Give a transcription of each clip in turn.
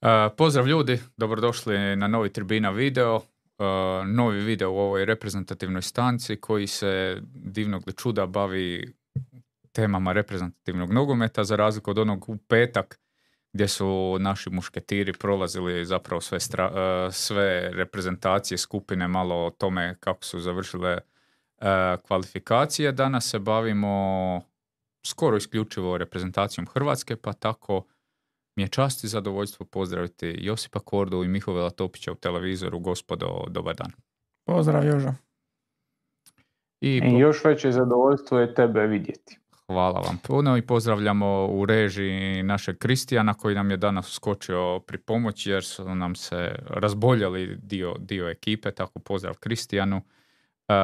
Uh, pozdrav ljudi, dobrodošli na novi Tribina video. Uh, novi video u ovoj reprezentativnoj stanci koji se divnog čuda bavi temama reprezentativnog nogometa za razliku od onog u petak gdje su naši mušketiri prolazili zapravo sve, stra- uh, sve reprezentacije, skupine malo o tome kako su završile kvalifikacije. Danas se bavimo skoro isključivo reprezentacijom Hrvatske, pa tako mi je čast i zadovoljstvo pozdraviti Josipa Kordu i Mihovela Topića u televizoru. Gospodo, dobar dan. Pozdrav Jožo. I I po- još veće zadovoljstvo je tebe vidjeti. hvala vam puno i pozdravljamo u režiji našeg Kristijana koji nam je danas skočio pri pomoći jer su nam se razboljeli dio, dio ekipe, tako pozdrav Kristijanu. E,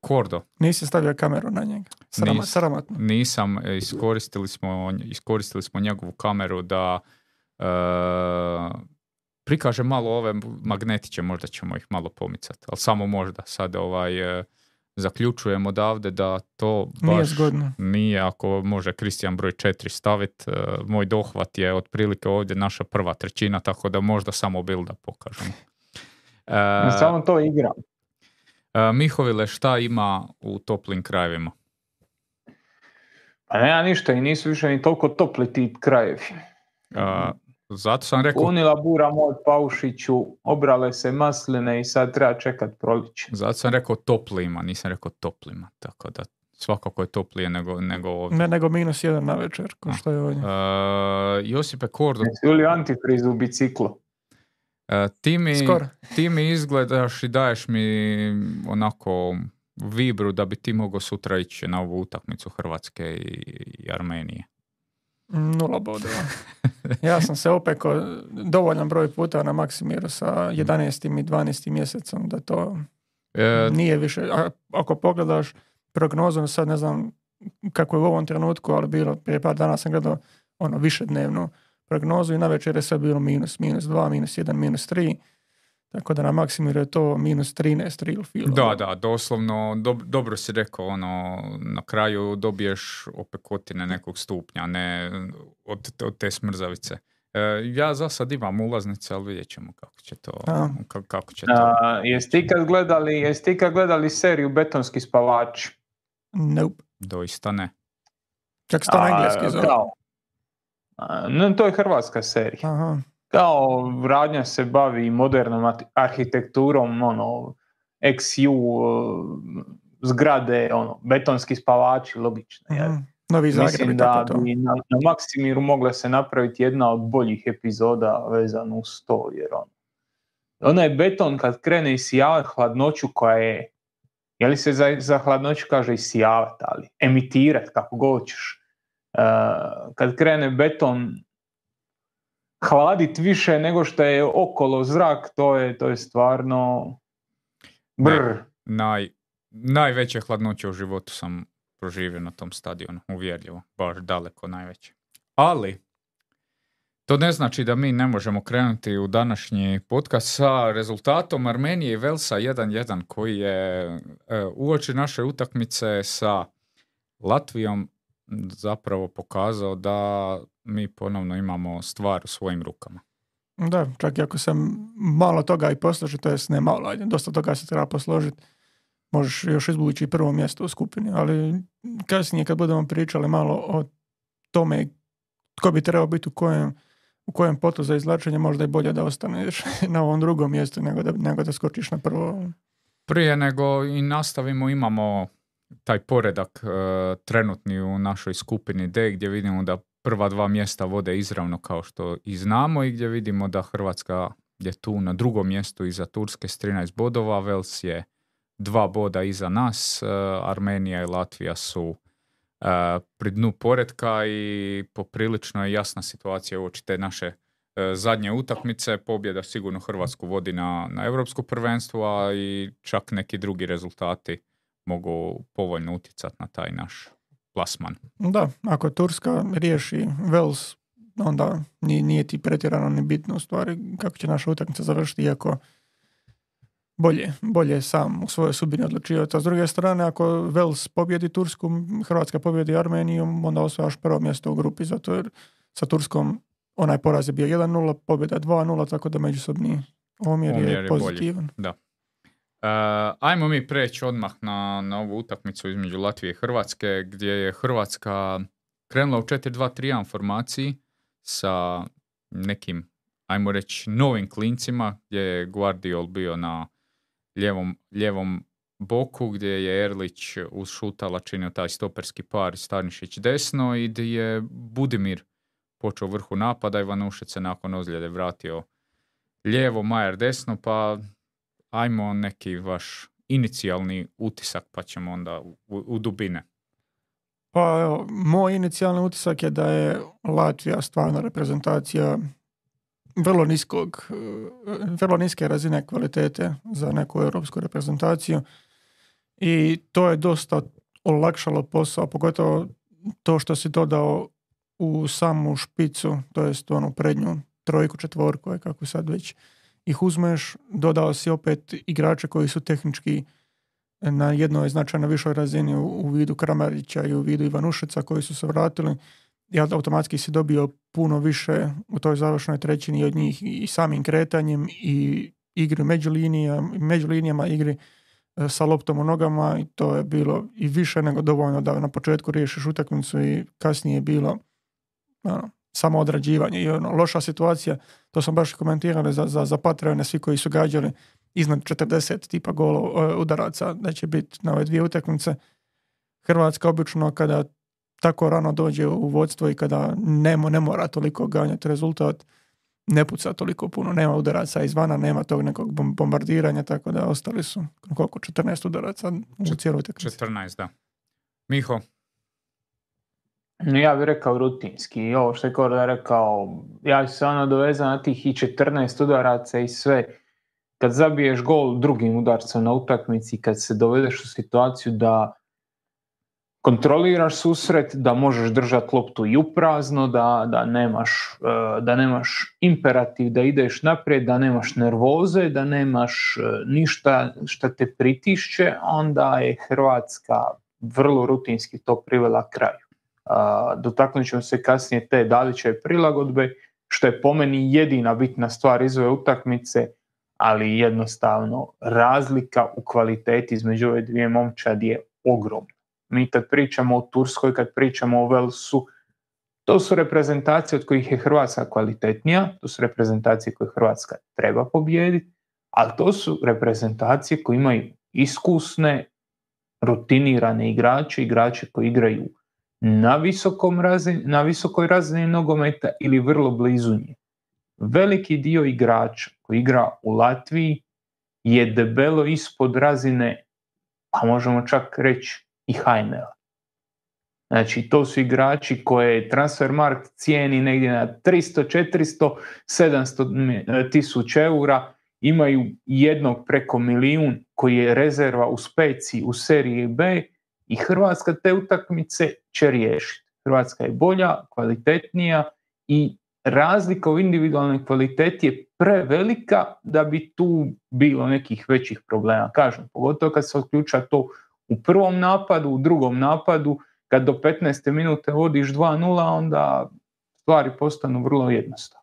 Kordo, Nisi stavio kameru na njega. Srama, Nis- sramotno. nisam, e, iskoristili smo, iskoristili smo njegovu kameru da e, prikaže malo ove magnetiće, možda ćemo ih malo pomicati, ali samo možda. Sad ovaj, e, zaključujem odavde da to baš Nije zgodno. nije ako može Kristijan broj 4 staviti. moj dohvat je otprilike ovdje naša prva trećina, tako da možda samo bilda pokažemo. E, Samo to igram. E, Mihovile, šta ima u toplim krajevima? Pa nema ništa i nisu više ni toliko topli ti krajevi. E, zato sam rekao Punila bura moj Paušiću, obrale se masline i sad treba čekat proliče. Zato sam rekao toplima, nisam rekao toplima, tako da svakako je toplije nego, nego ovdje. Ne nego minus jedan na večer, ko što je ovdje. E, Josipe Kordo, Jesi li antifriz u biciklu? E, ti, mi, Skoro. ti mi izgledaš i daješ mi onako vibru da bi ti mogao sutra ići na ovu utakmicu Hrvatske i, i Armenije. Nula bodova. Ja sam se opekao dovoljan broj puta na Maksimiru sa 11. i 12. mjesecom da to E, nije više. A, ako pogledaš prognozu, sad ne znam kako je u ovom trenutku, ali bilo prije par dana sam gledao ono više dnevnu prognozu i na večer je sve bilo minus, minus 2, minus 1, minus 3. Tako da na Maksimiru je to minus 13 real feel. da, da, doslovno, dob- dobro si rekao, ono, na kraju dobiješ opekotine nekog stupnja, ne od, od te smrzavice. E, ja za sad imam ulaznice, ali vidjet ćemo kako će to, A. ka- kako će to. A, jesi ti kad gledali, jesi ti kad gledali seriju Betonski spavači? Nope. Doista ne. Čak se to na engleski zove. kao- no, to je hrvatska serija. Aha. kao radnja se bavi modernom arhitekturom, ono, XU, zgrade, ono, betonski spavači, logično. Mhm. Novi Zagreb Mislim da to. bi na, na Maksimiru mogla se napraviti jedna od boljih epizoda vezano uz to, jer ono, onaj beton kad krene isijavati hladnoću koja je, je li se za, za hladnoću kaže isijavati, ali emitirat kako god hoćeš. Uh, kad krene beton hladit više nego što je okolo zrak, to je, to je stvarno brr. Naj, najveće hladnoće u životu sam proživio na tom stadionu, uvjerljivo, baš daleko najveće. Ali, to ne znači da mi ne možemo krenuti u današnji podcast sa rezultatom Armenije i Velsa 1-1 koji je e, uoči naše utakmice sa Latvijom zapravo pokazao da mi ponovno imamo stvar u svojim rukama. Da, čak i ako se malo toga i posloži, to jest ne malo, ajde, dosta toga se treba posložiti, možeš još izvući i prvo mjesto u skupini, ali kasnije kad budemo pričali malo o tome tko bi trebao biti u kojem, u kojem potu za izvlačenje, možda je bolje da ostaneš na ovom drugom mjestu nego da, nego da skočiš na prvo. Prije nego i nastavimo imamo taj poredak e, trenutni u našoj skupini D gdje vidimo da prva dva mjesta vode izravno kao što i znamo i gdje vidimo da Hrvatska je tu na drugom mjestu iza Turske s 13 bodova, Vels je dva boda iza nas, e, Armenija i Latvija su e, pri dnu poredka i poprilično je jasna situacija uoči te naše zadnje utakmice. Pobjeda sigurno Hrvatsku vodi na, na europsko prvenstvo, a i čak neki drugi rezultati mogu povoljno utjecati na taj naš plasman. Da, ako Turska riješi Vels, onda nije, nije ti pretjerano ni bitno u stvari kako će naša utakmica završiti, iako bolje, bolje je sam u svojoj sudbini odlučivati. A s druge strane, ako Vels pobjedi Tursku, Hrvatska pobjedi Armeniju, onda osvajaš prvo mjesto u grupi, zato jer sa Turskom onaj poraz je bio 1-0, pobjeda 2-0, tako da međusobni omjer, Omjer je je pozitivan. Uh, ajmo mi preći odmah na, na ovu utakmicu između Latvije i Hrvatske, gdje je Hrvatska krenula u 4-2-3-1 formaciji sa nekim, ajmo reći, novim klincima, gdje je Guardiol bio na ljevom, ljevom boku, gdje je Erlić uz Šutala činio taj stoperski par Stanišić desno i gdje je Budimir počeo vrhu napada, Ivanušec se nakon ozljede vratio lijevo, Majer desno, pa ajmo neki vaš inicijalni utisak pa ćemo onda u, u dubine. Pa evo, moj inicijalni utisak je da je Latvija stvarno reprezentacija vrlo niskog, vrlo niske razine kvalitete za neku europsku reprezentaciju i to je dosta olakšalo posao, pogotovo to što si dodao u samu špicu, to jest onu prednju trojku, četvorku, kako sad već ih uzmeš, dodao si opet igrače koji su tehnički na jednoj značajno višoj razini u, vidu Kramarića i u vidu Ivanušeca koji su se vratili i automatski si dobio puno više u toj završnoj trećini od njih i samim kretanjem i igri među, linija, među linijama, igri e, sa loptom u nogama i to je bilo i više nego dovoljno da na početku riješiš utakmicu i kasnije je bilo ono, samo odrađivanje i ono, loša situacija, to sam baš komentirali za, za, za Patreone, svi koji su gađali iznad 40 tipa golov, e, udaraca da će biti na ove dvije utakmice. Hrvatska obično kada tako rano dođe u vodstvo i kada ne, mo- ne mora toliko ganjati rezultat, ne puca toliko puno, nema udaraca izvana, nema tog nekog bom- bombardiranja, tako da ostali su koliko, 14 udaraca u cijeloj utakmici. 14, da. Miho, ja bih rekao rutinski. I ovo što je Korda rekao, ja se ono dovezati na tih i 14 udaraca i sve. Kad zabiješ gol drugim udarcem na utakmici, kad se dovedeš u situaciju da kontroliraš susret, da možeš držati loptu i uprazno, da, da, nemaš, eh, da nemaš imperativ da ideš naprijed, da nemaš nervoze, da nemaš eh, ništa što te pritišće, onda je Hrvatska vrlo rutinski to privela kraju. Dotaknut ćemo se kasnije te Dalićeve prilagodbe, što je po meni jedina bitna stvar iz ove utakmice, ali jednostavno razlika u kvaliteti između ove dvije momčadi je ogromna. Mi kad pričamo o Turskoj, kad pričamo o Velsu, to su reprezentacije od kojih je Hrvatska kvalitetnija, to su reprezentacije koje Hrvatska treba pobijediti, ali to su reprezentacije koje imaju iskusne, rutinirane igrače, igrače koji igraju na, visokom razini, na visokoj razini nogometa ili vrlo blizu nje. Veliki dio igrača koji igra u Latviji je debelo ispod razine, a možemo čak reći i Hajnela. Znači, to su igrači koje Transfermarkt cijeni negdje na 300, 400, 700 tisuća eura, imaju jednog preko milijun koji je rezerva u speci u seriji B i Hrvatska te utakmice će riješiti. Hrvatska je bolja, kvalitetnija i razlika u individualnoj kvaliteti je prevelika da bi tu bilo nekih većih problema. Kažem, pogotovo kad se otključa to u prvom napadu, u drugom napadu, kad do 15. minute vodiš 2-0, onda stvari postanu vrlo jednostavne.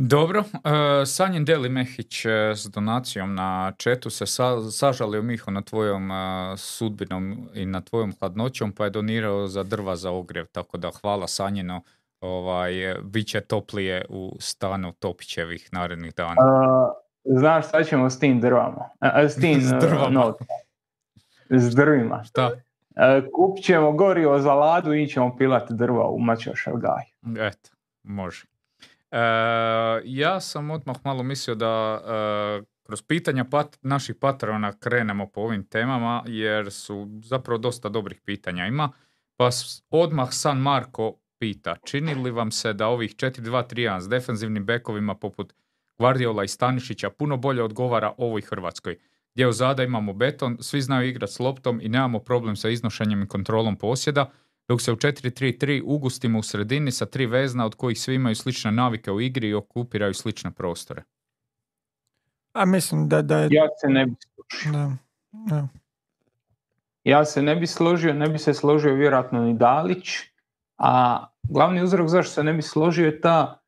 Dobro, e, Sanjin Deli Mehić e, s donacijom na četu se sa, sažalio Miho na tvojom e, sudbinom i na tvojom hladnoćom, pa je donirao za drva za ogrjev, tako da hvala Sanjino, ovaj, bit će toplije u stanu Topićevih narednih dana. Uh, znaš šta ćemo s tim drvama? A, s tim S uh, drvama. S drvima. Šta? Uh, kupit ćemo gorivo za ladu i ćemo pilati drva u Mačošargaj. Eto, može. E, ja sam odmah malo mislio da e, kroz pitanja pat, naših patrona krenemo po ovim temama, jer su zapravo dosta dobrih pitanja ima. Pa odmah San Marko pita, čini li vam se da ovih 4-2-3-1 s defensivnim bekovima poput Guardiola i Stanišića puno bolje odgovara ovoj Hrvatskoj? Gdje u zada imamo beton, svi znaju igrati s loptom i nemamo problem sa iznošenjem i kontrolom posjeda, dok se u 4-3-3 ugustimo u sredini sa tri vezna od kojih svi imaju slične navike u igri i okupiraju slične prostore. A mislim da, da je... Ja se ne bi složio. Da, da. Ja se ne bi složio, ne bi se složio vjerojatno ni Dalić, A glavni uzrok zašto se ne bi složio je ta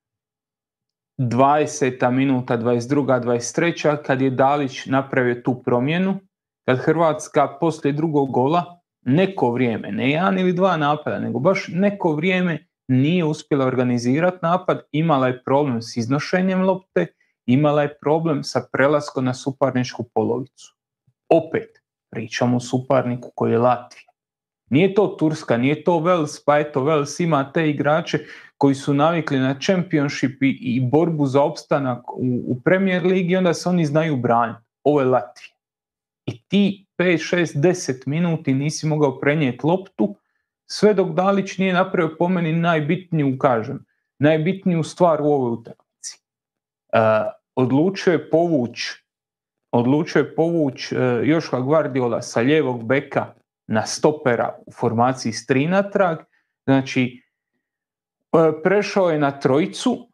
20. minuta, 22. 23. kad je Dalić napravio tu promjenu, kad Hrvatska poslije drugog gola neko vrijeme, ne jedan ili dva napada, nego baš neko vrijeme nije uspjela organizirati napad, imala je problem s iznošenjem lopte, imala je problem sa prelaskom na suparničku polovicu. Opet, pričamo o suparniku koji je Latvija. Nije to Turska, nije to Vels, pa eto Vels ima te igrače koji su navikli na championship i, borbu za opstanak u, u Premier Ligi onda se oni znaju braniti. Ovo je Latvija. I ti 5, 6, 10 minuti nisi mogao prenijeti loptu, sve dok Dalić nije napravio po meni najbitniju, kažem, najbitniju stvar u ovoj utakmici. Uh, odlučio je povući odlučio je povući uh, Joška Guardiola sa lijevog beka na stopera u formaciji s tri natrag. Znači, e, prešao je na trojicu, e,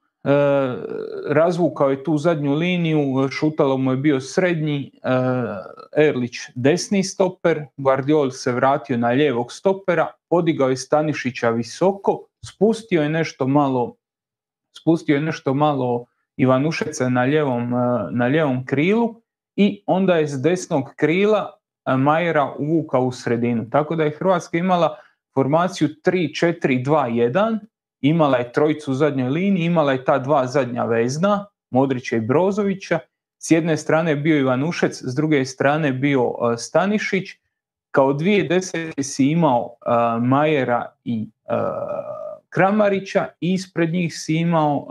razvukao je tu zadnju liniju, šutalo mu je bio srednji, e, Erlić desni stoper, Guardiol se vratio na lijevog stopera, podigao je Stanišića visoko, spustio je nešto malo spustio je nešto malo Ivanušeca na ljevom, na ljevom krilu i onda je s desnog krila Majera uvukao u sredinu. Tako da je Hrvatska imala formaciju 3-4-2-1, imala je trojicu u zadnjoj liniji, imala je ta dva zadnja vezna, Modrića i Brozovića. S jedne strane bio Ivanušec, s druge strane bio Stanišić. Kao dvije desetke si imao Majera i Kramarića i ispred njih si imao,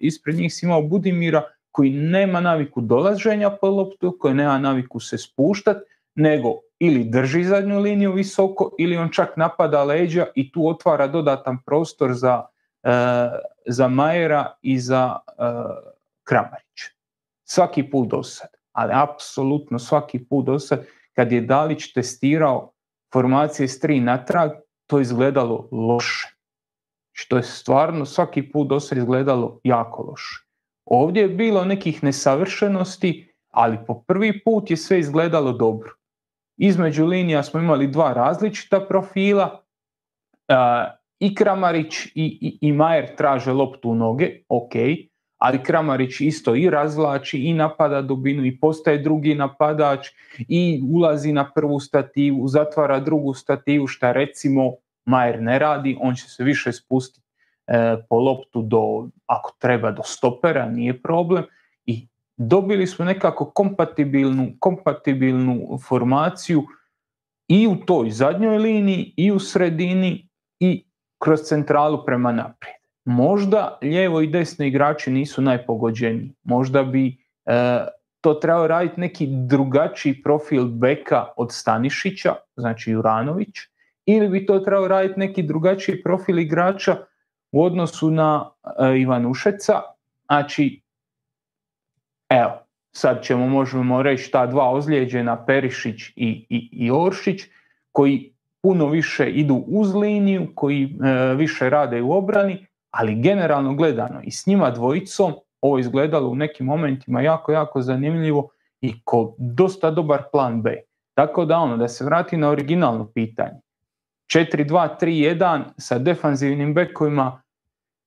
ispred njih si imao Budimira koji nema naviku dolaženja po loptu, koji nema naviku se spuštati, nego ili drži zadnju liniju visoko ili on čak napada leđa i tu otvara dodatan prostor za, e, za Majera i za e, Kramarić. Svaki put do sad, ali apsolutno svaki put do sad kad je Dalić testirao formacije s tri natrag, to izgledalo loše. Što je stvarno svaki put do sad izgledalo jako loše. Ovdje je bilo nekih nesavršenosti, ali po prvi put je sve izgledalo dobro. Između linija smo imali dva različita profila. I Kramarić i, i, i Majer traže loptu u noge, ok, ali Kramarić isto i razvlači i napada dubinu i postaje drugi napadač i ulazi na prvu stativu, zatvara drugu stativu šta recimo Majer ne radi, on će se više spustiti e, po loptu do, ako treba do stopera, nije problem dobili smo nekako kompatibilnu, kompatibilnu formaciju i u toj zadnjoj liniji i u sredini i kroz centralu prema naprijed. Možda lijevo i desni igrači nisu najpogođeniji. Možda bi e, to trebao raditi neki drugačiji profil beka od Stanišića, znači Juranović, ili bi to trebao raditi neki drugačiji profil igrača u odnosu na e, Ivanušeca. Znači, Evo, sad ćemo, možemo reći, ta dva ozlijeđena, Perišić i, i, i Oršić, koji puno više idu uz liniju, koji e, više rade u obrani, ali generalno gledano i s njima dvojicom ovo izgledalo u nekim momentima jako, jako zanimljivo i ko dosta dobar plan B. Tako da ono, da se vrati na originalno pitanje. 4-2-3-1 sa defanzivnim bekovima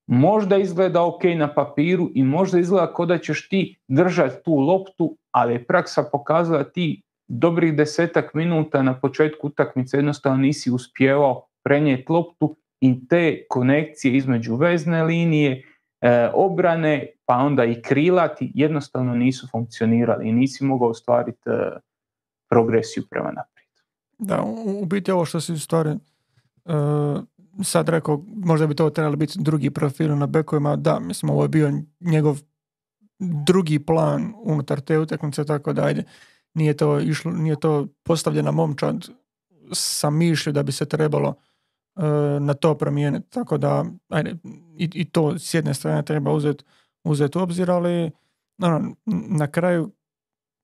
možda izgleda ok na papiru i možda izgleda kao da ćeš ti držati tu loptu, ali je praksa pokazala ti dobrih desetak minuta na početku utakmice jednostavno nisi uspjevao prenijeti loptu i te konekcije između vezne linije, e, obrane, pa onda i krilati jednostavno nisu funkcionirali i nisi mogao ostvariti e, progresiju prema naprijed. Da, u biti ovo što si stvari e, sad rekao, možda bi to trebalo biti drugi profil na bekovima, da, mislim, ovo je bio njegov drugi plan unutar te utakmice, tako da ajde, nije to, išlo, nije to postavljena momčad sa mišlju da bi se trebalo e, na to promijeniti, tako da ajde, i, i to s jedne strane treba uzeti uzet u obzir, ali ono, na kraju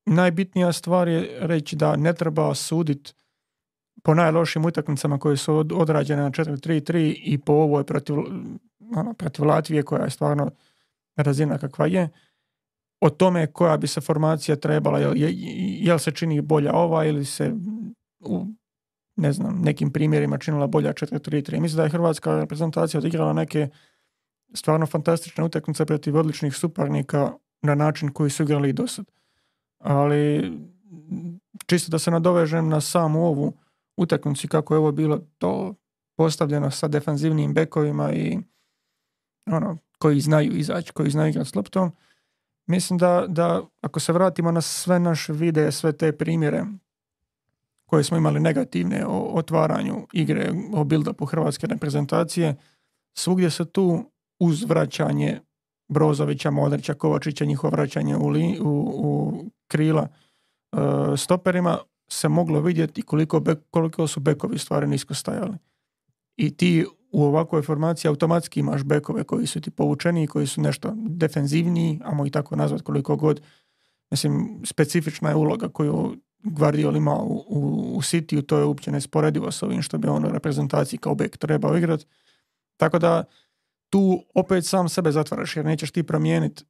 najbitnija stvar je reći da ne treba suditi po najlošim utakmicama koje su odrađene na 4-3-3 i po ovoj protiv, ono, protiv Latvije koja je stvarno razina kakva je, o tome koja bi se formacija trebala, jel, jel se čini bolja ova ili se u ne znam, nekim primjerima činila bolja 4-3-3. Mislim da je Hrvatska reprezentacija odigrala neke stvarno fantastične utakmice protiv odličnih suparnika na način koji su igrali i do sad. Ali čisto da se nadovežem na samu ovu utakmicu kako je ovo bilo to postavljeno sa defanzivnim bekovima i ono, koji znaju izaći, koji znaju igrati s loptom. Mislim da, da ako se vratimo na sve naše videe, sve te primjere koje smo imali negativne o otvaranju igre, o build-upu hrvatske reprezentacije, svugdje se tu uz vraćanje Brozovića, Modrića, Kovačića, njihovo vraćanje u, li, u, u krila e, stoperima se moglo vidjeti koliko, koliko su bekovi stvari nisko stajali. I ti u ovakvoj formaciji automatski imaš bekove koji su ti povučeni, koji su nešto defenzivniji, a i tako nazvat koliko god. Mislim, specifična je uloga koju Guardiol ima u, u, u City, to je uopće nesporedivo s ovim što bi on u reprezentaciji kao bek trebao igrati. Tako da tu opet sam sebe zatvaraš jer nećeš ti promijeniti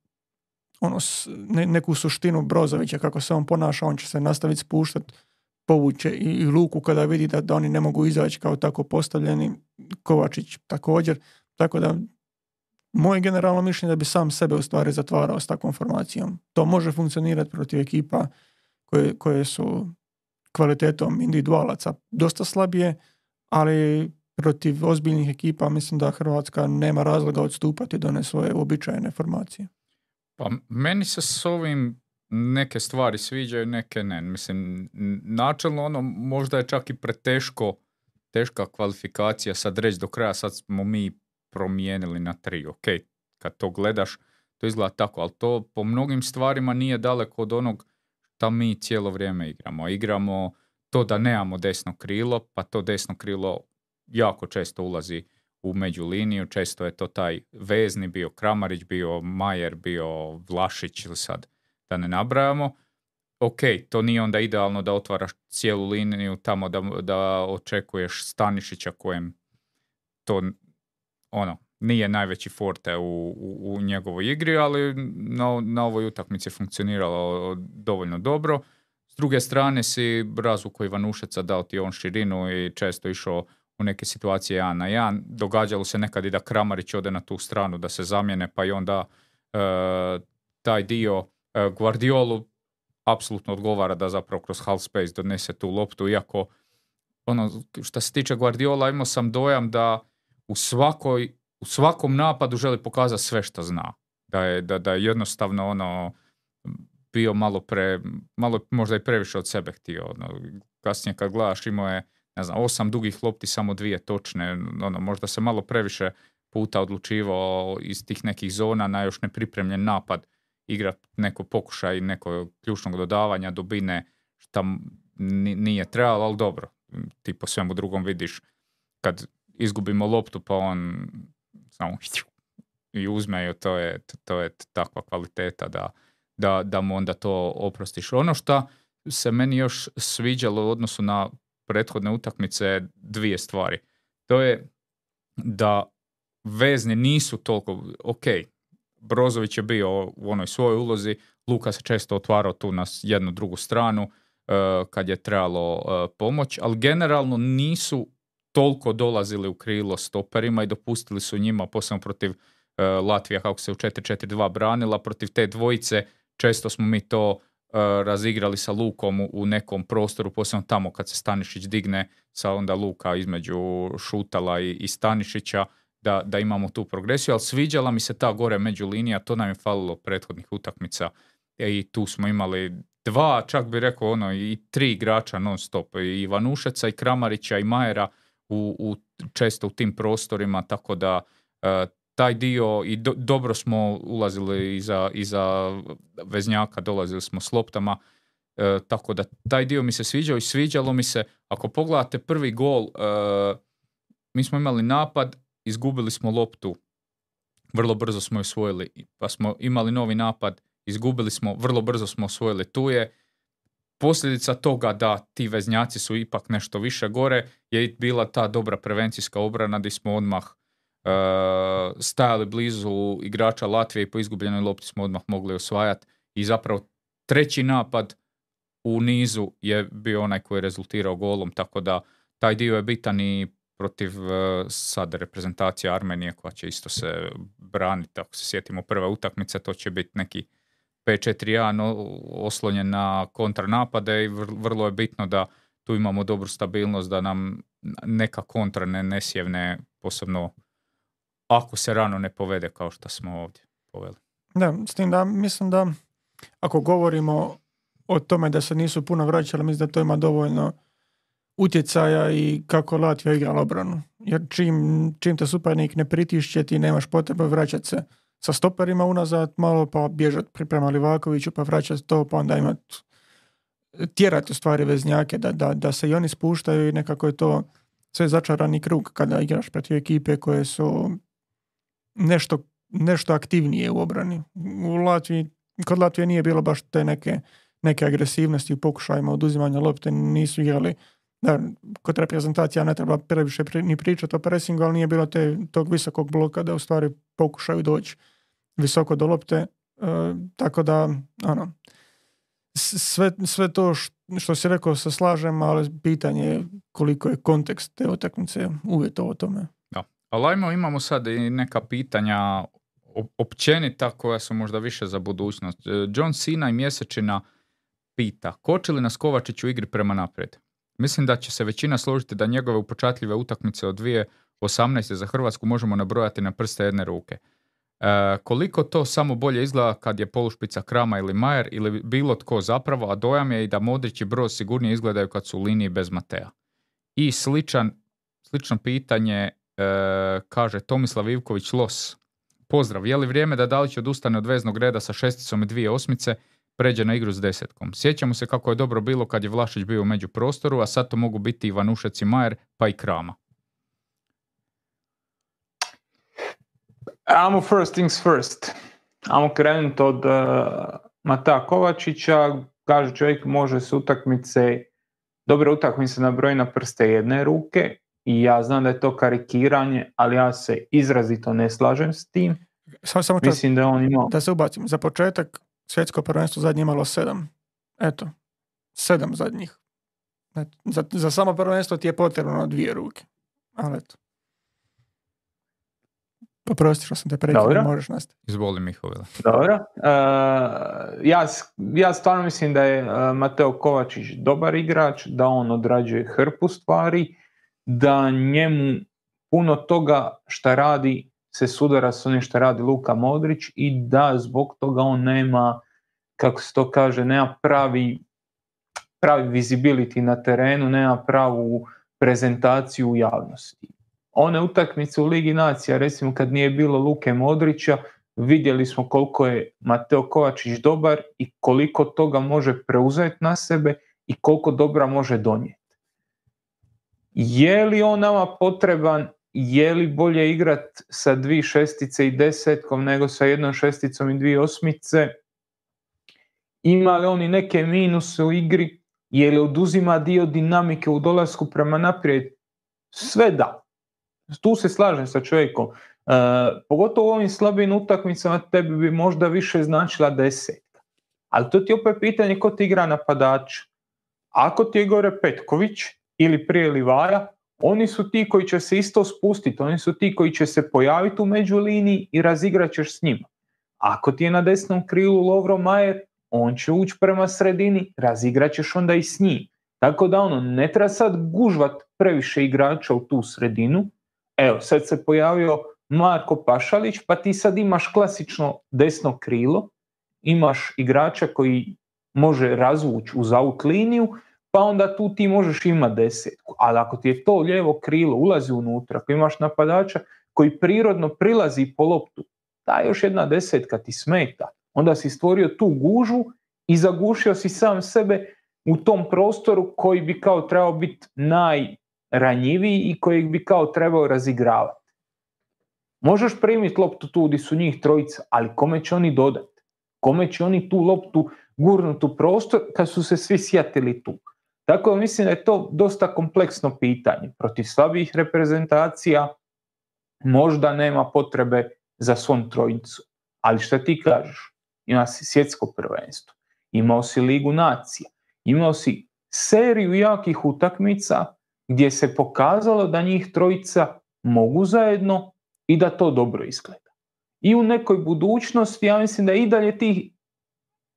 ono, neku suštinu Brozovića kako se on ponaša, on će se nastaviti spuštati povuće i, i Luku kada vidi da, da oni ne mogu izaći kao tako postavljeni, Kovačić također, tako da moje generalno mišljenje da bi sam sebe u stvari zatvarao s takvom formacijom. To može funkcionirati protiv ekipa koje, koje su kvalitetom individualaca dosta slabije, ali protiv ozbiljnih ekipa mislim da Hrvatska nema razloga odstupati do ne svoje uobičajene formacije. Pa meni se s ovim neke stvari sviđaju, neke ne. Mislim, načelno ono možda je čak i preteško teška kvalifikacija sad reći do kraja, sad smo mi promijenili na tri. Ok, kad to gledaš, to izgleda tako, ali to po mnogim stvarima nije daleko od onog da mi cijelo vrijeme igramo. Igramo to da nemamo desno krilo, pa to desno krilo jako često ulazi u međuliniju, često je to taj vezni, bio Kramarić, bio Majer, bio Vlašić ili sad da ne nabrajamo. Ok, to nije onda idealno da otvaraš cijelu liniju tamo da, da očekuješ Stanišića kojem to ono, nije najveći forte u, u, u njegovoj igri, ali na, na ovoj utakmici je funkcioniralo dovoljno dobro. S druge strane si razvuku Ivanušeca dao ti on širinu i često išao u neke situacije jedan na jedan. Događalo se nekad i da Kramarić ode na tu stranu da se zamijene, pa i onda e, taj dio Guardiolu apsolutno odgovara da zapravo kroz half space donese tu loptu, iako ono, što se tiče Guardiola imao sam dojam da u svakoj u svakom napadu želi pokazati sve što zna. Da je, da, da je jednostavno ono bio malo pre, malo možda i previše od sebe htio. Ono, kasnije kad gledaš imao je ne znam, osam dugih lopti, samo dvije točne, ono, možda se malo previše puta odlučivao iz tih nekih zona na još nepripremljen napad igrat neko pokušaj neko ključnog dodavanja, dubine, šta nije trebalo, ali dobro, ti po svemu drugom vidiš kad izgubimo loptu pa on samo i uzme to je, to je takva kvaliteta da, da, da mu onda to oprostiš. Ono što se meni još sviđalo u odnosu na prethodne utakmice dvije stvari. To je da vezni nisu toliko, ok, Brozović je bio u onoj svojoj ulozi, Luka se često otvarao tu na jednu drugu stranu uh, kad je trebalo uh, pomoć, ali generalno nisu toliko dolazili u krilo stoperima i dopustili su njima, posebno protiv uh, Latvija kako se u 4-4-2 branila, protiv te dvojice često smo mi to razigrali sa Lukom u, nekom prostoru, posebno tamo kad se Stanišić digne sa onda Luka između Šutala i Stanišića, da, da imamo tu progresiju, ali sviđala mi se ta gore među linija, to nam je falilo prethodnih utakmica. E, i tu smo imali dva, čak bi rekao ono i tri igrača non stop, i Ivanušeca i Kramarića i Majera u, u, često u tim prostorima, tako da e, taj dio i dobro smo ulazili iza, iza veznjaka, dolazili smo s loptama, e, tako da taj dio mi se sviđao i sviđalo mi se, ako pogledate prvi gol, mi smo imali napad, izgubili smo loptu, vrlo brzo smo je osvojili, pa smo imali novi napad, izgubili smo, vrlo brzo smo osvojili. Tu je posljedica toga da ti veznjaci su ipak nešto više gore, je bila ta dobra prevencijska obrana gdje smo odmah uh, stajali blizu igrača Latvije i po izgubljenoj lopti smo odmah mogli osvajati i zapravo treći napad u nizu je bio onaj koji je rezultirao golom, tako da taj dio je bitan i protiv uh, sad reprezentacije Armenije koja će isto se braniti, ako se sjetimo prve utakmice, to će biti neki 5-4-1 oslonjen na kontranapade i vrlo je bitno da tu imamo dobru stabilnost, da nam neka kontra ne nesjevne, posebno ako se rano ne povede kao što smo ovdje poveli. Da, s tim da mislim da ako govorimo o tome da se nisu puno vraćali, mislim da to ima dovoljno utjecaja i kako Latvija igrala obranu. Jer čim, čim te suparnik ne pritišće, ti nemaš potrebe vraćati se sa stoperima unazad malo, pa bježati prema Livakoviću, pa vraćati to, pa onda imati tjerati u stvari veznjake da, da, da se i oni spuštaju i nekako je to sve začarani krug kada igraš protiv ekipe koje su nešto, nešto aktivnije u obrani. U Latviji, kod Latvije nije bilo baš te neke, neke agresivnosti u pokušajima oduzimanja lopte, nisu igrali da, kod reprezentacija ne treba previše ni pričati o pressingu, ali nije bilo te, tog visokog bloka da u stvari pokušaju doći visoko do lopte. E, tako da, ono, sve, sve to što si rekao se slažem, ali pitanje je koliko je kontekst te utakmice uvjetovo tome. Da. Ali ajmo, imamo sad i neka pitanja općenita koja su možda više za budućnost. E, John Cena i mjesečina pita, koči li nas Kovačić u igri prema naprijed? Mislim da će se većina složiti da njegove upočatljive utakmice od 2018. za Hrvatsku možemo nabrojati na prste jedne ruke. E, koliko to samo bolje izgleda kad je polušpica Krama ili Majer ili bilo tko zapravo, a dojam je i da Modrić i Broz sigurnije izgledaju kad su u liniji bez Matea. I sličan, slično pitanje e, kaže Tomislav Ivković Los. Pozdrav, je li vrijeme da Dalić odustane od veznog reda sa šesticom i dvije osmice, pređe na igru s desetkom? Sjećamo se kako je dobro bilo kad je Vlašić bio u među prostoru, a sad to mogu biti Ivanušec i Majer, pa i Krama. Amo first things first. Amo krenuti od uh, Mata Kovačića. Kaže čovjek može se utakmice, dobre utakmice nabroji na prste jedne ruke i ja znam da je to karikiranje, ali ja se izrazito ne slažem s tim. Samo, samo Mislim da on imao... Da se ubacim. Za početak svjetsko prvenstvo zadnje imalo sedam. Eto, sedam zadnjih. za, za samo prvenstvo ti je potrebno dvije ruke. Ali eto. Oprosti što sam te prekinuo, možeš nastaviti. Izvoli Mihovila. Dobro. Uh, ja, ja stvarno mislim da je uh, Mateo Kovačić dobar igrač, da on odrađuje hrpu stvari, da njemu puno toga šta radi se sudara s onim što radi Luka Modrić i da zbog toga on nema, kako se to kaže, nema pravi, pravi visibility na terenu, nema pravu prezentaciju u javnosti one utakmice u Ligi Nacija, recimo kad nije bilo Luke Modrića, vidjeli smo koliko je Mateo Kovačić dobar i koliko toga može preuzeti na sebe i koliko dobra može donijeti. Je li on nama potreban, je li bolje igrat sa dvi šestice i desetkom nego sa jednom šesticom i dvije osmice? Ima li on i neke minuse u igri? Je li oduzima dio dinamike u dolasku prema naprijed? Sve da. Tu se slažem sa čovjekom. Uh, pogotovo u ovim slabim utakmicama tebi bi možda više značila desetka. Ali to ti je opet pitanje ko ti igra napadača. Ako ti je gore Petković ili prije Livaja, oni su ti koji će se isto spustiti, oni su ti koji će se pojaviti u međuliniji i razigrat ćeš s njima. Ako ti je na desnom krilu Lovro Majer, on će ući prema sredini, razigrat ćeš onda i s njim. Tako da ono, ne treba sad gužvat previše igrača u tu sredinu, Evo, sad se pojavio Marko Pašalić, pa ti sad imaš klasično desno krilo, imaš igrača koji može razvući uz out liniju, pa onda tu ti možeš imati desetku. Ali ako ti je to lijevo krilo, ulazi unutra, ako imaš napadača koji prirodno prilazi po loptu, ta još jedna desetka ti smeta. Onda si stvorio tu gužu i zagušio si sam sebe u tom prostoru koji bi kao trebao biti naj ranjiviji i kojeg bi kao trebao razigravati. Možeš primiti loptu tu gdje su njih trojica, ali kome će oni dodati? Kome će oni tu loptu gurnuti u prostor kad su se svi sjatili tu? Tako da mislim da je to dosta kompleksno pitanje. Protiv slabih reprezentacija možda nema potrebe za svom trojicu. Ali šta ti kažeš? Ima si svjetsko prvenstvo, imao si ligu nacija, imao si seriju jakih utakmica gdje se pokazalo da njih trojica mogu zajedno i da to dobro izgleda. I u nekoj budućnosti ja mislim da i dalje tih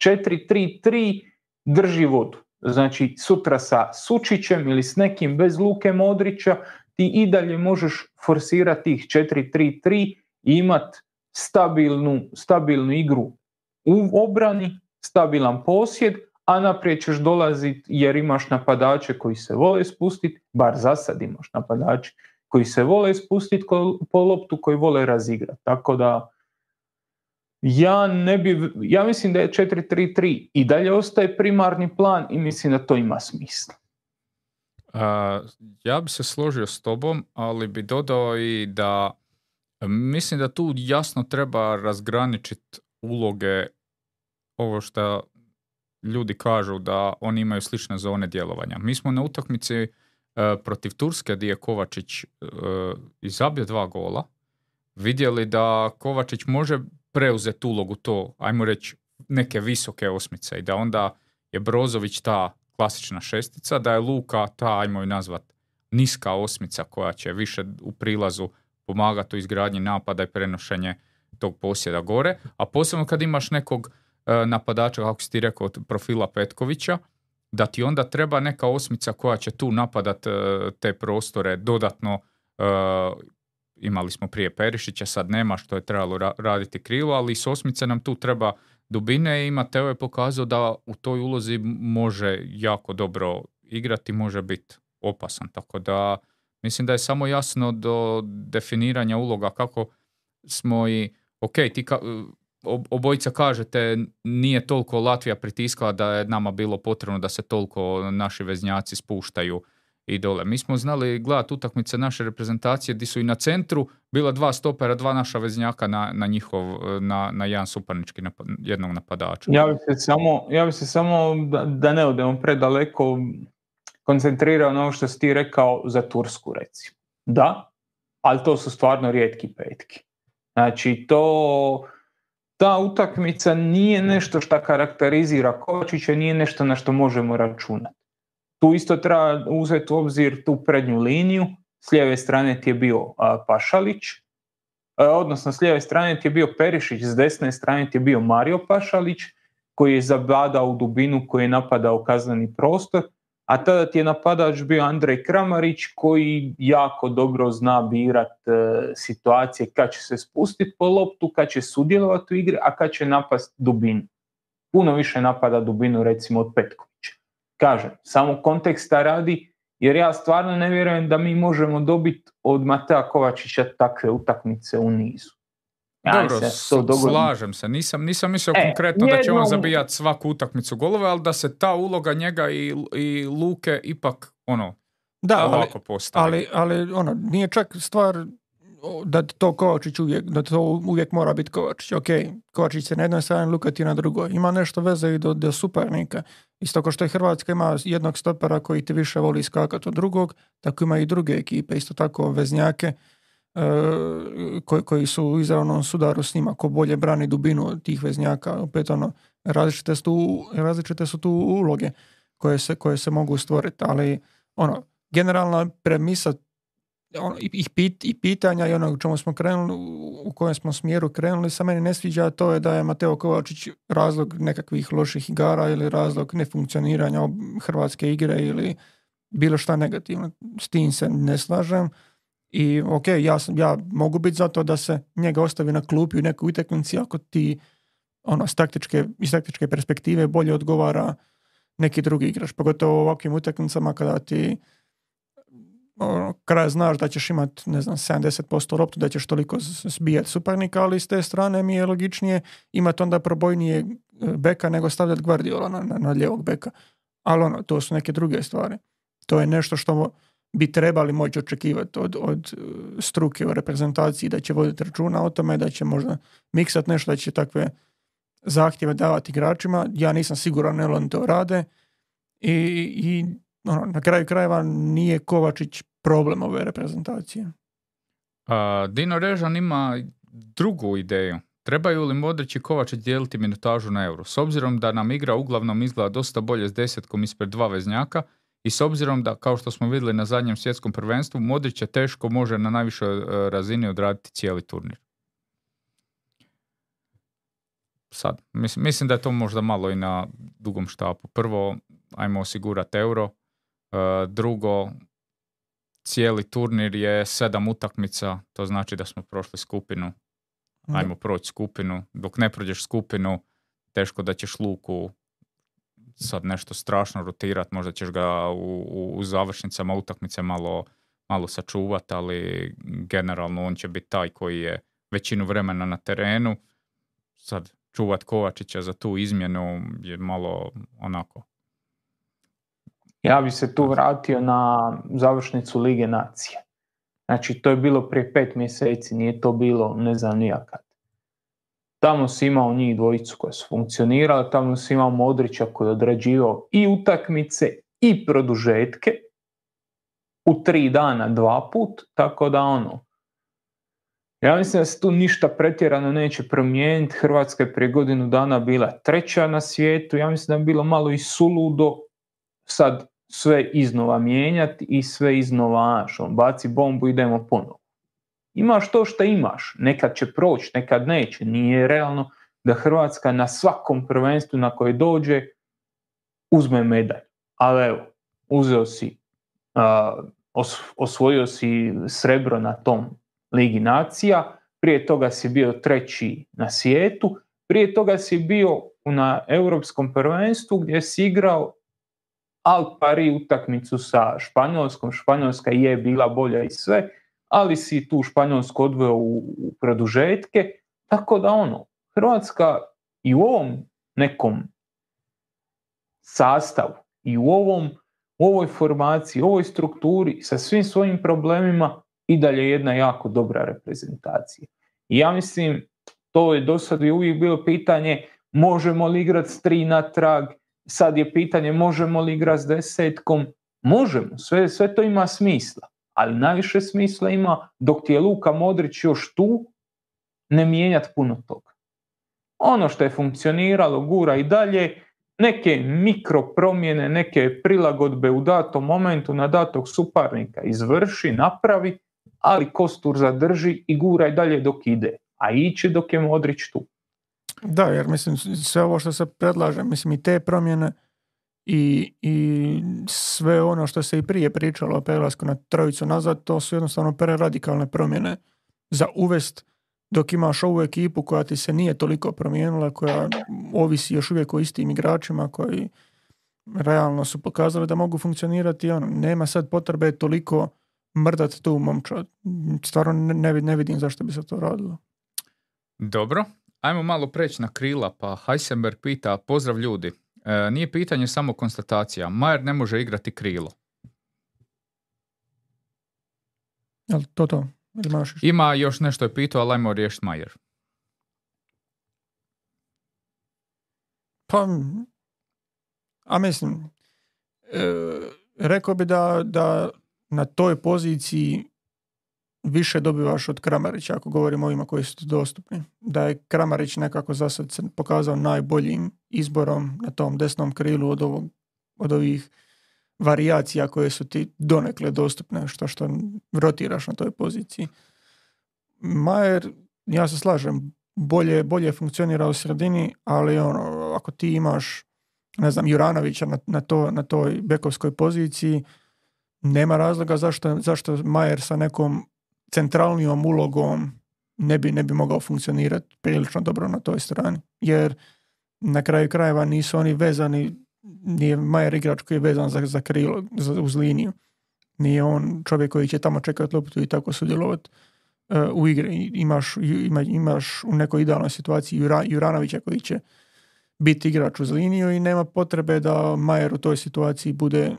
4-3-3 drži vodu. Znači sutra sa Sučićem ili s nekim bez Luke Modrića ti i dalje možeš forsirati tih 4-3-3 i imat stabilnu, stabilnu igru u obrani, stabilan posjed, a naprijed ćeš dolaziti jer imaš napadače koji se vole spustiti, bar za sad imaš napadače koji se vole spustiti po loptu, koji vole razigrati. Tako da ja ne bi, ja mislim da je 4-3-3 i dalje ostaje primarni plan i mislim da to ima smisla. ja bi se složio s tobom, ali bi dodao i da mislim da tu jasno treba razgraničiti uloge ovo što ljudi kažu da oni imaju slične zone djelovanja. Mi smo na utakmici e, protiv Turske gdje je Kovačić e, izabio dva gola, vidjeli da Kovačić može preuzeti ulogu to, ajmo reći, neke visoke osmice i da onda je Brozović ta klasična šestica, da je Luka ta, ajmo ju nazvat, niska osmica koja će više u prilazu pomagati u izgradnji napada i prenošenje tog posjeda gore, a posebno kad imaš nekog e, napadača, kako si ti rekao, od profila Petkovića, da ti onda treba neka osmica koja će tu napadat e, te prostore dodatno e, imali smo prije Perišića, sad nema što je trebalo raditi krilo, ali s osmice nam tu treba dubine i Mateo je pokazao da u toj ulozi može jako dobro igrati, može biti opasan. Tako da mislim da je samo jasno do definiranja uloga kako smo i, ok, ti ka, obojica kažete nije toliko Latvija pritiskala da je nama bilo potrebno da se toliko naši veznjaci spuštaju i dole. Mi smo znali gledati utakmice naše reprezentacije gdje su i na centru bila dva stopera, dva naša veznjaka na, na njihov, na, na jedan suparnički napad, jednog napadača. Ja bih se samo, ja bi se samo da, da ne odemo predaleko koncentrirao na ovo što si ti rekao za Tursku recimo. Da, ali to su stvarno rijetki petki. Znači to ta utakmica nije nešto što karakterizira Kovačića, nije nešto na što možemo računati. Tu isto treba uzeti u obzir tu prednju liniju. S lijeve strane ti je bio Pašalić, odnosno s lijeve strane ti je bio Perišić, s desne strane ti je bio Mario Pašalić, koji je zabadao u dubinu, koji je napadao kazneni prostor, a tada ti je napadač bio Andrej Kramarić, koji jako dobro zna birat e, situacije kad će se spustiti po loptu, kad će sudjelovati u igri, a kad će napast dubinu. Puno više napada dubinu recimo od Petkovića. Kažem, samo konteksta radi, jer ja stvarno ne vjerujem da mi možemo dobiti od Matea Kovačića takve utakmice u nizu. Ja Dobro, se slažem se. Nisam, nisam mislio e, konkretno da će on zabijati svaku utakmicu golove, ali da se ta uloga njega i, i Luke ipak ono da, ovako postavi. Ali, ali ono, nije čak stvar da to Kovačić uvijek, da to uvijek mora biti Kovačić. Ok, Kovačić se na jednoj strani, Luka ti na drugoj. Ima nešto veze i do, do supernika. Isto kao što je Hrvatska ima jednog stopera koji ti više voli skakati od drugog, tako ima i druge ekipe, isto tako veznjake e, koji, koji su u izravnom sudaru s njima, ko bolje brani dubinu tih veznjaka. Opet ono, različite su tu, različite su tu uloge koje se, koje se mogu stvoriti, ali ono, generalna premisa i, pit, i pitanja i ono u čemu smo krenuli, u kojem smo smjeru krenuli, sa meni ne sviđa to je da je Mateo Kovačić razlog nekakvih loših igara ili razlog nefunkcioniranja hrvatske igre ili bilo šta negativno. S tim se ne slažem. I ok, ja, sam, ja mogu biti za to da se njega ostavi na klupi u nekoj utakmici ako ti ono, s taktičke, iz taktičke perspektive bolje odgovara neki drugi igrač. Pogotovo u ovakvim utakmicama kada ti ono, kraj znaš da ćeš imati, ne znam, 70% loptu, da ćeš toliko zbijati suparnika, ali s te strane mi je logičnije imati onda probojnije e, beka nego stavljati Guardiola na, na, na lijevog beka. Ali ono, to su neke druge stvari. To je nešto što bi trebali moći očekivati od, od e, struke u reprezentaciji, da će voditi računa o tome, da će možda miksat nešto, da će takve zahtjeve davati igračima. Ja nisam siguran da oni to rade i, i ono, na kraju krajeva nije Kovačić problem ove reprezentacije. A, Dino Režan ima drugu ideju. Trebaju li Modrić i Kovačić dijeliti minutažu na euro? S obzirom da nam igra uglavnom izgleda dosta bolje s desetkom ispred dva veznjaka i s obzirom da, kao što smo vidjeli na zadnjem svjetskom prvenstvu, Modrić je teško može na najvišoj e, razini odraditi cijeli turnir. Sad, mislim, mislim da je to možda malo i na dugom štapu. Prvo, ajmo osigurati euro. E, drugo, cijeli turnir je sedam utakmica, to znači da smo prošli skupinu. Ajmo proći skupinu. Dok ne prođeš skupinu, teško da ćeš luku sad nešto strašno rotirati, možda ćeš ga u, u, u završnicama utakmice malo, malo sačuvati, ali generalno on će biti taj koji je većinu vremena na terenu. Sad čuvat Kovačića za tu izmjenu je malo onako. Ja bi se tu vratio na završnicu Lige nacije. Znači, to je bilo prije pet mjeseci, nije to bilo ne znam nijakad. Tamo si imao njih dvojicu koje su funkcionirale, tamo si imao Modrića koji je odrađivao i utakmice i produžetke u tri dana dva put, tako da ono, ja mislim da se tu ništa pretjerano neće promijeniti. Hrvatska je prije godinu dana bila treća na svijetu. Ja mislim da je bilo malo i suludo sad sve iznova mijenjati i sve iznova on baci bombu idemo ponovo. Imaš to što imaš. Nekad će proći, nekad neće. Nije realno da Hrvatska na svakom prvenstvu na koje dođe uzme medalj. Ali evo, uzeo si, osvojio si srebro na tom Ligi nacija, prije toga si bio treći na svijetu, prije toga si bio na europskom prvenstvu gdje si igrao al pari utakmicu sa Španjolskom, Španjolska je bila bolja i sve, ali si tu Španjolsku odveo u, u produžetke, tako da ono, Hrvatska i u ovom nekom sastavu i u ovom u ovoj formaciji, u ovoj strukturi, sa svim svojim problemima, i dalje jedna jako dobra reprezentacija. I ja mislim, to je do sad uvijek bilo pitanje možemo li igrati s tri natrag, sad je pitanje možemo li igrati s desetkom, možemo, sve, sve to ima smisla, ali najviše smisla ima dok ti je Luka Modrić još tu, ne mijenjati puno toga. Ono što je funkcioniralo gura i dalje, neke mikro promjene, neke prilagodbe u datom momentu na datog suparnika izvrši, napravi ali Kostur zadrži i gura i dalje dok ide, a ići dok je Modrić tu. Da, jer mislim sve ovo što se predlaže, mislim i te promjene i, i sve ono što se i prije pričalo o prelasku na trojicu nazad, to su jednostavno preradikalne promjene za uvest dok imaš ovu ekipu koja ti se nije toliko promijenila, koja ovisi još uvijek o istim igračima koji realno su pokazali da mogu funkcionirati, ono, nema sad potrebe toliko mrdat tu momčad. Stvarno ne, ne vidim zašto bi se to radilo. Dobro, ajmo malo preći na krila, pa Heisenberg pita, pozdrav ljudi, e, nije pitanje samo konstatacija, Majer ne može igrati krilo. Jel to to? Ima još nešto je pitao, ali ajmo riješiti Majer. Pa, a mislim, e, rekao bi da, da na toj poziciji više dobivaš od Kramarića ako govorimo o ovima koji su dostupni. Da je Kramarić nekako za sad se pokazao najboljim izborom na tom desnom krilu od, ovog, od ovih varijacija koje su ti donekle dostupne što što rotiraš na toj poziciji. Majer, ja se slažem, bolje, bolje funkcionira u sredini, ali ono, ako ti imaš ne znam, Juranovića na, na, to, na toj bekovskoj poziciji, nema razloga zašto, zašto Majer sa nekom centralnijom ulogom ne bi, ne bi mogao funkcionirati prilično dobro na toj strani. Jer na kraju krajeva nisu oni vezani, nije Majer igrač koji je vezan za, za krilo, za, uz liniju. Nije on čovjek koji će tamo čekati loptu i tako sudjelovati uh, u igri. Imaš, ima, imaš u nekoj idealnoj situaciji Jura, Juranovića koji će biti igrač uz liniju i nema potrebe da Majer u toj situaciji bude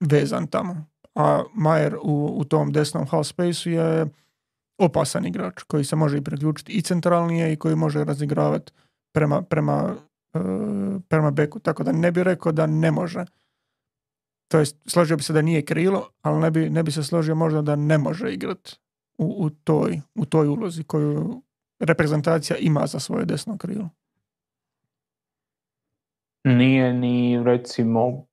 vezan tamo. A Majer u, u tom desnom half spaceu je opasan igrač koji se može i priključiti i centralnije i koji može razigravati prema, prema, uh, prema beku. Tako da ne bi rekao da ne može. To jest, složio bi se da nije krilo, ali ne bi, ne bi se složio možda da ne može igrati u, u, toj, u toj ulozi koju reprezentacija ima za svoje desno krilo. Nije ni recimo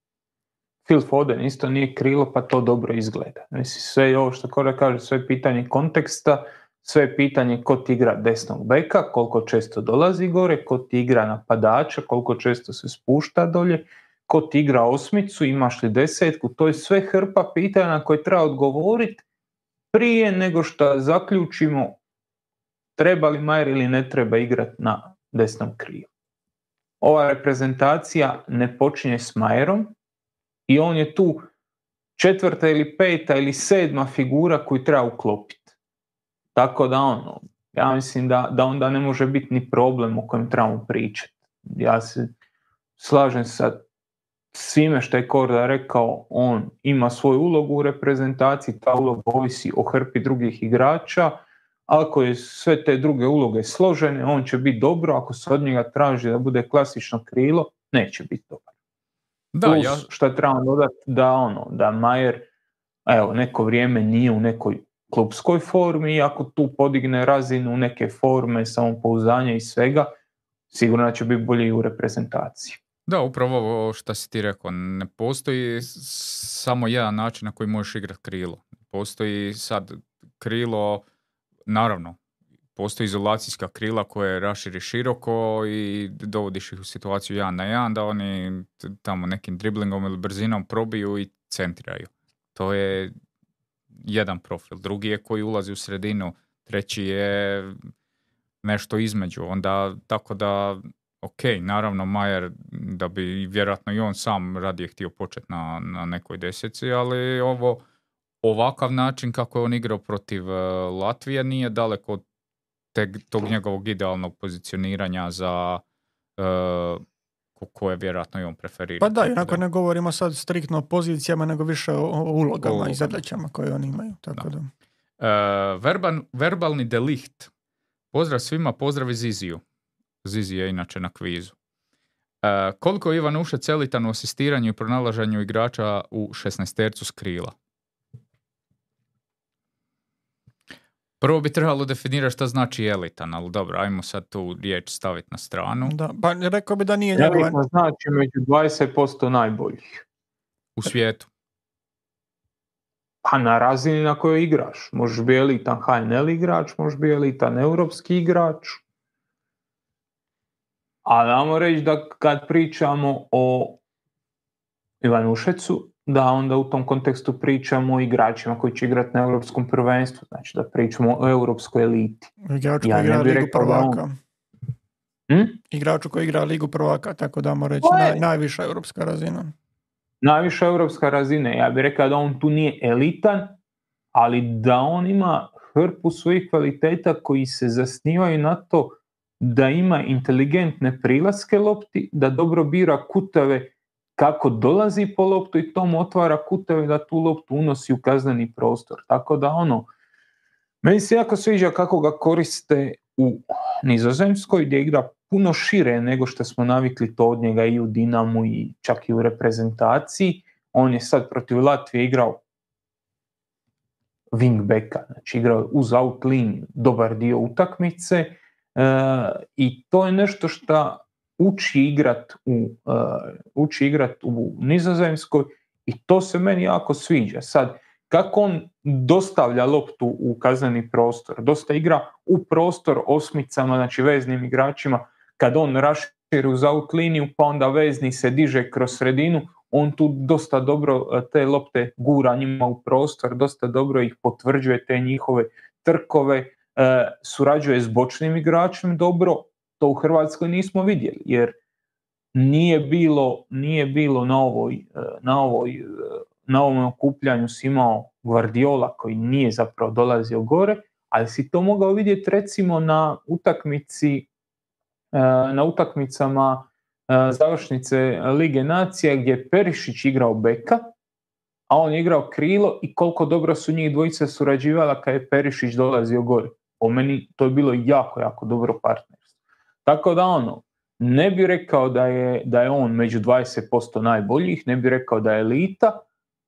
Phil Foden isto nije krilo pa to dobro izgleda. Mislim, sve ovo što Kora kaže, sve je pitanje konteksta, sve je pitanje ko ti igra desnog beka, koliko često dolazi gore, ko ti igra napadača, koliko često se spušta dolje, ko ti igra osmicu, imaš li desetku, to je sve hrpa pitanja na koje treba odgovoriti prije nego što zaključimo treba li Majer ili ne treba igrati na desnom kriju. Ova reprezentacija ne počinje s Majerom i on je tu četvrta ili peta ili sedma figura koju treba uklopiti. Tako da ono, ja mislim da, da onda ne može biti ni problem o kojem trebamo pričati. Ja se slažem sa svime što je Korda rekao, on ima svoju ulogu u reprezentaciji, ta uloga ovisi o hrpi drugih igrača, ako je sve te druge uloge složene, on će biti dobro, ako se od njega traži da bude klasično krilo, neće biti dobar. Da, Plus, ja... što trebamo dodati, da ono, da Majer evo, neko vrijeme nije u nekoj klubskoj formi i ako tu podigne razinu neke forme, samopouzdanja i svega, sigurno će biti bolji u reprezentaciji. Da, upravo ovo što si ti rekao, ne postoji samo jedan način na koji možeš igrati krilo. Postoji sad krilo, naravno, postoji izolacijska krila koje raširi široko i dovodiš ih u situaciju jedan na jedan da oni tamo nekim driblingom ili brzinom probiju i centriraju. To je jedan profil. Drugi je koji ulazi u sredinu, treći je nešto između. Onda tako da ok, naravno Majer da bi vjerojatno i on sam radije htio početi na, na nekoj deseci, ali ovo ovakav način kako je on igrao protiv uh, Latvije nije daleko od tog njegovog idealnog pozicioniranja za uh, koje vjerojatno i on preferira. Pa da, onako ne govorimo sad striktno o pozicijama, nego više o, ulogama i zadaćama koje oni imaju. Tako da. Uh, verbalni delikt. Pozdrav svima, pozdrav iz Iziju. Zizi je inače na kvizu. E, koliko je Ivan Ušec elitan u asistiranju i pronalaženju igrača u 16 tercu skrila? Prvo bi trebalo definirati šta znači elitan, ali dobro, ajmo sad tu riječ staviti na stranu. Da, pa rekao bi da nije njegova... znači među 20% najboljih. U svijetu? Pa na razini na kojoj igraš. Možeš biti elitan HNL igrač, možeš biti elitan europski igrač, a damo reći da kad pričamo o Ivanušecu, da onda u tom kontekstu pričamo o igračima koji će igrati na europskom prvenstvu, znači da pričamo o europskoj eliti. Igraču ja koji igra Ligu prvaka. Hm? Igraču koji igra Ligu prvaka, tako da reći naj, najviša europska razina. Najviša europska razina, ja bih rekao da on tu nije elitan, ali da on ima hrpu svojih kvaliteta koji se zasnivaju na to da ima inteligentne prilaske lopti, da dobro bira kutave kako dolazi po loptu i tom otvara kutave da tu loptu unosi u kazneni prostor. Tako da ono, meni se jako sviđa kako ga koriste u Nizozemskoj gdje igra puno šire nego što smo navikli to od njega i u Dinamu i čak i u reprezentaciji. On je sad protiv Latvije igrao wingbacka, znači igrao uz out dobar dio utakmice E, I to je nešto što uči igrat u, e, uči igrat u Nizozemskoj i to se meni jako sviđa. Sad, kako on dostavlja loptu u kazneni prostor, dosta igra u prostor osmicama, znači veznim igračima, kad on raširi uz out liniju, pa onda vezni se diže kroz sredinu, on tu dosta dobro e, te lopte gura njima u prostor, dosta dobro ih potvrđuje te njihove trkove, E, surađuje s bočnim igračem dobro, to u Hrvatskoj nismo vidjeli, jer nije bilo, nije bilo na ovoj, e, na ovoj e, na ovom okupljanju si imao Guardiola koji nije zapravo dolazio gore, ali si to mogao vidjeti recimo na utakmici na utakmicama završnice Lige nacija gdje je Perišić igrao beka, a on je igrao krilo i koliko dobro su njih dvojice surađivala kad je Perišić dolazio gore po meni to je bilo jako, jako dobro partnerstvo. Tako da ono, ne bi rekao da je, da je on među 20% najboljih, ne bi rekao da je elita,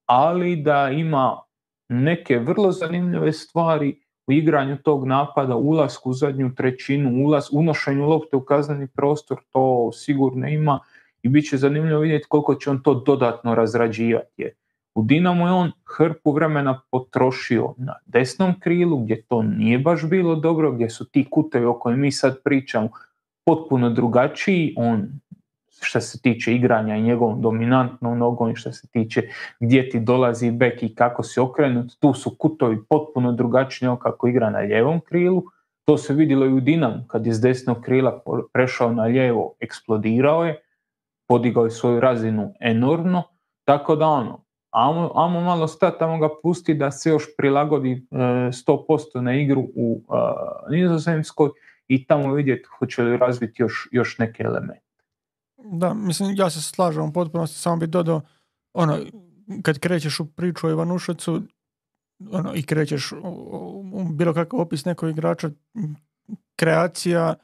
ali da ima neke vrlo zanimljive stvari u igranju tog napada, ulasku u zadnju trećinu, ulaz, unošenju lopte u kazneni prostor, to sigurno ima i bit će zanimljivo vidjeti koliko će on to dodatno razrađivati. U Dinamo je on hrpu vremena potrošio na desnom krilu gdje to nije baš bilo dobro, gdje su ti kutevi o kojim mi sad pričamo potpuno drugačiji, on što se tiče igranja i njegovom dominantnom nogom i što se tiče gdje ti dolazi bek i kako si okrenut, tu su kutovi potpuno drugačiji nego kako igra na ljevom krilu. To se vidjelo i u Dinam kad s desnog krila prešao na lijevo, eksplodirao je, podigao je svoju razinu enormno, tako da ono, amo, malo stati, tamo ga pusti da se još prilagodi 100% e, na igru u uh, nizozemskoj i tamo vidjeti hoće li razviti još, još neke elemente. Da, mislim, ja se slažem u potpunosti, samo bi dodao, ono, kad krećeš u priču o Ivanušecu, ono, i krećeš u, u bilo kakav opis nekog igrača, kreacija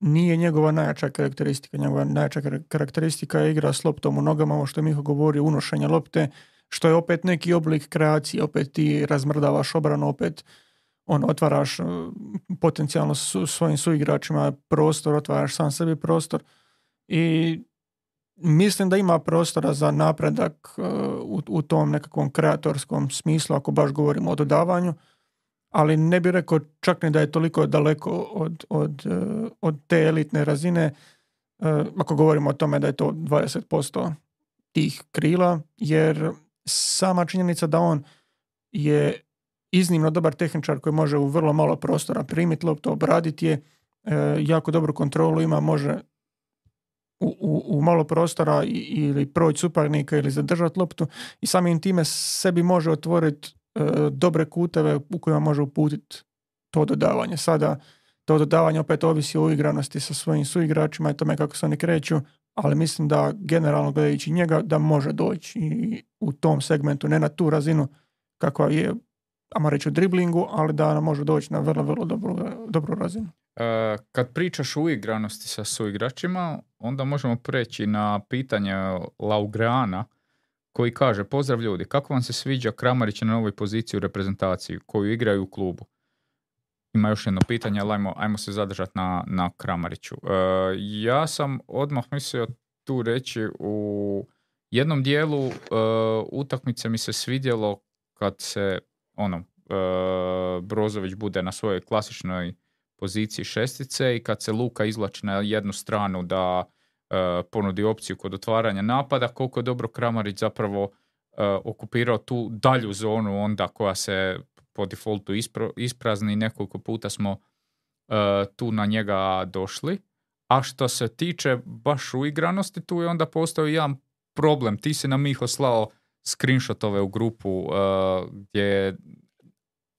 nije njegova najjača karakteristika. Njegova najjača karakteristika je igra s loptom u nogama, ovo što Miho govori, unošenje lopte, što je opet neki oblik kreacije, opet ti razmrdavaš obranu, opet on otvaraš uh, potencijalno svojim suigračima prostor, otvaraš sam sebi prostor i mislim da ima prostora za napredak uh, u, u tom nekakvom kreatorskom smislu ako baš govorimo o dodavanju, ali ne bih rekao čak ni da je toliko daleko od, od, uh, od te elitne razine ako govorimo o tome da je to 20% tih krila, jer sama činjenica da on je iznimno dobar tehničar koji može u vrlo malo prostora primiti loptu, obraditi je, e, jako dobru kontrolu ima, može u, u, u malo prostora ili proći suparnika ili zadržati loptu i samim time sebi može otvoriti e, dobre kuteve u kojima može uputiti to dodavanje. Sada to dodavanje opet ovisi o uigranosti sa svojim suigračima i tome kako se oni kreću, ali mislim da generalno gledajući njega da može doći i u tom segmentu, ne na tu razinu kakva je, ajmo reći u driblingu, ali da može doći na vrlo, vrlo dobru, dobru razinu. E, kad pričaš o uigranosti sa suigračima, onda možemo preći na pitanje Laugrana koji kaže, pozdrav ljudi, kako vam se sviđa Kramarić na novoj poziciji u reprezentaciji koju igraju u klubu? Ima još jedno pitanje, ali ajmo, ajmo se zadržati na, na Kramariću. E, ja sam odmah mislio tu reći u jednom dijelu uh, utakmice mi se svidjelo kad se ono uh, Brozović bude na svojoj klasičnoj poziciji šestice i kad se Luka izlači na jednu stranu da ponudi opciju kod otvaranja napada, koliko je dobro Kramarić zapravo okupirao tu dalju zonu onda koja se po defaultu isprazni i nekoliko puta smo tu na njega došli. A što se tiče baš uigranosti, tu je onda postao jedan problem. Ti si nam Miho slao screenshotove u grupu uh, gdje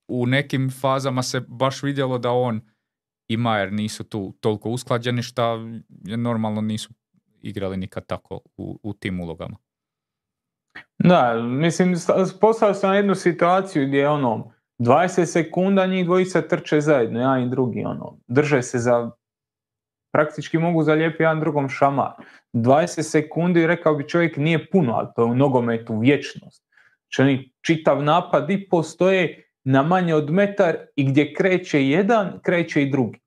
u nekim fazama se baš vidjelo da on i Majer nisu tu toliko usklađeni što normalno nisu igrali nikad tako u, u tim ulogama. Da, mislim, poslao sam jednu situaciju gdje ono, 20 sekunda njih dvojica trče zajedno, jedan i drugi, ono, drže se za, praktički mogu zalijepiti jedan drugom šamar. 20 sekundi, rekao bi čovjek, nije puno, ali to je u nogometu vječnost. Znači, čitav napad i postoje na manje od metar i gdje kreće jedan, kreće i drugi.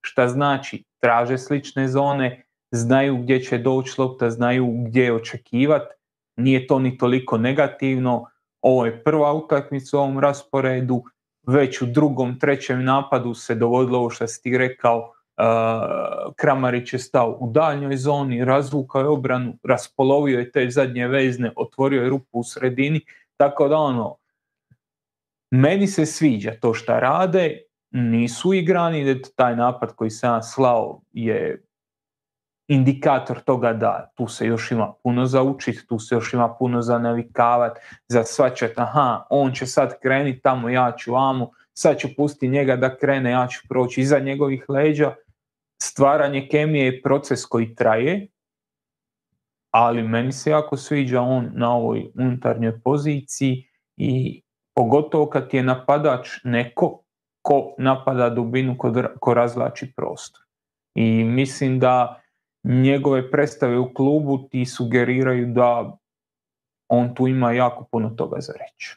Šta znači, traže slične zone, znaju gdje će doći lopta, znaju gdje je očekivati, nije to ni toliko negativno, ovo je prva utakmica u ovom rasporedu, već u drugom, trećem napadu se dogodilo ovo što si ti rekao, Kramarić je stao u daljnjoj zoni, razvukao je obranu, raspolovio je te zadnje vezne, otvorio je rupu u sredini, tako da ono, meni se sviđa to što rade, nisu igrani, taj napad koji sam slao je indikator toga da tu se još ima puno za učiti, tu se još ima puno za navikavati, za svačati, aha, on će sad kreniti tamo, ja ću amo, sad ću pustiti njega da krene, ja ću proći iza njegovih leđa. Stvaranje kemije je proces koji traje, ali meni se jako sviđa on na ovoj unutarnjoj poziciji i pogotovo kad je napadač neko ko napada dubinu, ko, ko razlači prostor. I mislim da njegove predstave u klubu ti sugeriraju da on tu ima jako puno toga za reći.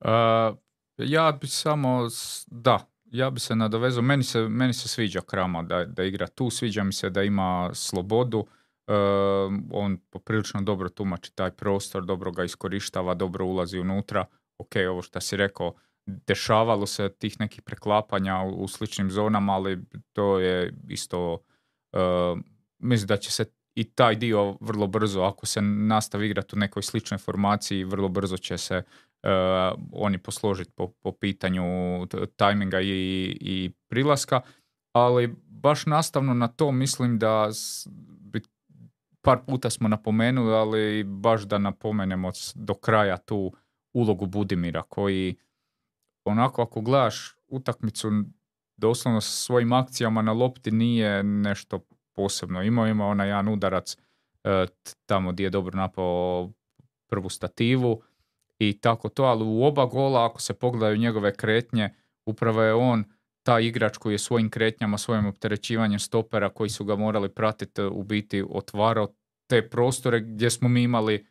Uh, ja bi samo, da, ja bi se nadovezao, meni se, meni se sviđa Krama da, da igra tu, sviđa mi se da ima slobodu, on poprilično dobro tumači taj prostor, dobro ga iskorištava, dobro ulazi unutra. Ok, ovo što si rekao, dešavalo se tih nekih preklapanja u, sličnim zonama, ali to je isto, uh, mislim da će se i taj dio vrlo brzo, ako se nastavi igrati u nekoj sličnoj formaciji, vrlo brzo će se oni posložiti po, po pitanju tajminga i, i prilaska, ali baš nastavno na to mislim da par puta smo napomenuli, ali baš da napomenemo do kraja tu ulogu Budimira koji onako ako gledaš utakmicu doslovno sa svojim akcijama na lopti nije nešto posebno. Imao ima onaj jedan udarac e, tamo gdje je dobro napao prvu stativu i tako to, ali u oba gola ako se pogledaju njegove kretnje, upravo je on taj igrač koji je svojim kretnjama, svojim opterećivanjem stopera koji su ga morali pratiti u biti otvarao te prostore gdje smo mi imali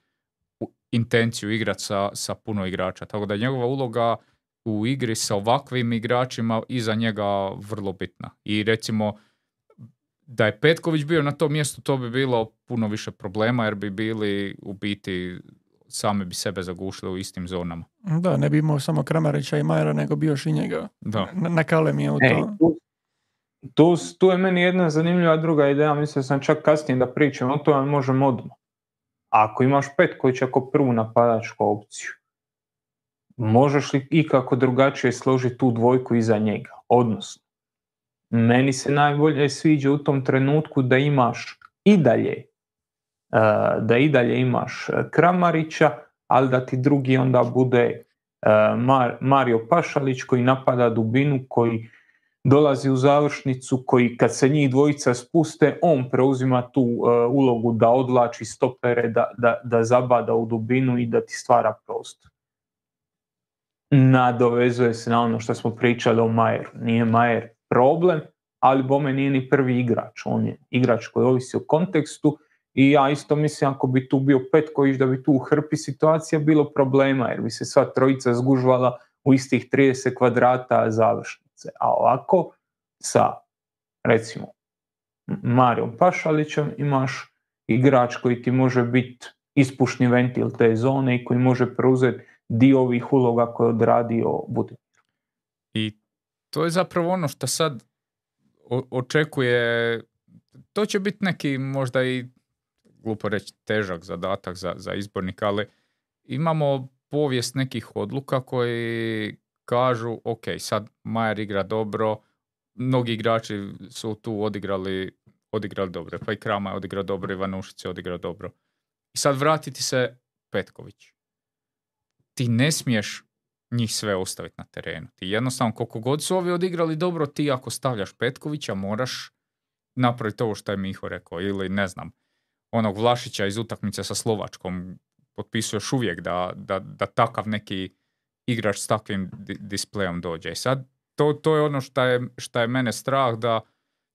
intenciju igrati sa, sa puno igrača. Tako da njegova uloga u igri sa ovakvim igračima iza njega vrlo bitna. I recimo da je Petković bio na tom mjestu, to bi bilo puno više problema jer bi bili u biti sami bi sebe zagušili u istim zonama. Da, ne bi imao samo Kramarića i Majera, nego bi još i njega. Da. Na, na kale mi je u to. tu, tu, je meni jedna zanimljiva druga ideja, mislio sam čak kasnije da pričam o to, ali možemo odmah. Ako imaš Petkovića ako prvu napadačku opciju, možeš li ikako drugačije složiti tu dvojku iza njega? Odnosno, meni se najbolje sviđa u tom trenutku da imaš i dalje da i dalje imaš Kramarića, ali da ti drugi onda bude e, Mario Pašalić koji napada dubinu, koji dolazi u završnicu, koji kad se njih dvojica spuste, on preuzima tu ulogu da odlači stopere, da, da, da zabada u dubinu i da ti stvara prostor nadovezuje se na ono što smo pričali o Majeru. Nije Majer problem, ali bome nije ni prvi igrač. On je igrač koji ovisi o kontekstu i ja isto mislim ako bi tu bio Petković da bi tu u hrpi situacija bilo problema jer bi se sva trojica zgužvala u istih 30 kvadrata završnice. A ovako sa recimo Marijom Pašalićem imaš igrač koji ti može biti ispušni ventil te zone i koji može preuzeti dio ovih uloga koje je odradio Budimir. I to je zapravo ono što sad očekuje, to će biti neki možda i glupo reći težak zadatak za, za izbornik, ali imamo povijest nekih odluka koji kažu ok, sad Majer igra dobro, mnogi igrači su tu odigrali, odigrali dobro, pa i Krama je odigrao dobro, Ivanušić je odigrao dobro. I sad vratiti se Petković ti ne smiješ njih sve ostaviti na terenu. Ti jednostavno, koliko god su ovi odigrali dobro, ti ako stavljaš Petkovića, moraš napraviti ovo što je Miho rekao. Ili, ne znam, onog Vlašića iz utakmice sa Slovačkom potpisuješ uvijek da, da, da takav neki igrač s takvim displejom dođe. I sad, to, to je ono što je, šta je mene strah da,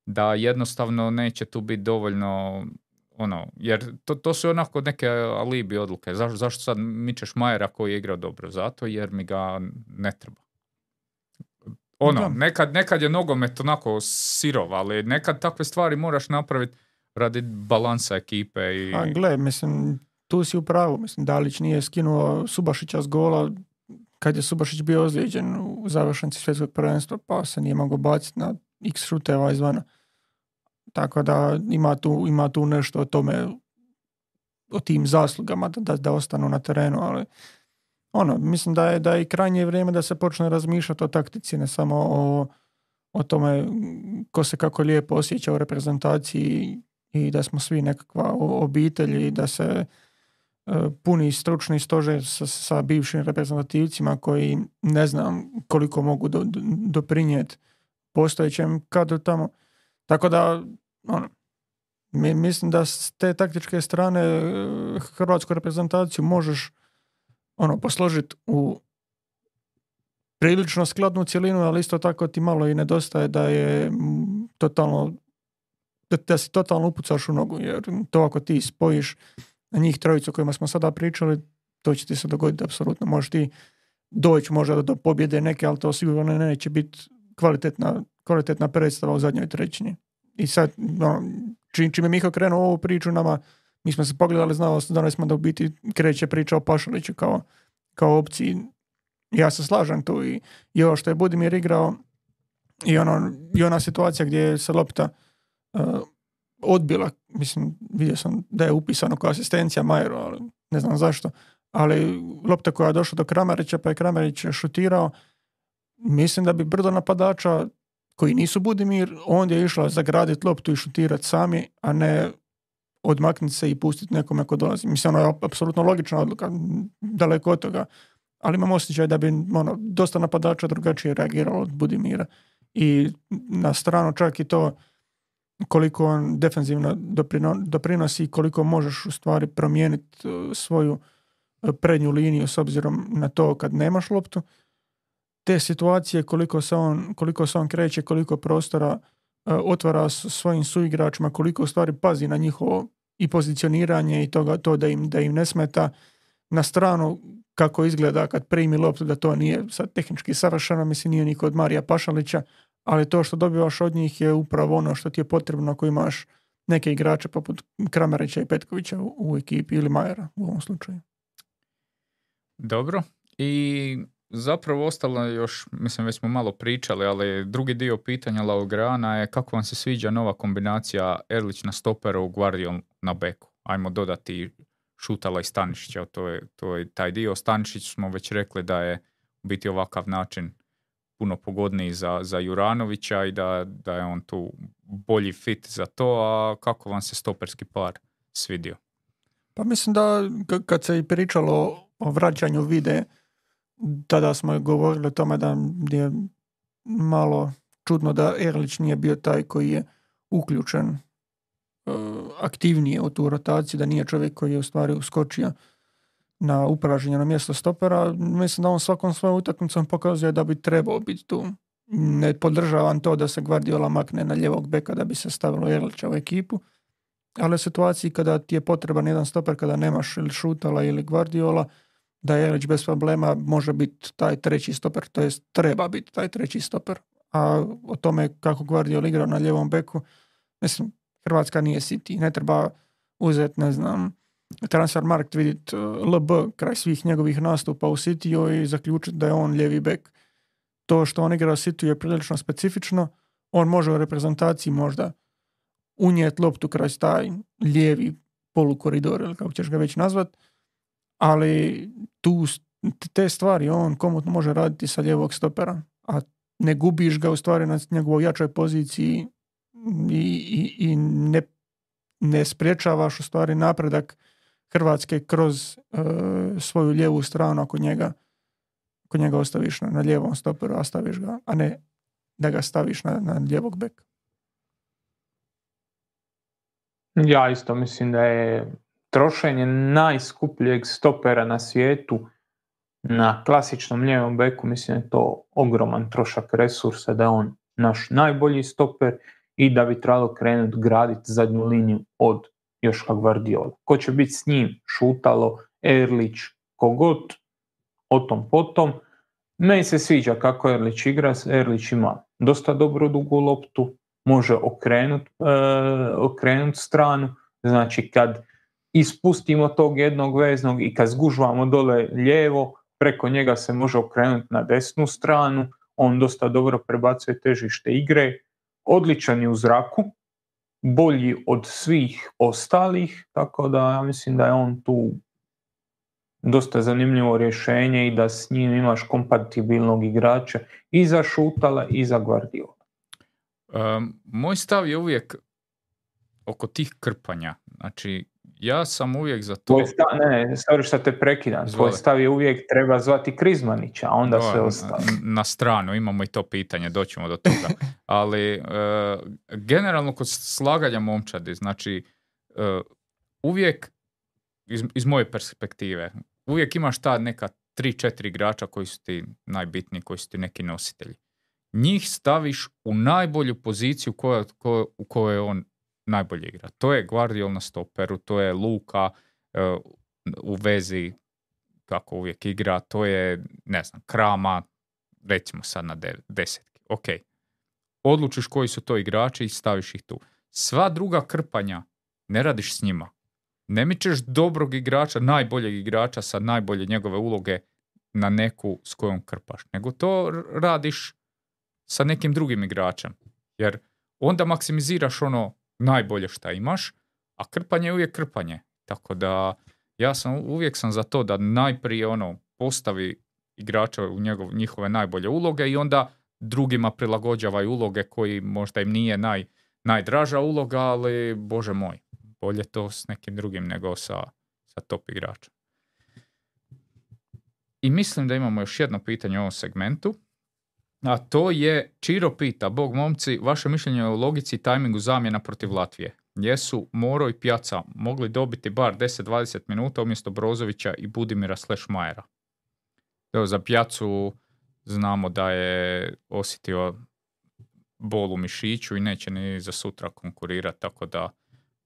da jednostavno neće tu biti dovoljno ono, jer to, to su onako neke alibi odluke. Zašto, zašto sad mičeš Majera koji je igrao dobro? Zato jer mi ga ne treba. Ono, nekad, nekad je nogomet onako sirov, ali nekad takve stvari moraš napraviti radi balansa ekipe. I... A gle, mislim, tu si u pravu. Mislim, Dalić nije skinuo Subašića s gola kad je Subašić bio ozlijeđen u završnici svjetskog prvenstva, pa se nije mogao baciti na x šuteva izvana. Tako da ima tu, ima tu nešto o tome, o tim zaslugama da, da ostanu na terenu, ali ono, mislim da je, da je i krajnje vrijeme da se počne razmišljati o taktici, ne samo o, o tome ko se kako lijepo osjeća u reprezentaciji i da smo svi nekakva obitelj i da se e, puni stručni stožer sa, sa bivšim reprezentativcima koji ne znam koliko mogu do, doprinijeti postojećem kadru tamo. Tako da ono, mi, mislim da s te taktičke strane eh, hrvatsku reprezentaciju možeš ono, posložiti u prilično skladnu cjelinu, ali isto tako ti malo i nedostaje da je totalno da, da si totalno upucaš u nogu, jer to ako ti spojiš njih trojicu kojima smo sada pričali, to će ti se dogoditi apsolutno. Možeš ti doći možda do pobjede neke, ali to sigurno neće biti kvalitetna, kvalitetna predstava u zadnjoj trećini. I sad, no, čim, čim je Miho krenuo ovu priču nama, mi smo se pogledali, znali, znali smo da u biti kreće priča o Pašaliću kao, kao opciji. Ja se slažem tu i, i ovo što je Budimir igrao i, ono, i ona situacija gdje se lopta odbila, mislim, vidio sam da je upisano kao asistencija Majeru, ali ne znam zašto, ali lopta koja je došla do Kramarića, pa je Kramarić šutirao, mislim da bi brdo napadača koji nisu Budimir, ondje je išla zagraditi loptu i šutirati sami, a ne odmaknuti se i pustiti nekome ko dolazi. Mislim, ono je apsolutno logična odluka, daleko od toga, ali imam osjećaj da bi ono, dosta napadača drugačije reagiralo od Budimira. I na stranu čak i to koliko on defensivno doprinosi i koliko možeš u stvari promijeniti e, svoju e, prednju liniju s obzirom na to kad nemaš loptu. Te situacije koliko se on, koliko se on kreće, koliko prostora e, otvara svojim suigračima, koliko u stvari pazi na njihovo i pozicioniranje i toga, to da im, da im ne smeta na stranu kako izgleda kad primi loptu da to nije sad tehnički savršeno, mislim nije ni kod Marija Pašalića, ali to što dobivaš od njih je upravo ono što ti je potrebno ako imaš neke igrače poput Kramerića i Petkovića u, ekipi ili Majera u ovom slučaju. Dobro. I zapravo ostalo još, mislim već smo malo pričali, ali drugi dio pitanja Laograna je kako vam se sviđa nova kombinacija Erlić na stoperu, Guardiol na beku. Ajmo dodati Šutala i Stanišića, to je, to je taj dio. Stanišić smo već rekli da je u biti ovakav način puno pogodniji za, za Juranovića i da, da je on tu bolji fit za to, a kako vam se stoperski par svidio? Pa mislim da kad se i pričalo o vraćanju vide, tada smo govorili o tome da je malo čudno da Erlić nije bio taj koji je uključen e, aktivnije u tu rotaciju, da nije čovjek koji je u stvari uskočio na upražnjeno mjesto stopera, mislim da on svakom svojom utakmicom pokazuje da bi trebao biti tu. Ne podržavam to da se Guardiola makne na ljevog beka da bi se stavilo Erlića u ekipu, ali u situaciji kada ti je potreban jedan stoper, kada nemaš ili Šutala ili Guardiola, da Erlić bez problema može biti taj treći stoper, to jest treba biti taj treći stoper. A o tome kako Guardiola igra na ljevom beku, mislim, Hrvatska nije City, ne treba uzeti, ne znam, Transfermarkt vidjeti uh, LB kraj svih njegovih nastupa u City i zaključiti da je on ljevi bek. To što on igra u City je prilično specifično. On može u reprezentaciji možda unijeti loptu kroz taj lijevi polukoridor ili kako ćeš ga već nazvat, ali tu te stvari on komotno može raditi sa lijevog stopera, a ne gubiš ga u stvari na njegovoj jačoj poziciji i, i, i ne, ne spriječavaš u stvari napredak Hrvatske kroz e, svoju lijevu stranu ako njega, ako njega ostaviš na, na lijevom stoperu, a staviš ga, a ne da ga staviš na, na lijevog beka. Ja isto mislim da je trošenje najskupljeg stopera na svijetu na klasičnom lijevom beku, mislim da je to ogroman trošak resursa, da je on naš najbolji stoper i da bi trebalo krenuti graditi zadnju liniju od Joška Guardiola. Ko će biti s njim? Šutalo, Erlić, kogod, o tom potom. Meni se sviđa kako Erlić igra, Erlić ima dosta dobro dugu loptu, može okrenuti e, okrenut stranu, znači kad ispustimo tog jednog veznog i kad zgužvamo dole lijevo, preko njega se može okrenuti na desnu stranu, on dosta dobro prebacuje težište igre, odličan je u zraku, bolji od svih ostalih, tako da ja mislim da je on tu dosta zanimljivo rješenje i da s njim imaš kompatibilnog igrača i za Šutala i za Guardiola. moj stav je uvijek oko tih krpanja. Znači, ja sam uvijek za to... Stav, ne, ne, što te prekidam. Tvoj stav je uvijek treba zvati Krizmanića, a onda se ostalo. Na, stranu, imamo i to pitanje, doćemo do toga. Ali e, generalno kod slaganja momčadi, znači e, uvijek, iz, iz moje perspektive, uvijek imaš ta neka tri, četiri igrača koji su ti najbitniji, koji su ti neki nositelji. Njih staviš u najbolju poziciju koja, u kojoj on najbolje igra. To je Guardiol na stoperu, to je Luka uh, u vezi kako uvijek igra, to je, ne znam, Krama, recimo sad na de- desetki. Ok, odlučiš koji su to igrači i staviš ih tu. Sva druga krpanja ne radiš s njima. Ne mičeš dobrog igrača, najboljeg igrača sa najbolje njegove uloge na neku s kojom krpaš, nego to radiš sa nekim drugim igračem. Jer onda maksimiziraš ono najbolje šta imaš, a krpanje je uvijek krpanje. Tako da ja sam uvijek sam za to da najprije ono postavi igrača u njegov, njihove najbolje uloge i onda drugima prilagođavaj uloge koji možda im nije naj, najdraža uloga, ali bože moj, bolje to s nekim drugim nego sa, sa top igračem. I mislim da imamo još jedno pitanje u ovom segmentu, a to je Čiro pita, Bog momci, vaše mišljenje o logici i tajmingu zamjena protiv Latvije. Jesu Moro i Pjaca mogli dobiti bar 10-20 minuta umjesto Brozovića i Budimira slash Majera? Evo, za Pjacu znamo da je osjetio bol u mišiću i neće ni za sutra konkurirati, tako da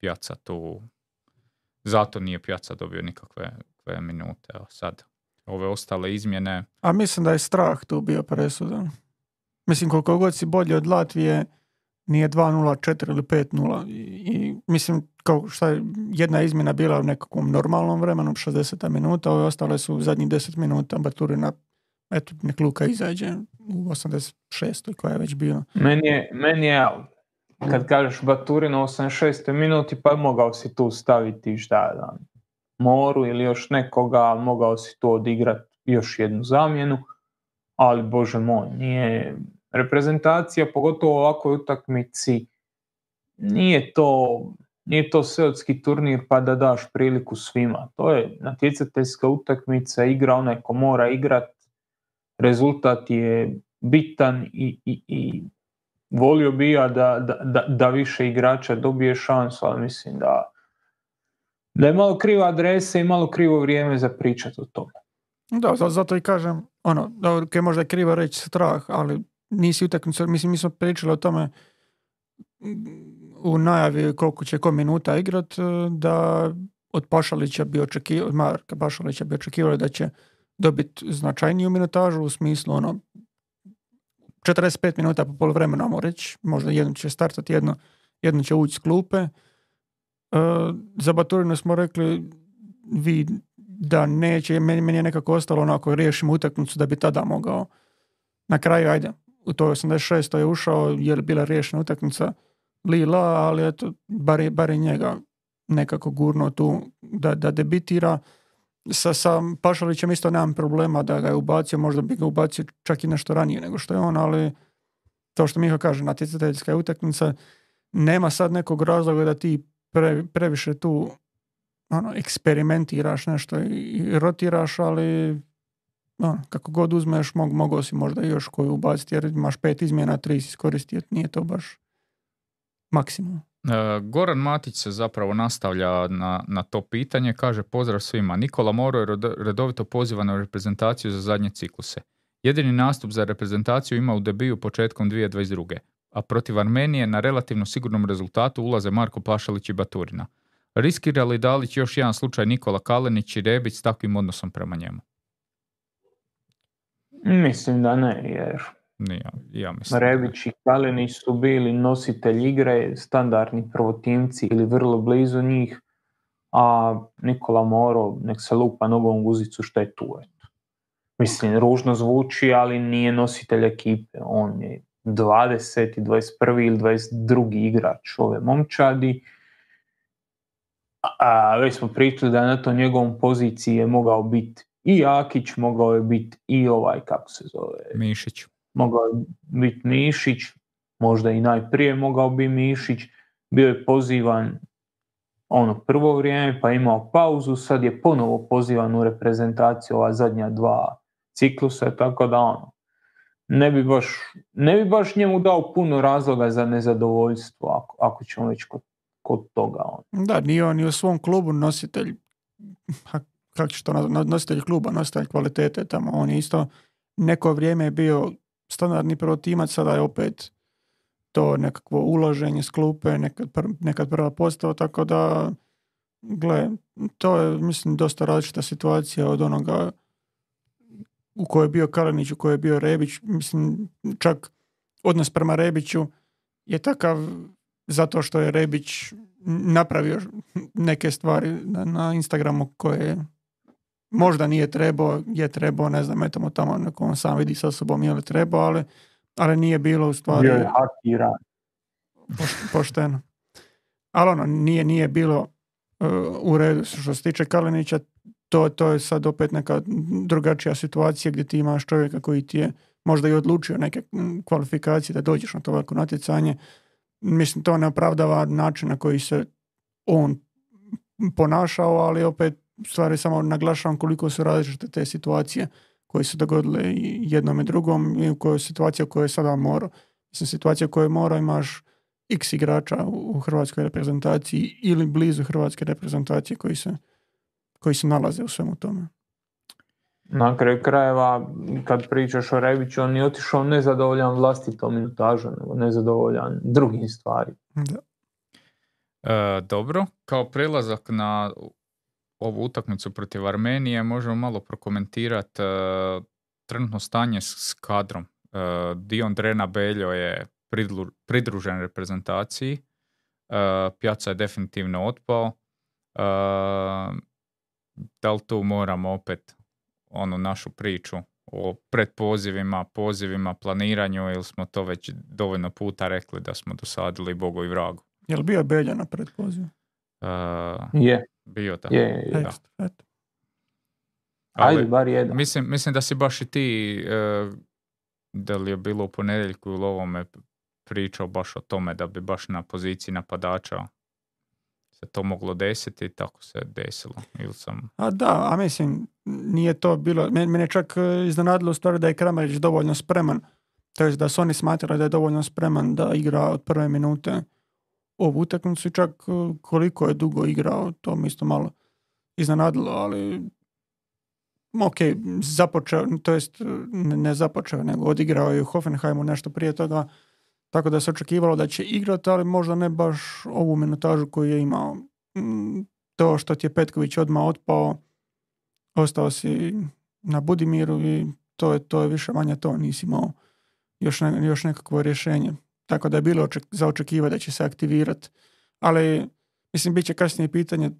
Pjaca tu, zato nije Pjaca dobio nikakve minute. A sad, ove ostale izmjene... A mislim da je strah tu bio presudan. Mislim, koliko god si bolji od Latvije, nije 2-0, 4 ili 5-0. I, I, mislim, kao šta je jedna izmjena bila u nekakvom normalnom vremenu, 60 minuta, ove ostale su u zadnjih 10 minuta Baturina, eto, nek Luka izađe u 86. koja je već bio. Meni je, meni je kad kažeš Baturina u 86. minuti, pa mogao si tu staviti šta da, Moru ili još nekoga, mogao si tu odigrati još jednu zamjenu, ali bože moj, nije reprezentacija, pogotovo u ovakvoj utakmici, nije to, nije to seotski turnir pa da daš priliku svima. To je natjecateljska utakmica, igra onaj ko mora igrat, rezultat je bitan i, i, i volio bi ja da, da, da, više igrača dobije šansu, ali mislim da, da je malo kriva adresa i malo krivo vrijeme za pričati o tome. Da, zato i kažem, ono, je možda krivo reći strah, ali nisi utakmica, mislim mi smo pričali o tome u najavi koliko će ko minuta igrat, e, da od Pašalića bi očekivali, od Marka Pašalića bi očekivali da će dobiti značajniju minutažu u smislu ono 45 minuta po pol vremena, ajmo reći, možda jedno će startati, jedno, jedno će ući s klupe. E, za Baturinu smo rekli vi da neće, meni, meni je nekako ostalo onako riješimo utakmicu da bi tada mogao na kraju, ajde, u toj 86. je ušao jer je bila riješena utakmica Lila, ali eto, bar, bar je njega nekako gurno tu da, da debitira. Sa, sa Pašalićem isto nemam problema da ga je ubacio, možda bi ga ubacio čak i nešto ranije nego što je on, ali to što Miha kaže, natjecateljska je utakmica, nema sad nekog razloga da ti previše tu ono, eksperimentiraš nešto i rotiraš, ali no, kako god uzmeš, mog, mogao si možda još koju ubaciti, jer imaš pet izmjena, tri si iskoristio, nije to baš maksimum. E, Goran Matić se zapravo nastavlja na, na to pitanje, kaže pozdrav svima. Nikola Moro je redovito pozivan na reprezentaciju za zadnje cikluse. Jedini nastup za reprezentaciju ima u debiju početkom 2022. A protiv Armenije na relativno sigurnom rezultatu ulaze Marko Plašalić i Baturina. Riskira li Dalić još jedan slučaj Nikola Kalenić i Rebić s takvim odnosom prema njemu? Mislim da ne, jer ja, ja mislim Rebić i Kalenić su bili nositelji igre, standardni prvotimci ili vrlo blizu njih, a Nikola Moro nek se lupa nogom guzicu što je tu. Mislim, ružno zvuči, ali nije nositelj ekipe. On je 20. 21. ili 22. igrač ove momčadi. A već smo pričali da na to njegovom poziciji je mogao biti i Jakić, mogao je biti i ovaj, kako se zove? Mišić. Mogao je biti Mišić, možda i najprije mogao bi Mišić, bio je pozivan ono prvo vrijeme pa imao pauzu, sad je ponovo pozivan u reprezentaciju ova zadnja dva ciklusa, tako da ono, ne bi baš, ne bi baš njemu dao puno razloga za nezadovoljstvo ako, ako ćemo već kod, kod toga. Ono. Da, nije on i u svom klubu nositelj kako će to nositelj kluba, nositelj kvalitete tamo, on je isto neko vrijeme je bio standardni protimac, sada je opet to nekakvo uloženje s klupe, nekad, pr, nekad prva postava, tako da gle, to je mislim dosta različita situacija od onoga u kojoj je bio Kalenić, u kojoj je bio Rebić, mislim čak odnos prema Rebiću je takav zato što je Rebić napravio neke stvari na, na Instagramu koje možda nije trebao, je trebao, ne znam, etamo tamo neko on sam vidi sa sobom je li trebao, ali, ali nije bilo u stvari Bio je hakiran. poš- pošteno. Ali ono, nije, nije bilo uh, u redu. Što se tiče Kalinića, to, to je sad opet neka drugačija situacija gdje ti imaš čovjeka koji ti je možda i odlučio neke kvalifikacije da dođeš na to veliko natjecanje. Mislim, to ne opravdava način na koji se on ponašao, ali opet stvari samo naglašavam koliko su različite te situacije koje su dogodile i jednom i drugom i u kojoj situacija u kojoj je sada mora. Mislim, situacija u kojoj mora imaš x igrača u hrvatskoj reprezentaciji ili blizu hrvatske reprezentacije koji se, koji se nalaze u svemu tome. Na kraju krajeva, kad pričaš o Rebiću, on je otišao nezadovoljan vlastitom minutažom, nego nezadovoljan drugim stvarima. Da. E, dobro, kao prelazak na ovu utakmicu protiv Armenije možemo malo prokomentirati trenutno stanje s, s kadrom. E, Dion Drena Beljo je pridlu- pridružen reprezentaciji, e, Pjaca je definitivno otpao. E, da li tu moramo opet onu našu priču o predpozivima, pozivima, planiranju ili smo to već dovoljno puta rekli da smo dosadili Bogu i vragu? Je li bio Belja na predpozivu? E, Je, bio da. je, je. Da. Ali Ajde, bar jedan. Mislim, mislim da si baš i ti, e, da li je bilo u ponedjeljku ili ovome pričao baš o tome da bi baš na poziciji napadača se to moglo desiti i tako se desilo. Ili sam... A da, a mislim, nije to bilo, mene, je čak e, iznenadilo u stvari da je Kramarić dovoljno spreman, to jest da su oni smatrali da je dovoljno spreman da igra od prve minute ovu utakmicu i čak e, koliko je dugo igrao, to mi isto malo iznenadilo, ali ok, započeo, to jest ne, započeo, nego odigrao je u Hoffenheimu nešto prije toga, tako da se očekivalo da će igrati, ali možda ne baš ovu minutažu koju je imao. To što ti je Petković odmah otpao, ostao si na Budimiru i to je, to je više manje to, nisi imao još, ne, još nekakvo rješenje. Tako da je bilo oček, za očekivati da će se aktivirati. Ali, mislim, bit će kasnije pitanje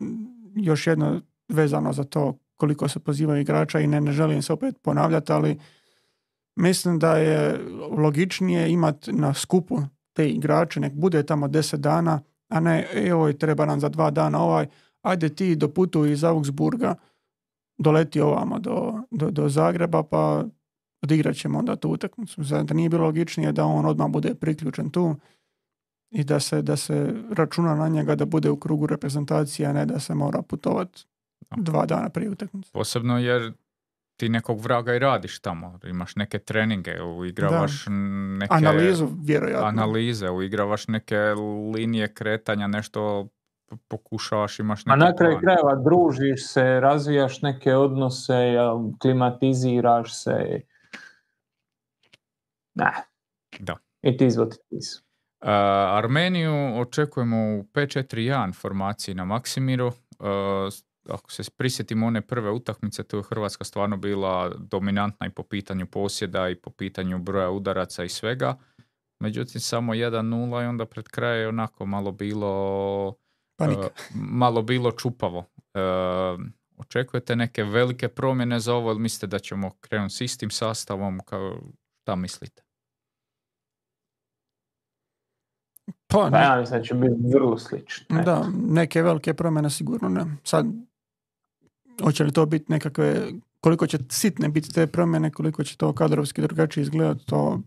još jedno vezano za to koliko se pozivaju igrača i ne, ne želim se opet ponavljati, ali mislim da je logičnije imati na skupu te igrače, nek bude tamo 10 dana, a ne, evo, treba nam za dva dana ovaj, ajde ti doputuj iz Augsburga, doleti ovamo do, do, do Zagreba, pa odigrat ćemo onda tu utakmicu. Zar da nije bilo logičnije da on odmah bude priključen tu i da se, da se računa na njega da bude u krugu reprezentacije, a ne da se mora putovati dva dana prije utakmice. Posebno jer ti nekog vraga i radiš tamo. Imaš neke treninge, uigravaš neke Analizu, vjerojatno. analize, uigravaš neke linije kretanja, nešto pokušavaš, imaš neki A na kraju plan. krajeva družiš se, razvijaš neke odnose, klimatiziraš se. Ne. Da. It is what it is. Uh, Armeniju očekujemo u 5-4-1 formaciji na Maksimiru. Uh, ako se prisjetimo one prve utakmice, tu je Hrvatska stvarno bila dominantna i po pitanju posjeda i po pitanju broja udaraca i svega. Međutim, samo 1-0 i onda pred kraj je onako malo bilo Panika. uh, malo bilo čupavo. Uh, očekujete neke velike promjene za ovo ili mislite da ćemo krenuti s istim sastavom? Kao, šta mislite? Pa, Pa ne, ja mislim da će biti vrlo slično. eto. da, neke velike promjene sigurno ne. Sad, hoće li to biti nekakve, koliko će sitne biti te promjene, koliko će to kadrovski drugačije izgledati, to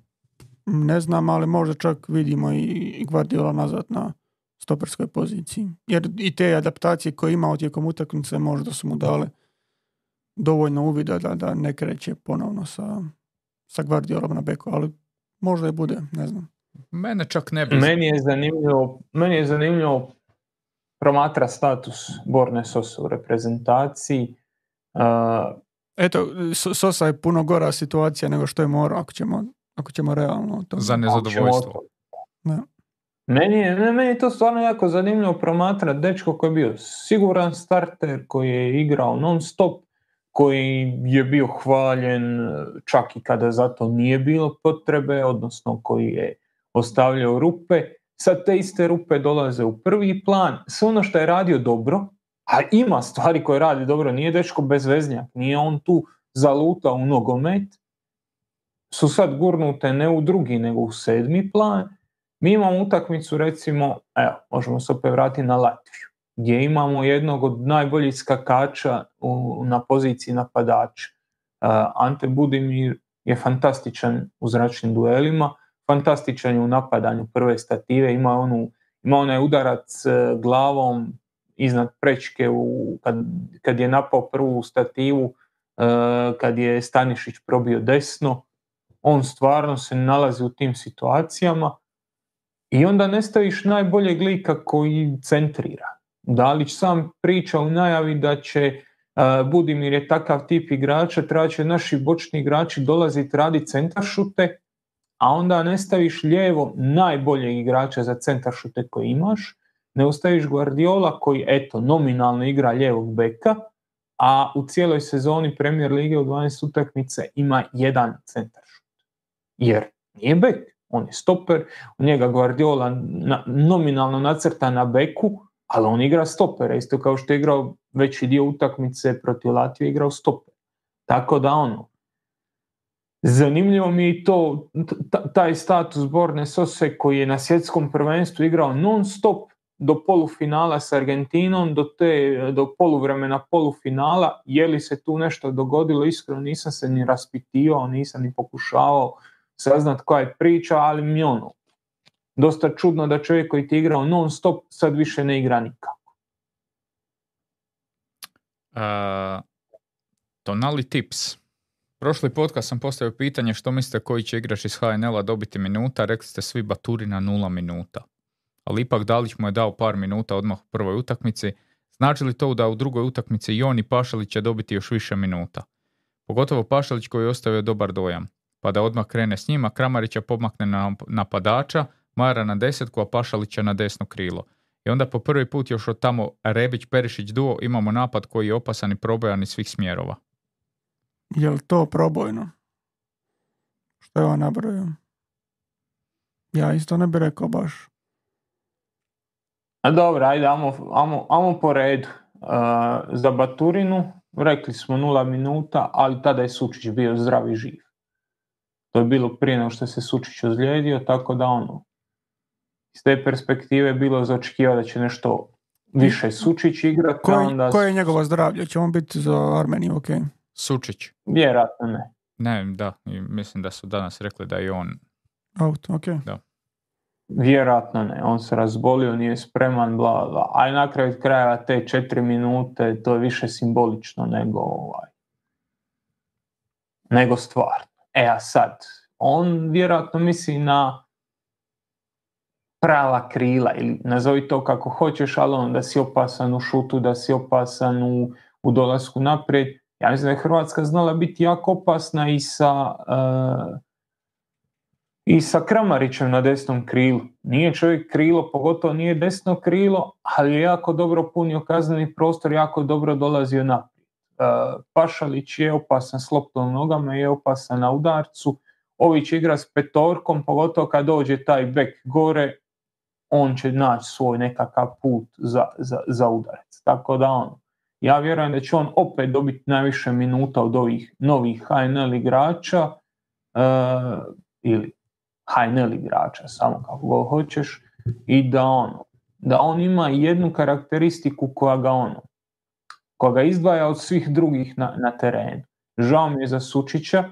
ne znam, ali možda čak vidimo i, Guardiola nazad na stoperskoj poziciji. Jer i te adaptacije koje je imao tijekom utakmice možda su mu dale dovoljno uvida da, da ne kreće ponovno sa, sa Guardiolom na beku, ali možda i bude, ne znam. Mene čak ne bi... Meni je zanimljivo, meni je zanimljivo promatra status Borne Sosa u reprezentaciji. Uh, Eto, Sosa je puno gora situacija nego što je morao, ako ćemo, ako ćemo realno o tome. za nezadovoljstvo. Da. Meni je, ne, meni je to stvarno jako zanimljivo promatrati dečko koji je bio siguran starter, koji je igrao non stop, koji je bio hvaljen čak i kada za to nije bilo potrebe, odnosno koji je ostavljao rupe. sad te iste rupe dolaze u prvi plan, sve ono što je radio dobro, a ima stvari koje radi dobro, nije dečko bezveznjak, nije on tu zalutao u nogomet, su sad gurnute ne u drugi nego u sedmi plan. Mi imamo utakmicu recimo, evo, možemo se opet vratiti na Latviju, gdje imamo jednog od najboljih skakača u, na poziciji napadača. Ante Budimir je fantastičan u zračnim duelima, fantastičan je u napadanju prve stative, ima, onu, ima onaj udarac e, glavom iznad prečke u, kad, kad je napao prvu stativu, e, kad je Stanišić probio desno, on stvarno se nalazi u tim situacijama i onda ne staviš najboljeg lika koji centrira. Dalić sam priča u najavi da će Budimir je takav tip igrača, treba će naši bočni igrači dolaziti raditi centaršute, a onda ne staviš lijevo najboljeg igrača za centaršute koji imaš, ne ostaviš Guardiola koji eto nominalno igra lijevog beka, a u cijeloj sezoni Premier Lige u 12 utakmice ima jedan centaršut. Jer nije bek, on je stoper, u njega Guardiola nominalno nacrta na beku, ali on igra stopera, isto kao što je igrao veći dio utakmice protiv Latvije igrao stoper. Tako da ono, zanimljivo mi je to, taj status Borne Sose koji je na svjetskom prvenstvu igrao non stop do polufinala s Argentinom, do, te, do poluvremena polufinala, je li se tu nešto dogodilo, iskreno nisam se ni raspitivao, nisam ni pokušavao saznat koja je priča, ali mi ono, dosta čudno da čovjek koji ti igrao non stop sad više ne igra nikako. Uh, tonali tips. Prošli podcast sam postavio pitanje što mislite koji će igrač iz HNL-a dobiti minuta, rekli ste svi Baturi na nula minuta. Ali ipak Dalić mu je dao par minuta odmah u prvoj utakmici. Znači li to da u drugoj utakmici i on i Pašalić će dobiti još više minuta? Pogotovo Pašalić koji je ostavio dobar dojam. Pa da odmah krene s njima, Kramarića pomakne na napadača, Mara na desetku, a Pašalića na desno krilo. I onda po prvi put još od tamo Rebić-Perišić duo imamo napad koji je opasan i probojan iz svih smjerova. Je li to probojno? Što je on nabrojio? Ja isto ne bi rekao baš. A dobro, ajde, amo, po redu. Uh, za Baturinu rekli smo nula minuta, ali tada je Sučić bio zdrav i živ. To je bilo prije nego što se Sučić ozlijedio, tako da ono, iz te perspektive bilo za da će nešto više Sučić igrati. Koje, onda... koje je njegovo zdravlje? Će on biti za Armeniju ok? Sučić. Vjerojatno ne. Ne, da. I mislim da su danas rekli da je on... Out, ok. Da. Vjerojatno ne. On se razbolio, nije spreman, bla, bla. A na kraju krajeva te četiri minute, to je više simbolično nego ovaj, nego stvar. E a sad, on vjerojatno misli na prava krila ili nazovi to kako hoćeš, ali on da si opasan u šutu, da si opasan u, u dolasku naprijed. Ja mislim da je Hrvatska znala biti jako opasna i sa, uh, i sa Kramarićem na desnom krilu. Nije čovjek krilo, pogotovo nije desno krilo, ali je jako dobro punio kazneni prostor, jako dobro dolazio naprijed. Uh, Pašalić je opasan s loptom nogama, je opasan na udarcu. Ović igra s petorkom, pogotovo kad dođe taj bek gore, on će naći svoj nekakav put za, za, za udarac. Tako da on, ja vjerujem da će on opet dobiti najviše minuta od ovih novih HNL igrača uh, ili HNL igrača, samo kako go hoćeš, i da ono, da on ima jednu karakteristiku koja ga ono, koja ga izdvaja od svih drugih na, na terenu. Žao mi je za Sučića,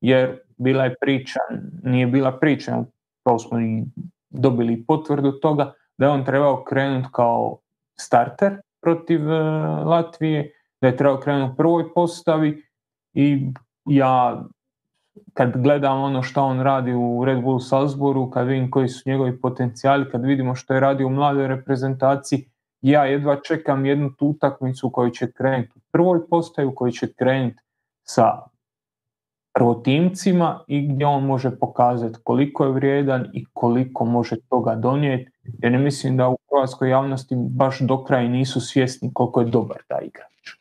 jer bila je priča, nije bila priča, to smo i dobili potvrdu toga da je on trebao krenuti kao starter protiv e, Latvije, da je trebao krenuti u prvoj postavi i ja kad gledam ono što on radi u Red Bull Salzburgu, kad vidim koji su njegovi potencijali, kad vidimo što je radio u mladoj reprezentaciji, ja jedva čekam jednu tu utakmicu koju će krenuti u prvoj postaju, koju će krenuti sa prvotimcima i gdje on može pokazati koliko je vrijedan i koliko može toga donijeti. Jer mislim da u hrvatskoj javnosti baš do kraja nisu svjesni koliko je dobar taj igrač.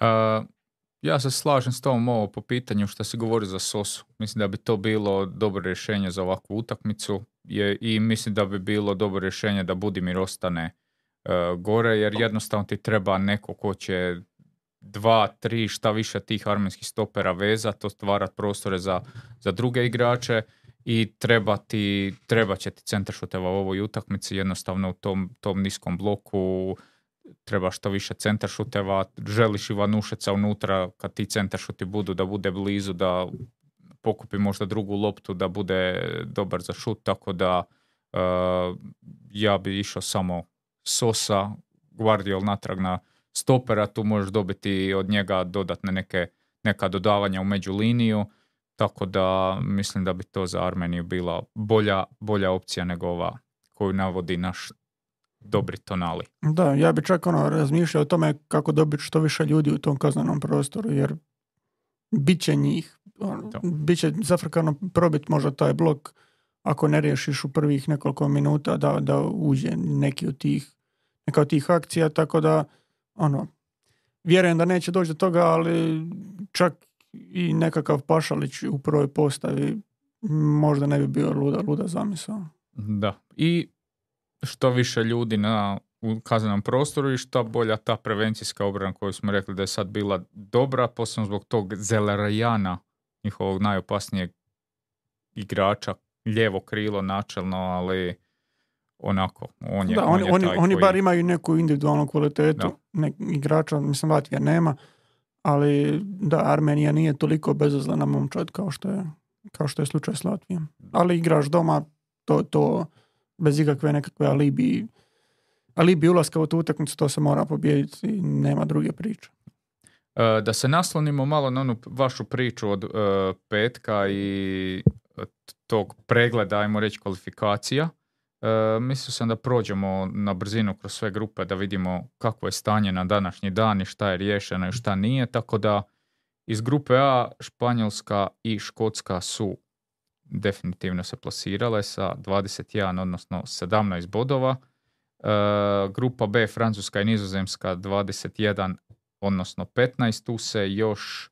Uh, ja se slažem s tom ovo po pitanju što se govori za Sosu. Mislim da bi to bilo dobro rješenje za ovakvu utakmicu. je, i mislim da bi bilo dobro rješenje da Budimir ostane e, gore, jer jednostavno ti treba neko ko će dva, tri, šta više tih armenskih stopera veza, to stvarat prostore za, za druge igrače i treba, ti, treba će ti centar šuteva u ovoj utakmici, jednostavno u tom, tom niskom bloku treba što više centar šuteva, želiš Ivanušeca unutra kad ti centar šuti budu da bude blizu, da pokupi možda drugu loptu, da bude dobar za šut, tako da uh, ja bi išao samo Sosa, Guardiol natrag na stopera, tu možeš dobiti od njega dodatne neke, neka dodavanja u među liniju, tako da mislim da bi to za Armeniju bila bolja, bolja opcija nego ova koju navodi naš dobri tonali. Da, ja bi čak ono razmišljao o tome kako dobiti što više ljudi u tom kaznenom prostoru, jer bit će njih. Ono, bit će zafrkano probiti možda taj blok ako ne riješiš u prvih nekoliko minuta da, da uđe neki od tih, neka od tih akcija, tako da ono, vjerujem da neće doći do toga, ali čak i nekakav Pašalić u prvoj postavi možda ne bi bio luda, luda zamisao. Da, i što više ljudi na u kaznenom prostoru i što bolja ta prevencijska obrana koju smo rekli da je sad bila dobra, posebno zbog tog Zelerajana, njihovog najopasnijeg igrača, lijevo krilo načelno, ali onako, on je, da, on oni, je oni, taj oni koji- bar imaju neku individualnu kvalitetu nek, igrača, mislim Latvija nema, ali da, Armenija nije toliko bezazlena momčad kao što je, kao što je slučaj s Latvijom. Ali igraš doma, to, to bez ikakve nekakve alibi, alibi ulaska u tu utakmicu, to se mora pobijediti i nema druge priče. E, Da se naslonimo malo na onu vašu priču od e, petka i e, tog pregleda, ajmo reći, kvalifikacija. E, mislio sam da prođemo na brzinu kroz sve grupe da vidimo kakvo je stanje na današnji dan i šta je riješeno i šta nije, tako da iz grupe A Španjolska i Škotska su definitivno se plasirale sa 21, odnosno 17 bodova. E, grupa B Francuska i Nizozemska 21 odnosno 15. Tu se još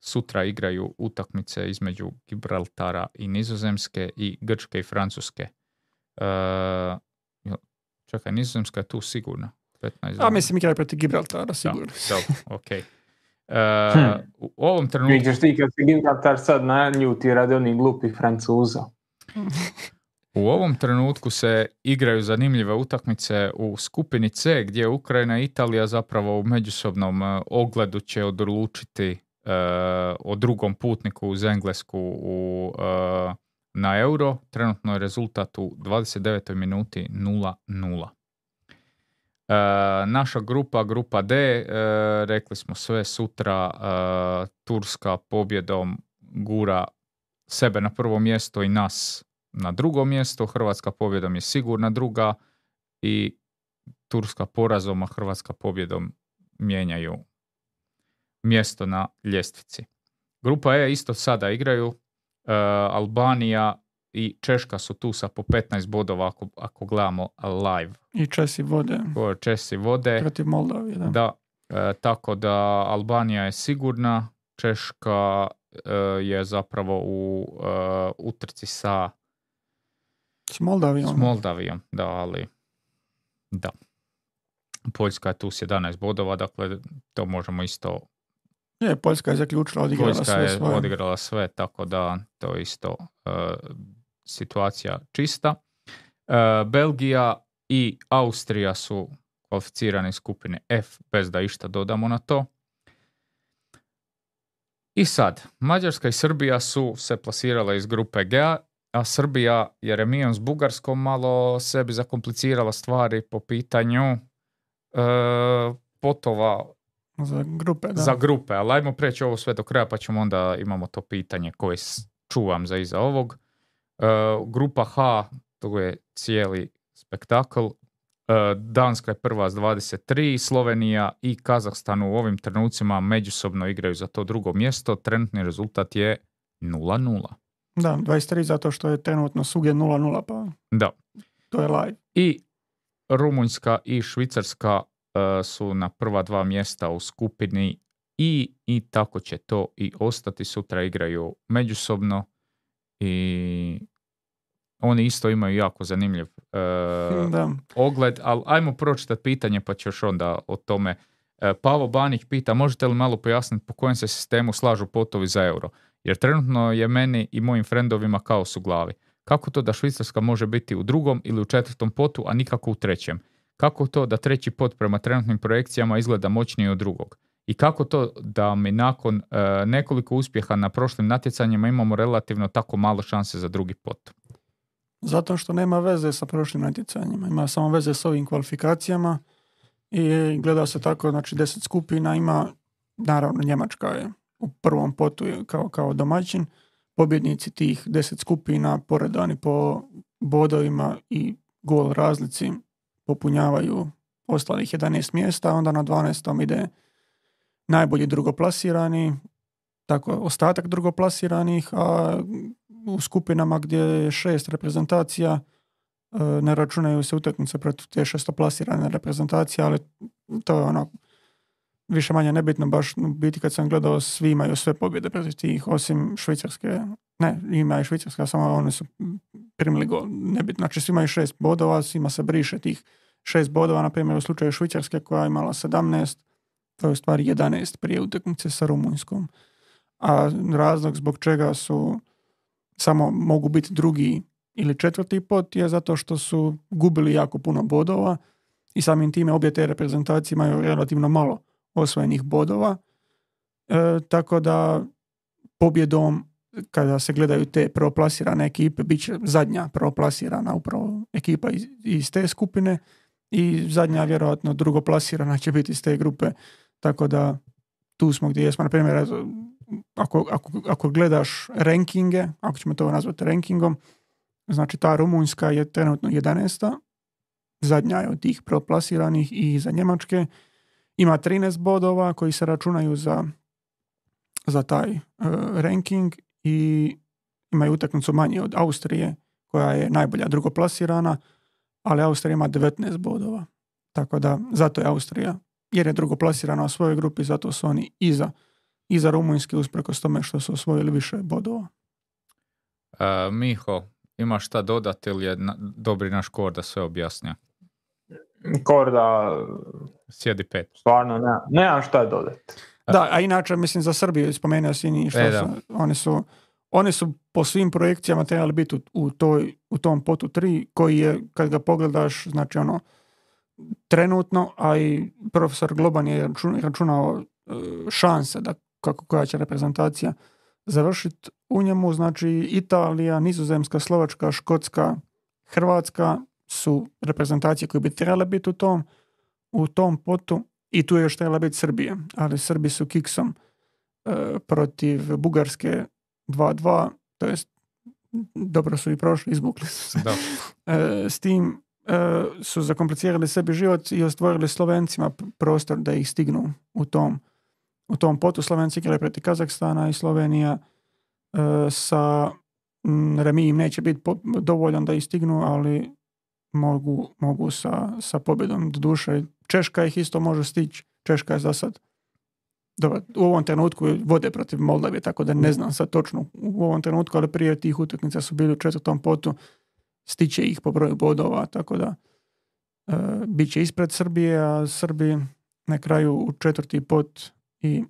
sutra igraju utakmice između Gibraltara i Nizozemske i Grčke i Francuske. E, jo, čekaj, Nizozemska je tu sigurna. 15 A mislim igraju protiv Gibraltara, Da, sigurno. dobro, ok. E, Hm. U ovom trenutku... Vidiš ti kad se Gibraltar sad naljuti radi onih glupih Francuza. U ovom trenutku se igraju zanimljive utakmice u skupini C gdje Ukrajina i Italija zapravo u međusobnom e, ogledu će odlučiti e, o drugom putniku uz Englesku u, e, na euro. Trenutno je rezultat u 29. minuti 0-0. E, naša grupa, grupa D, e, rekli smo sve sutra, e, Turska pobjedom gura sebe na prvo mjesto i nas na drugo mjesto, Hrvatska pobjedom je sigurna druga i Turska porazom, a Hrvatska pobjedom mijenjaju mjesto na ljestvici. Grupa E isto sada igraju, Albanija i Češka su tu sa po 15 bodova ako, ako gledamo live. I Česi vode Česi vode. protiv Moldavije. Da. Da, e, tako da Albanija je sigurna, Češka e, je zapravo u e, utrci sa S Moldavijom. s Moldavijom, da, ali da. Poljska je tu s 11 bodova, dakle to možemo isto, Je, Poljska je zaključila, odigrala Poljska sve je svoje. odigrala sve, tako da to je isto e, situacija čista. E, Belgija i Austrija su kvalificirane iz skupine F, bez da išta dodamo na to. I sad, Mađarska i Srbija su se plasirale iz grupe G, a Srbija je remijom s Bugarskom malo sebi zakomplicirala stvari po pitanju e, potova Za grupe, da. za grupe, ali ajmo preći ovo sve do kraja pa ćemo onda imamo to pitanje koje čuvam za iza ovog. E, grupa H, to je cijeli spektakl. E, Danska je prva s 23, Slovenija i Kazahstan u ovim trenucima međusobno igraju za to drugo mjesto. Trenutni rezultat je 0-0. Da, 23 zato što je trenutno suge 0-0, pa Da. to je live. I Rumunjska i Švicarska su na prva dva mjesta u skupini i, i tako će to i ostati. Sutra igraju međusobno i oni isto imaju jako zanimljiv e, Da. ogled, ali ajmo pročitati pitanje pa ćeš onda o tome. E, Pavo Banić pita, možete li malo pojasniti po kojem se sistemu slažu potovi za euro? Jer trenutno je meni i mojim frendovima kaos u glavi. Kako to da Švicarska može biti u drugom ili u četvrtom potu, a nikako u trećem? Kako to da treći pot prema trenutnim projekcijama izgleda moćniji od drugog? I kako to da mi nakon e, nekoliko uspjeha na prošlim natjecanjima imamo relativno tako malo šanse za drugi pot? Zato što nema veze sa prošlim natjecanjima. Ima samo veze s ovim kvalifikacijama i gleda se tako, znači deset skupina ima, naravno Njemačka je u prvom potu kao, kao domaćin, pobjednici tih deset skupina poredani po bodovima i gol razlici popunjavaju ostalih 11 mjesta, onda na 12. ide najbolji drugoplasirani, tako ostatak drugoplasiranih, a u skupinama gdje je šest reprezentacija e, ne računaju se utakmice protiv te šestoplasirane reprezentacije, ali to je ono više manje nebitno, baš u biti kad sam gledao svi imaju sve pobjede protiv tih, osim Švicarske, ne, ima i Švicarska, samo oni su primili gol, nebitno, znači svi imaju šest bodova, svima se briše tih šest bodova, na primjer u slučaju Švicarske koja je imala 17, to je u stvari 11 prije utakmice sa Rumunjskom. A razlog zbog čega su samo mogu biti drugi ili četvrti pot je zato što su gubili jako puno bodova i samim time obje te reprezentacije imaju relativno malo osvojenih bodova. E, tako da pobjedom kada se gledaju te proplasirane ekipe, bit će zadnja proplasirana upravo ekipa iz, iz te skupine i zadnja vjerojatno drugoplasirana će biti iz te grupe. Tako da tu smo gdje jesmo. Na primjer, ako, ako, ako gledaš rankinge, ako ćemo to nazvati rankingom, znači ta Rumunjska je trenutno 11. Zadnja je od tih proplasiranih i za Njemačke. Ima 13 bodova koji se računaju za, za taj e, ranking i imaju utakmicu manje od Austrije koja je najbolja drugoplasirana, ali Austrija ima 19 bodova. Tako da zato je Austrija, jer je drugoplasirana u svojoj grupi, zato su oni iza, iza Rumunjske usprkos tome što su osvojili više bodova. E, Miho, imaš šta dodati ili je na- dobri naš kor da sve objasnio? Korda, Sjedi pet. stvarno nema, nemam šta dodati. Da, a inače, mislim, za Srbiju spomenuo si ni što E, su, oni su, oni su po svim projekcijama trebali biti u, u, toj, u tom potu 3, koji je, kad ga pogledaš, znači ono, trenutno, a i profesor Globan je račun- računao e, šanse da kako koja će reprezentacija završiti u njemu, znači Italija, Nizozemska, Slovačka, Škotska, Hrvatska su reprezentacije koje bi trebale biti u tom, u tom potu i tu je još trebala biti Srbija, ali Srbi su kiksom e, protiv Bugarske 2-2, to jest dobro su i prošli, izbukli su se. Da. E, s tim e, su zakomplicirali sebi život i ostvorili Slovencima prostor da ih stignu u tom, u tom potu. Slovenci igrali protiv Kazahstana i Slovenija e, sa m, remi im neće biti po- dovoljan da ih stignu, ali mogu, mogu sa, sa pobjedom do duše. Češka ih isto može stići. Češka je za sad dobro, u ovom trenutku vode protiv Moldavije, tako da ne znam sad točno u ovom trenutku, ali prije tih utakmica su bili u četvrtom potu, stiće ih po broju bodova, tako da e, bit će ispred Srbije, a Srbi na kraju u četvrti pot i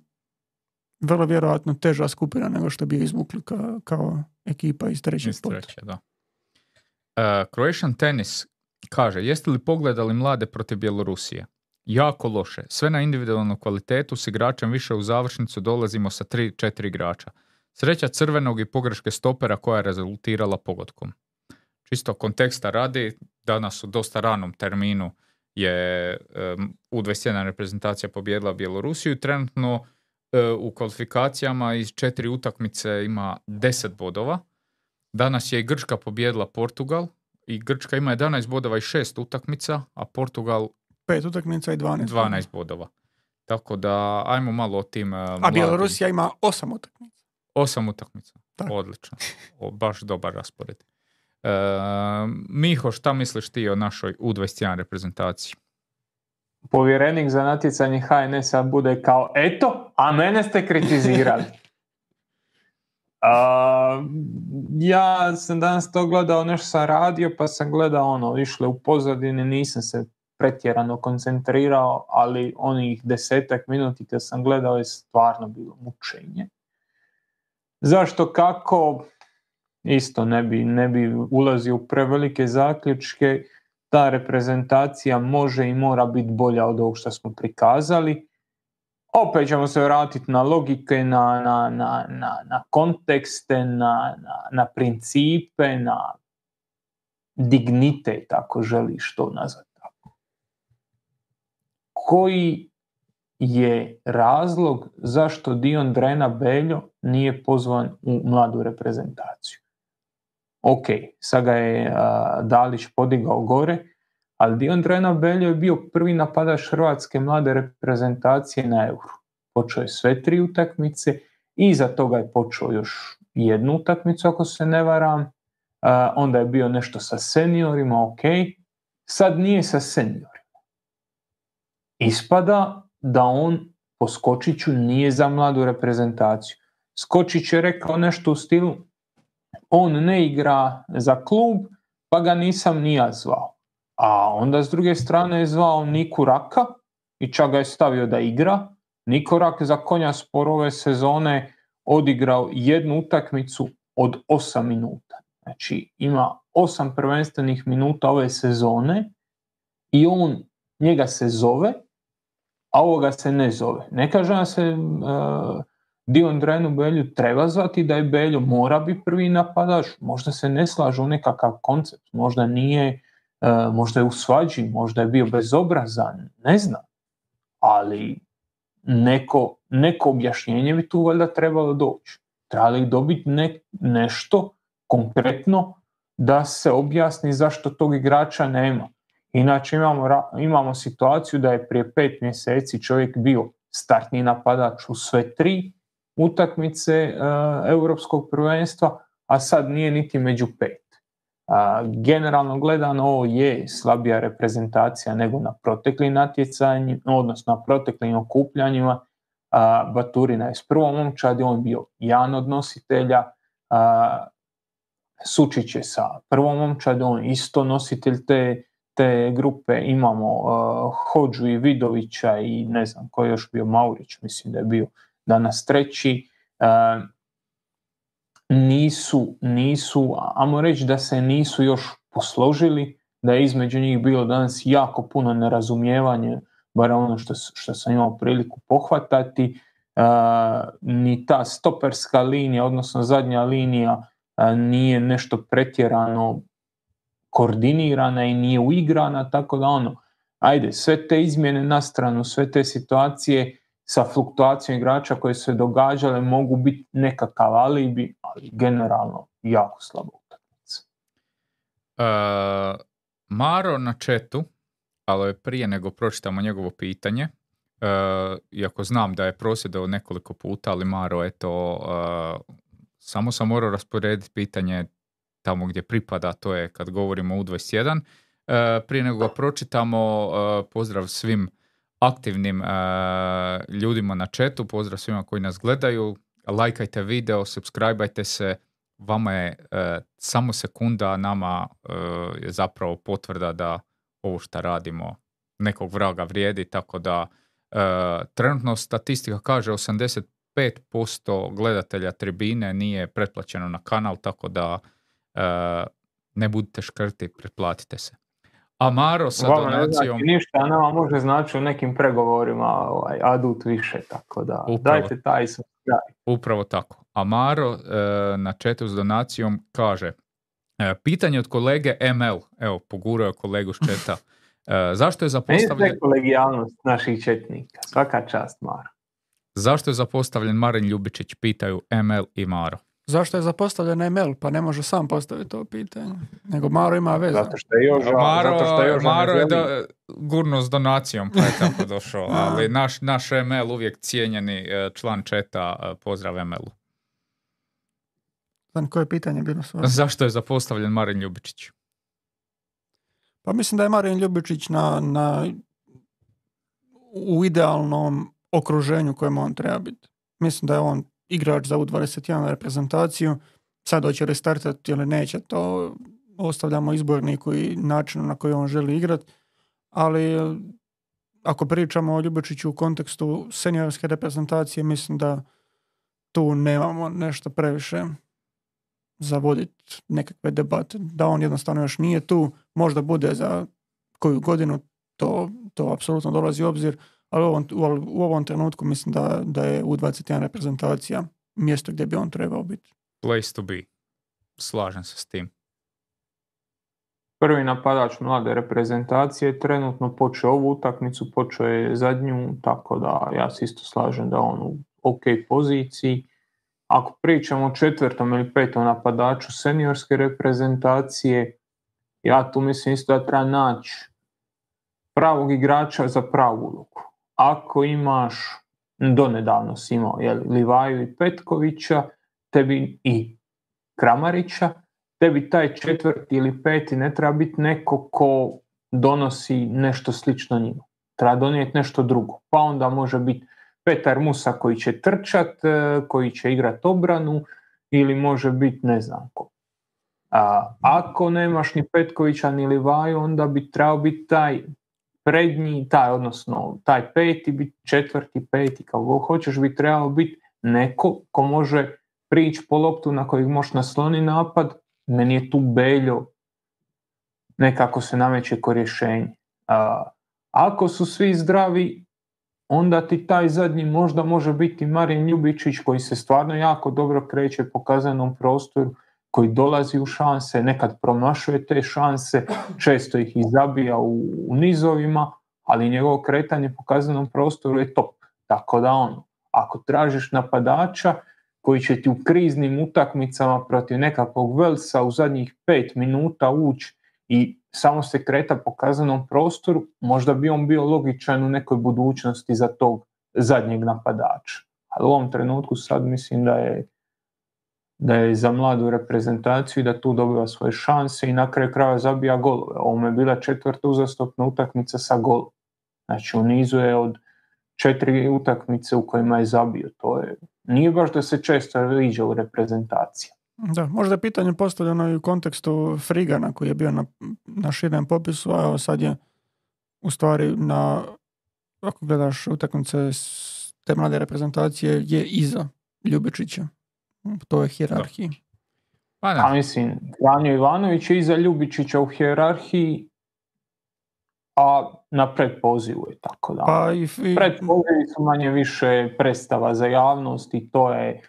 vrlo vjerojatno teža skupina nego što bi je izvukli ka- kao ekipa iz trećeg pota. E, Croatian Tennis kaže, jeste li pogledali mlade protiv Bjelorusije? Jako loše. Sve na individualnu kvalitetu s igračem više u završnicu dolazimo sa 3-4 igrača. Sreća crvenog i pogreške stopera koja je rezultirala pogodkom. Čisto konteksta radi, danas u dosta ranom terminu je um, U21 reprezentacija pobjedila Bjelorusiju. Trenutno e, u kvalifikacijama iz četiri utakmice ima 10 bodova. Danas je i Grčka pobjedila Portugal i Grčka ima 11 bodova i 6 utakmica, a Portugal Pet utakmica i 12. 12 bodova. Tako da, ajmo malo o tim uh, A. Bjelorusija ima osam utakmica. Osam utakmica. Tako. Odlično. O, baš dobar raspored. E, Miho, šta misliš ti o našoj U21 reprezentaciji? Povjerenik za natjecanje HNS-a bude kao, eto, a mene ste kritizirali. A, ja sam danas to gledao, nešto sam radio, pa sam gledao ono, išle u pozadini, nisam se pretjerano koncentrirao, ali onih desetak minuti kad sam gledao je stvarno bilo mučenje. Zašto, kako, isto ne bi, ne bi ulazio u prevelike zaključke, ta reprezentacija može i mora biti bolja od ovog što smo prikazali. Opet ćemo se vratiti na logike, na, na, na, na, na kontekste, na, na, na principe, na dignitet, ako želiš to nazvati tako. Koji je razlog zašto Dion Drena Beljo nije pozvan u mladu reprezentaciju? ok, sad ga je Dalić podigao gore, ali Dion Drena Beljo je bio prvi napadač Hrvatske mlade reprezentacije na Euro. Počeo je sve tri utakmice i iza toga je počeo još jednu utakmicu ako se ne varam, onda je bio nešto sa seniorima, ok, sad nije sa seniorima. Ispada da on po Skočiću nije za mladu reprezentaciju. Skočić je rekao nešto u stilu, on ne igra za klub, pa ga nisam ni ja zvao. A onda s druge strane je zvao Niku Raka i čak ga je stavio da igra. Niko Rak za konja spor ove sezone odigrao jednu utakmicu od 8 minuta. Znači ima 8 prvenstvenih minuta ove sezone i on njega se zove, a ovoga se ne zove. Ne kaže da se uh, Dion Drenu Belju treba zvati da je Beljo mora biti prvi napadač, možda se ne slažu nekakav koncept, možda nije, e, možda je u svađi, možda je bio bezobrazan, ne znam, ali neko, neko objašnjenje bi tu valjda trebalo doći. Trebali dobiti ne, nešto konkretno da se objasni zašto tog igrača nema. Inače imamo, imamo situaciju da je prije pet mjeseci čovjek bio startni napadač u sve tri, utakmice uh, europskog prvenstva, a sad nije niti među pet. Generalno gledano ovo je slabija reprezentacija nego na proteklim natjecanjima, odnosno na proteklim okupljanjima. Baturina je s prvom momčadi, on bio jedan od nositelja, Sučić je sa prvom momčadi, on isto nositelj te, te grupe, imamo Hođu i Vidovića i ne znam ko je još bio, Maurić mislim da je bio danas treći, nisu, nisu, amo reći da se nisu još posložili, da je između njih bilo danas jako puno nerazumijevanje, bar ono što, što sam imao priliku pohvatati, e, ni ta stoperska linija, odnosno zadnja linija e, nije nešto pretjerano koordinirana i nije uigrana, tako da ono, ajde, sve te izmjene na stranu, sve te situacije sa fluktuacijom igrača koje se događale mogu biti nekakav alibi, ali generalno jako slabo utakmica. Uh, Maro na četu, ali prije nego pročitamo njegovo pitanje, uh, iako znam da je prosjedao nekoliko puta, ali Maro, eto, uh, samo sam morao rasporediti pitanje tamo gdje pripada, to je kad govorimo u 21. Uh, prije nego ga pročitamo, pozdrav svim aktivnim uh, ljudima na chatu, pozdrav svima koji nas gledaju, lajkajte video, subscribeajte se, vama je uh, samo sekunda, nama uh, je zapravo potvrda da ovo što radimo nekog vraga vrijedi, tako da trenutno statistika kaže 85% gledatelja tribine nije pretplaćeno na kanal, tako da ne budite škrti, pretplatite se. Amaro sa Vama donacijom... Ne znači ništa, nama može znači u nekim pregovorima ovaj, adut više, tako da Upravo. dajte taj subscribe. Upravo tako. Amaro e, na četu s donacijom kaže e, pitanje od kolege ML, evo pogurao kolegu s četa, e, zašto je zapostavljen... Ne kolegijalnost naših četnika, svaka čast Maro. Zašto je zapostavljen Marin Ljubičić, pitaju ML i Maro. Zašto je zapostavljen email? Pa ne može sam postaviti to pitanje. Nego Maro ima veze. Zato što je još Maro, zato što je, Maro je do, gurno s donacijom pa je tako došao. Ali naš, naš email uvijek cijenjeni e, član četa. E, pozdrav emailu. Znam koje je pitanje bilo svoje. Zašto je zapostavljen Marin Ljubičić? Pa mislim da je Marin Ljubičić na, na, u idealnom okruženju kojem on treba biti. Mislim da je on igrač za U21 reprezentaciju. Sad hoće li startati ili neće, to ostavljamo izborniku i načinu na koji on želi igrati. Ali ako pričamo o Ljubičiću u kontekstu seniorske reprezentacije, mislim da tu nemamo nešto previše za voditi nekakve debate. Da on jednostavno još nije tu, možda bude za koju godinu, to, to apsolutno dolazi u obzir, ali u ovom, u ovom trenutku mislim da, da je U21 reprezentacija mjesto gdje bi on trebao biti. Place to be. Slažem se s tim. Prvi napadač mlade reprezentacije trenutno počeo ovu utakmicu, počeo je zadnju, tako da ja se isto slažem da on u ok poziciji. Ako pričamo o četvrtom ili petom napadaču seniorske reprezentacije, ja tu mislim isto da treba naći pravog igrača za pravu ulogu. Ako imaš, donedavno si imao jel, Livaju i Petkovića, tebi i Kramarića, tebi taj četvrti ili peti ne treba biti neko ko donosi nešto slično njima. Treba donijeti nešto drugo. Pa onda može biti Petar Musa koji će trčat, e, koji će igrat obranu ili može biti ne znam ko. A, ako nemaš ni Petkovića ni Livaju, onda bi trebao biti taj prednji, taj, odnosno taj peti, biti četvrti, peti, kao hoćeš bi trebao biti neko ko može prići po loptu na kojeg možeš nasloni napad, meni je tu Beljo nekako se nameće ko rješenje. A, ako su svi zdravi, onda ti taj zadnji možda može biti Marin Ljubičić koji se stvarno jako dobro kreće po kazanom prostoru, koji dolazi u šanse, nekad promašuje te šanse, često ih izabija u, u nizovima, ali njegovo kretanje po kazanom prostoru je top. Tako da on, ako tražiš napadača koji će ti u kriznim utakmicama protiv nekakvog Velsa u zadnjih pet minuta ući i samo se kreta po kazanom prostoru, možda bi on bio logičan u nekoj budućnosti za tog zadnjeg napadača. Ali u ovom trenutku sad mislim da je da je za mladu reprezentaciju da tu dobiva svoje šanse i na kraju kraja zabija golove. Ovo je bila četvrta uzastopna utakmica sa golom. Znači u nizu je od četiri utakmice u kojima je zabio. To je, nije baš da se često viđa u reprezentaciji. Da, možda je pitanje postavljeno i u kontekstu Frigana koji je bio na, na širem popisu, a sad je u stvari na, ako gledaš utakmice te mlade reprezentacije, je iza Ljubičića. To je hjerarhiji. Pa A mislim, Franjo Ivanović je iza Ljubičića u hjerarhiji, a na predpozivu je tako da. Pa i, i... Predpozivi su manje više predstava za javnost i to je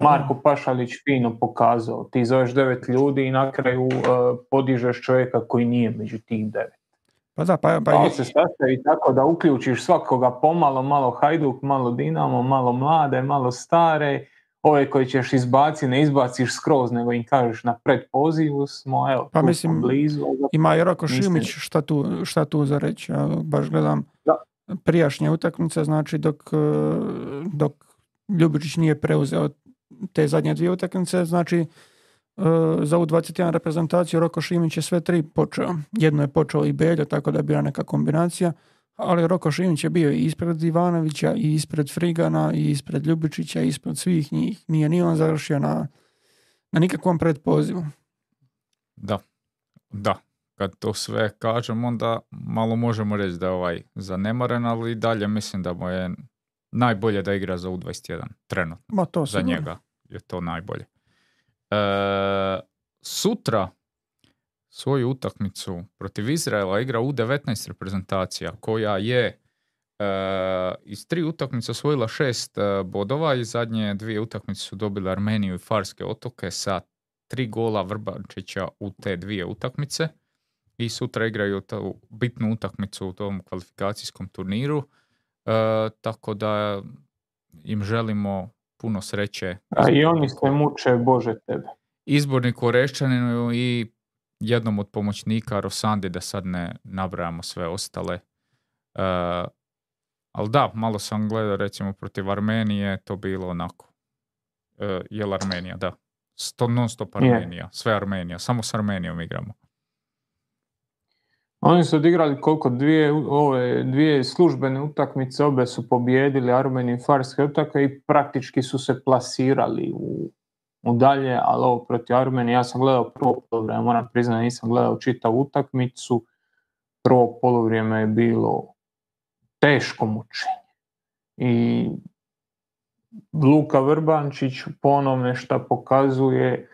Marko Pašalić fino pokazao. Ti zoveš devet ljudi i na kraju uh, podižeš čovjeka koji nije među tih devet. Pa da, pa, pa, pa se sastavi tako da uključiš svakoga pomalo, malo Hajduk, malo Dinamo, malo mlade, malo stare, ove koje ćeš izbaciti, ne izbaciš skroz, nego im kažeš na predpozivu smo, evo, pa mislim, blizu. Ima i Roko Šimić, šta tu, šta tu za reći, ja baš gledam da. prijašnje utakmice, znači dok, dok Ljubičić nije preuzeo te zadnje dvije utakmice, znači za u 21 reprezentaciju Roko Šimić je sve tri počeo. Jedno je počeo i Beljo, tako da je bila neka kombinacija, ali Roko Šimić je bio i ispred Ivanovića, i ispred Frigana, i ispred Ljubičića, i ispred svih njih. Nije ni on završio na, na nikakvom predpozivu. Da, da. Kad to sve kažem, onda malo možemo reći da je ovaj zanemaren, ali i dalje mislim da mu je najbolje da igra za U21, trenutno. Ma to za njega je to najbolje. E, sutra svoju utakmicu protiv Izraela igra U19 reprezentacija koja je e, iz tri utakmice osvojila šest e, bodova i zadnje dvije utakmice su dobile Armeniju i Farske otoke sa tri gola Vrbančića u te dvije utakmice i sutra igraju tu bitnu utakmicu u tom kvalifikacijskom turniru E, tako da im želimo puno sreće. A i oni se muče, Bože tebe. Izborniku Orešćaninu i jednom od pomoćnika Rosandi, da sad ne nabrajamo sve ostale. E, ali da, malo sam gledao recimo protiv Armenije, to bilo onako. Uh, jel Armenija, da. Sto, non stop Armenija, sve Armenija, samo s Armenijom igramo. Oni su odigrali koliko dvije, ove, dvije službene utakmice, obe su pobijedili Armeniju i Farske utakmice i praktički su se plasirali u, u dalje, ali ovo protiv Armenije, ja sam gledao prvo polovreme, moram priznati nisam gledao čitavu utakmicu, prvo polovrijeme je bilo teško mučenje. I Luka Vrbančić po onome što pokazuje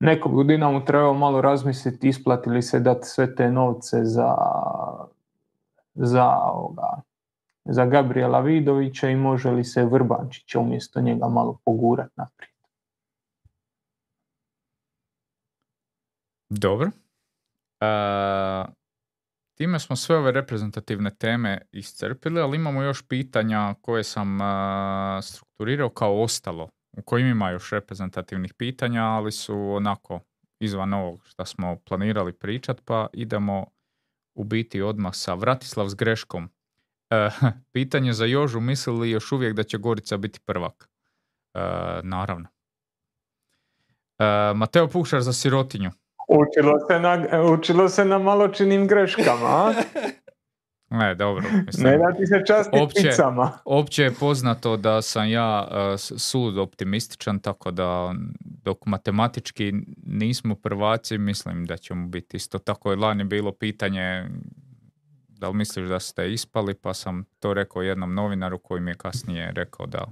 nekog godina mu trebao malo razmisliti isplatili se dati sve te novce za, za, ovoga, za Gabriela Vidovića i može li se Vrbančića umjesto njega malo pogurat naprijed. Dobro. Uh, time smo sve ove reprezentativne teme iscrpili, ali imamo još pitanja koje sam uh, strukturirao kao ostalo u kojim ima još reprezentativnih pitanja, ali su onako izvan ovog što smo planirali pričat, pa idemo u biti odmah sa Vratislav s greškom. E, pitanje za Jožu, misli li još uvijek da će Gorica biti prvak? E, naravno. E, Mateo Pušar za sirotinju. Učilo se na, učilo se na maločinim greškama, a? Ne, dobro. Mislim, ne da ti se časti opće, picama. Opće je poznato da sam ja uh, sud optimističan, tako da dok matematički nismo prvaci, mislim da ćemo biti isto tako. Je lani bilo pitanje da li misliš da ste ispali, pa sam to rekao jednom novinaru koji mi je kasnije rekao da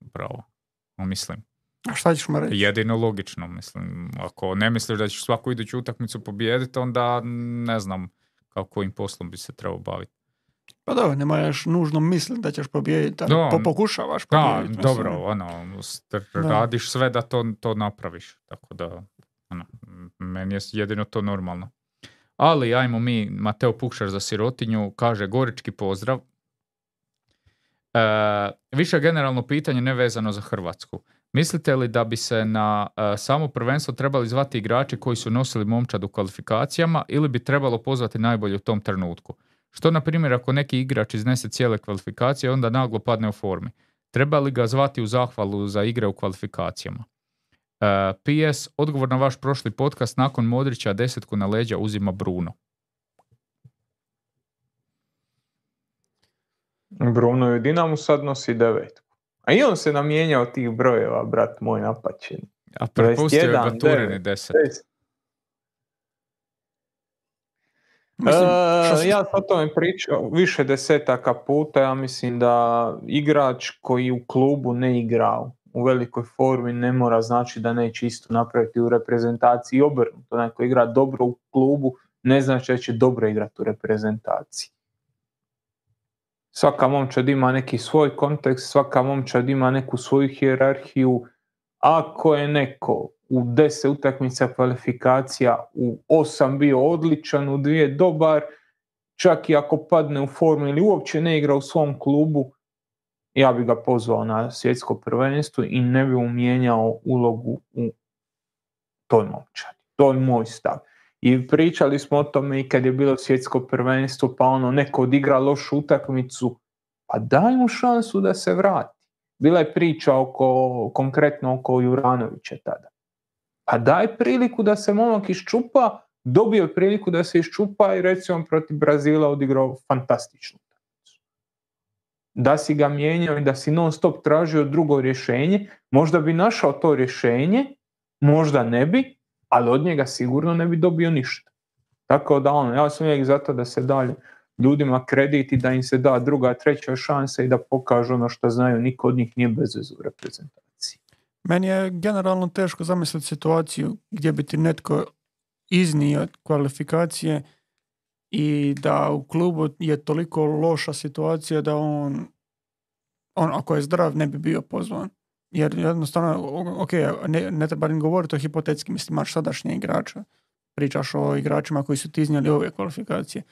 bravo. Mislim. A šta ćeš mu reći? Jedino logično, mislim. Ako ne misliš da ćeš svaku iduću utakmicu pobijediti, onda ne znam kao kojim poslom bi se trebao baviti. Pa dobro, ne moraš nužno misliti da ćeš pobijediti, ali No, pokušavaš Da, pobijediti. dobro, ono, st- Da. radiš sve da to, to napraviš. Tako da, ono, meni je jedino to normalno. Ali, ajmo mi, Mateo Pukšar za sirotinju, kaže Gorički pozdrav. E, više generalno pitanje nevezano za Hrvatsku. Mislite li da bi se na e, samo prvenstvo trebali zvati igrači koji su nosili momčad u kvalifikacijama ili bi trebalo pozvati najbolje u tom trenutku? Što, na primjer, ako neki igrač iznese cijele kvalifikacije, onda naglo padne u formi? Treba li ga zvati u zahvalu za igre u kvalifikacijama? E, PS, odgovor na vaš prošli podcast, nakon Modrića desetku na leđa uzima Bruno. Bruno u Dinamu sad nosi devetku. A i on se namijenjao tih brojeva, brat moj napačen. A prepustio je 21, Baturini devet. 10. Mislim, E, što ja sam o tome pričao više desetaka puta, ja mislim da igrač koji u klubu ne igrao u velikoj formi ne mora znači da neće isto napraviti u reprezentaciji i obrnuto. Onaj koji igra dobro u klubu ne znači da će dobro igrati u reprezentaciji. Svaka momčad ima neki svoj kontekst, svaka momčad ima neku svoju hijerarhiju. Ako je neko u deset utakmica kvalifikacija u osam bio odličan, u dvije dobar, čak i ako padne u formu ili uopće ne igra u svom klubu, ja bi ga pozvao na svjetsko prvenstvo i ne bi mu mijenjao ulogu u toj momčadi. To je moj stav. I pričali smo o tome i kad je bilo svjetsko prvenstvo, pa ono, neko odigra lošu utakmicu, pa daj mu šansu da se vrati. Bila je priča oko, konkretno oko Juranovića tada. Pa daj priliku da se momak iščupa, dobio je priliku da se iščupa i recimo protiv Brazila odigrao fantastičnu utakmicu. Da si ga mijenjao i da si non stop tražio drugo rješenje, možda bi našao to rješenje, možda ne bi, ali od njega sigurno ne bi dobio ništa. Tako da ono, ja sam uvijek zato da se dalje ljudima kredit i da im se da druga, treća šansa i da pokažu ono što znaju, niko od njih nije bez veze u reprezentaciji. Meni je generalno teško zamisliti situaciju gdje bi ti netko iznio kvalifikacije i da u klubu je toliko loša situacija da on, on ako je zdrav ne bi bio pozvan. Jer jednostavno, ok, ne, ne treba ni govoriti o hipotetski, mislim, imaš sadašnje igrače. Pričaš o igračima koji su ti iznijeli ove kvalifikacije.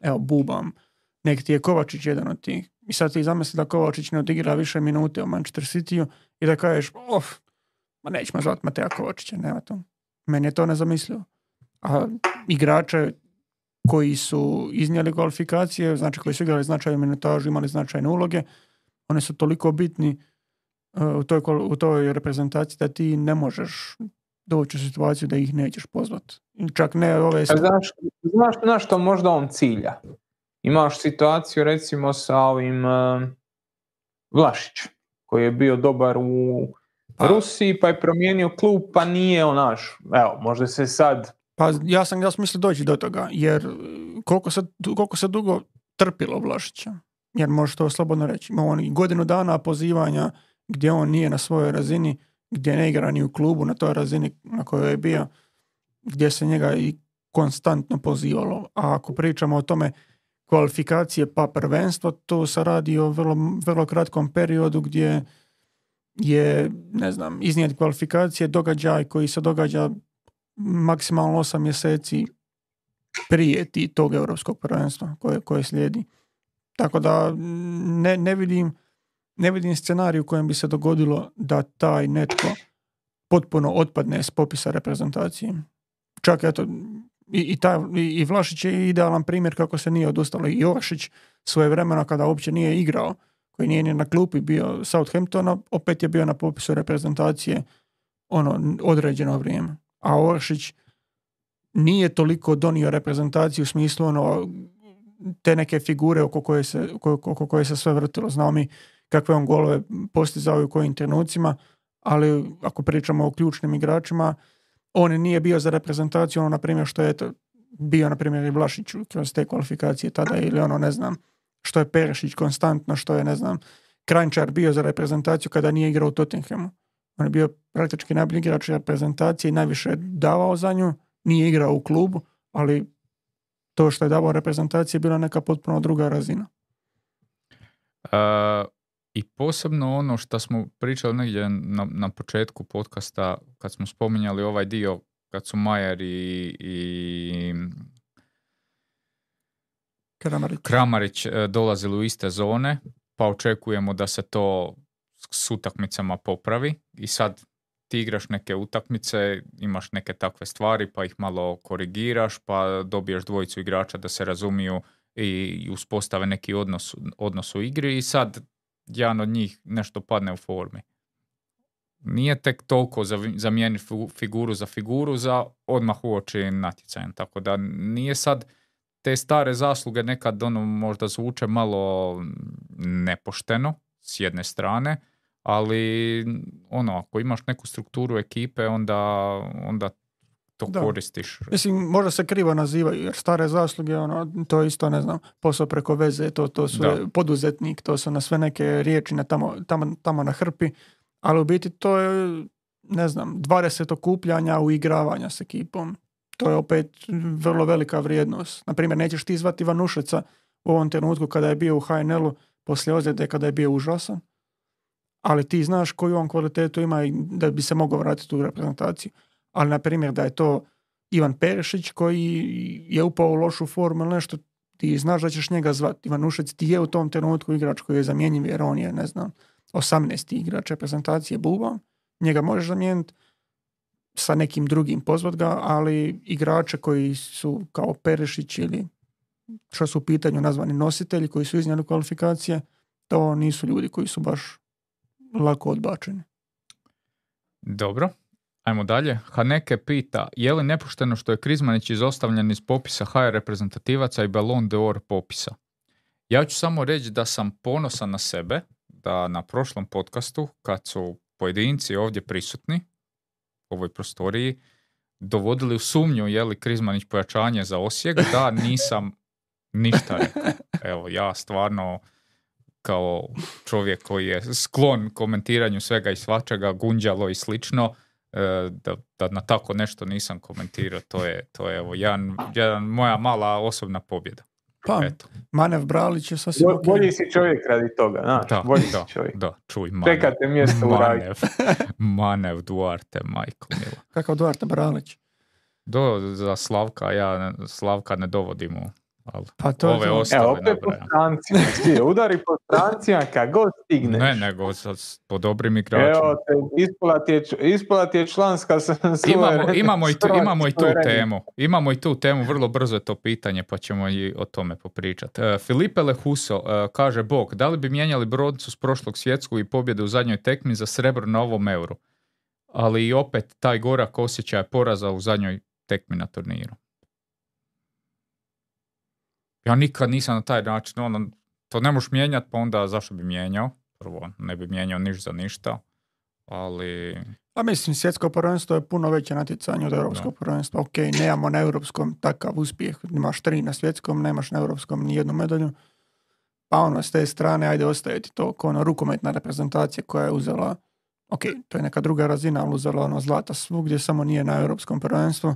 Evo, bubam. Nek ti je Kovačić jedan od tih. I sad ti zamisli da Kovačić ne odigra više minute u Manchester City i da kažeš, of, ma nećemo zvati Mateja Kovačića, nema to. Meni je to nezamislivo. A igrače koji su iznijeli kvalifikacije, znači koji su igrali značajnu minutažu, imali značajne uloge, one su toliko bitni u toj, u toj reprezentaciji da ti ne možeš doći u situaciju da ih nećeš pozvat. Čak ne ove... Znaš, znaš na što možda on cilja? Imaš situaciju recimo sa ovim uh, Vlašić, koji je bio dobar u Pa- Rusiji, pa je promijenio klub, pa nije on naš. Evo, možda se sad... Pa ja sam, ja sam mislio doći do toga, jer e, koliko se, koliko se dugo trpilo Vlašića, jer možeš to slobodno reći. Ima on godinu dana pozivanja gdje on nije na svojoj razini, gdje ne igra ni u klubu na toj razini na kojoj je bio, gdje se njega i konstantno pozivalo. A ako pričamo o tome kvalifikacije pa prvenstvo, to se radi o vrlo, vrlo kratkom periodu gdje je, ne znam, iznijeti kvalifikacije događaj koji se događa maksimalno 8 mjeseci prije ti tog europskog prvenstva koje, koje slijedi. Tako da ne, ne vidim ne vidim scenarij u kojem bi se dogodilo da taj netko potpuno otpadne s popisa reprezentacije. Čak eto, i, i, taj, i, Vlašić je idealan primjer kako se nije odustalo. I Oršić svoje vremena kada uopće nije igrao, koji nije ni na klupi bio Southamptona, opet je bio na popisu reprezentacije ono određeno vrijeme. A Oršić nije toliko donio reprezentaciju u smislu ono te neke figure oko koje se, oko, oko koje se sve vrtilo. Znao mi kakve on golove postizao i u kojim trenucima, ali ako pričamo o ključnim igračima, on nije bio za reprezentaciju, ono, na primjer, što je eto, bio, na primjer, i Vlašić kroz te kvalifikacije tada, ili ono, ne znam, što je Perešić konstantno, što je, ne znam, Krančar bio za reprezentaciju kada nije igrao u Tottenhamu. On je bio praktički najbolji igrač reprezentacije i najviše je davao za nju, nije igrao u klubu, ali to što je davao reprezentacije je bila neka potpuno druga razina. I posebno ono što smo pričali negdje na, na početku podcasta, kad smo spominjali ovaj dio, kad su Majer i, i Kramarić. Kramarić e, dolazili u iste zone, pa očekujemo da se to s utakmicama popravi i sad ti igraš neke utakmice, imaš neke takve stvari pa ih malo korigiraš pa dobiješ dvojicu igrača da se razumiju i, i uspostave neki odnos, odnos u igri i sad jedan od njih nešto padne u formi. Nije tek toliko zamijeniti figuru za figuru za odmah uoči natjecajem. Tako da nije sad te stare zasluge nekad ono možda zvuče malo nepošteno s jedne strane, ali ono, ako imaš neku strukturu ekipe, onda, onda to Da. koristiš. Mislim, možda se krivo nazivaju, jer stare zasluge, ono, to je isto, ne znam, posao preko veze, to, to su Da. poduzetnik, to su na sve neke riječi na tamo, tamo, tamo na hrpi, ali u biti to je, ne znam, 20 okupljanja u igravanja s ekipom. To je opet vrlo velika vrijednost. Naprimjer, nećeš ti zvati Vanušeca u ovom trenutku kada je bio u HNL-u poslije ozljede kada je bio užasan, ali ti znaš koju on kvalitetu ima i da bi se mogao vratiti u reprezentaciju. Ali, na primjer, da je to Ivan Perešić koji je upao u lošu formu ili nešto, ti znaš da ćeš njega zvati. Ivan Ušec ti je u tom trenutku igrač koji je zamjenjiv jer on je, ne znam, 18. igrač reprezentacije Buba. Njega možeš zamijeniti sa nekim drugim pozvat ga, ali igrače koji su kao Perešić ili što su u pitanju nazvani nositelji koji su iznijeli kvalifikacije, to nisu ljudi koji su baš lako odbačeni. Dobro, ajmo dalje. Haneke pita, je li nepošteno što je Krizmanić izostavljen iz popisa HR reprezentativaca i Ballon d'Or popisa? Ja ću samo reći da sam ponosan na sebe, da na prošlom podcastu, kad su pojedinci ovdje prisutni, u ovoj prostoriji, dovodili u sumnju je li Krizmanić pojačanje za Osijek, da nisam ništa rekao. Evo, ja stvarno kao čovjek koji je sklon komentiranju svega i svačega, gunđalo i slično, da, da na tako nešto nisam komentirao, to je, to je evo, jedan, jedan moja mala osobna pobjeda. Pa, Eto, Manev Bralić je sasvim. Bolji si čovjek radi toga, znaš, da, bolji si da, čovjek. da, čuj, Manev, Čekate mjesto u raju. Manev, Manev Duarte, majko mila. Kakav Duarte Bralić. Do, za Slavka, ja ne- Slavka ne dovodim u, ali Pa to je ove to. Evo, ostale opet po strancima. Svi, udari po strancima kad god stigneš. Ne, nego sa, s- po dobrim igračima. Evo te, ispala ti je, je članska s- Imamo, imamo, i tu, imamo i tu temu. Imamo i tu temu, vrlo brzo je to pitanje, pa ćemo i o tome popričati. E, Filipe Lehuso e, kaže, Bog, da li bi mijenjali broncu s prošlog svjetskog i pobjede u zadnjoj tekmi za srebro na ovom euru? ali i opet taj gorak osjećaj poraza u zadnjoj tekmi na turniru. Ja nikad nisam na taj način, ono, to ne možeš mijenjati, pa onda zašto bi mijenjao? Prvo, ne bi mijenjao niš za ništa, ali... A mislim, svjetsko prvenstvo je puno veće natjecanje od europskog prvenstva. Ok, nemamo na europskom takav uspjeh. Imaš tri na svjetskom, nemaš na europskom ni jednu medalju. Pa ono, s te strane, ajde ostaje ti to kao ono rukometna reprezentacija koja je uzela, ok, to je neka druga razina, ali uzela ono zlata svugdje, samo nije na europskom prvenstvu.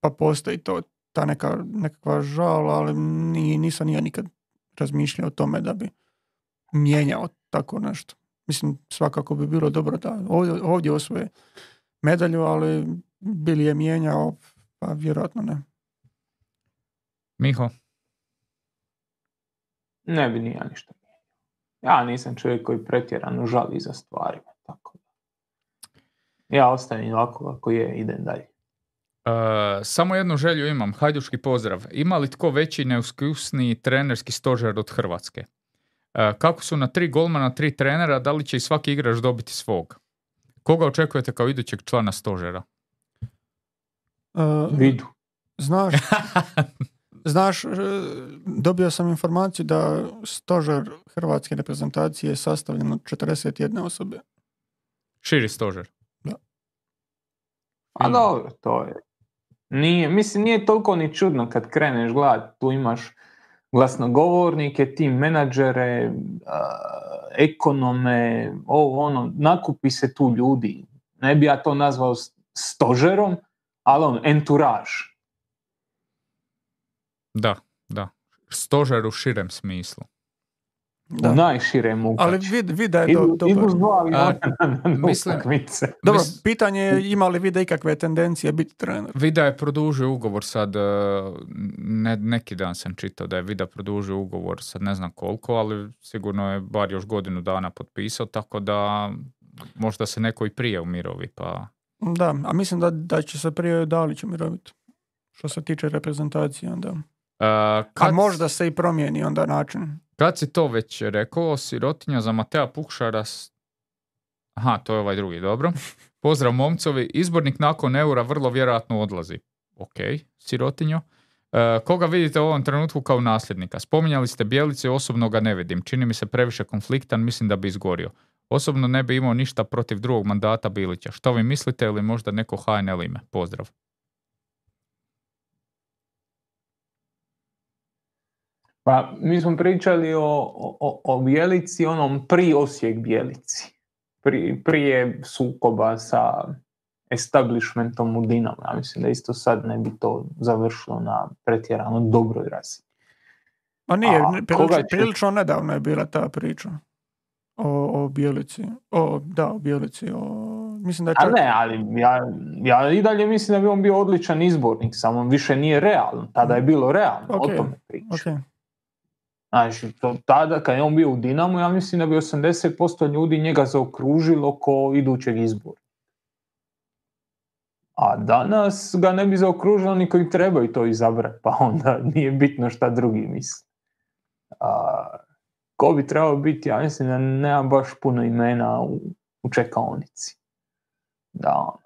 Pa postoji to, ta neka, nekakva žal, ali ni, nisam ja nikad razmišljao o tome da bi mijenjao tako nešto. Mislim, svakako bi bilo dobro da ovdje, ovdje osvoje medalju, ali bili je mijenjao, pa vjerojatno ne. Miho? Ne bi ni ja ništa mijenjao. Ja nisam čovjek koji pretjerano žali za stvarima. Tako da. Ja ostajem ovako kako je, idem dalje. Uh, samo jednu želju imam, hajduški pozdrav. Ima li tko veći neuskusni trenerski stožer od Hrvatske? Uh, kako su na tri golmana, tri trenera, da li će i svaki igrač dobiti svog? Koga očekujete kao idućeg člana stožera? Uh, Vidu. Znaš, znaš, e, dobio sam informaciju da stožer hrvatske reprezentacije je sastavljen od 41 osobe. Širi stožer. A dobro, to je. Nije, mislim, nije toliko ni čudno kad kreneš gledat, tu imaš glasnogovornike, tim menadžere, ekonome, ovo ono, nakupi se tu ljudi. Ne bi ja to nazvao stožerom, ali on, enturaž. Da, da. Stožer u širem smislu. Da. U najširem moguće. Ali vid, vid da je Idu, do, dobar. idu dva aviona mislim- utakmice. Dobro, Mis- pitanje je ima li vide ikakve tendencije biti trener. Vida je produžio ugovor sad, e, ne, neki dan sam čitao da je Vida produžio ugovor, sad ne znam koliko, ali sigurno je bar još godinu dana potpisao, tako da možda se neko i prije umirovi, pa Da, a mislim da, da će se prije Dalić umiroviti. Što se tiče reprezentacije, onda. E, A kad, možda se i promijeni onda način. kad si to već rekao, sirotinja za Matea Pukšara, s- aha, to je ovaj drugi, dobro. Pozdrav momcovi, izbornik nakon eura vrlo vjerojatno odlazi. Ok, sirotinjo. E, koga vidite u ovom trenutku kao nasljednika? Spominjali ste Bjelice, osobno ga ne vidim. Čini mi se previše konfliktan, mislim da bi izgorio. Osobno ne bi imao ništa protiv drugog mandata Bilića. Što vi mislite ili možda neko HNL ime? Pozdrav. Pa mi smo pričali o, o, o Bjelici, onom pri Osijek Bjelici. Pri, prije sukoba sa establishmentom u Dinamo. Ja mislim da isto sad ne bi to završilo na pretjerano dobroj razini. A nije, prilično, će- prilično nedavno je bila ta priča. O, o Bijelici. O, da, o Bijelici. O, mislim da je A čak... ne, ali ja, ja i dalje mislim da bi on bio odličan izbornik, samo više nije realno. Tada je bilo realno, Ok, o tome priča. Ok. Znači, to, tada kad je on bio u Dinamu, ja mislim da bi 80% ljudi njega zaokružilo ko idućeg izbora. A danas ga ne bi zaokružilo ni koji trebaju to izabrati, pa onda nije bitno šta drugi misle. A, ko bi trebao biti, ja mislim da nema baš puno imena u, u čekaonici. Da, ono.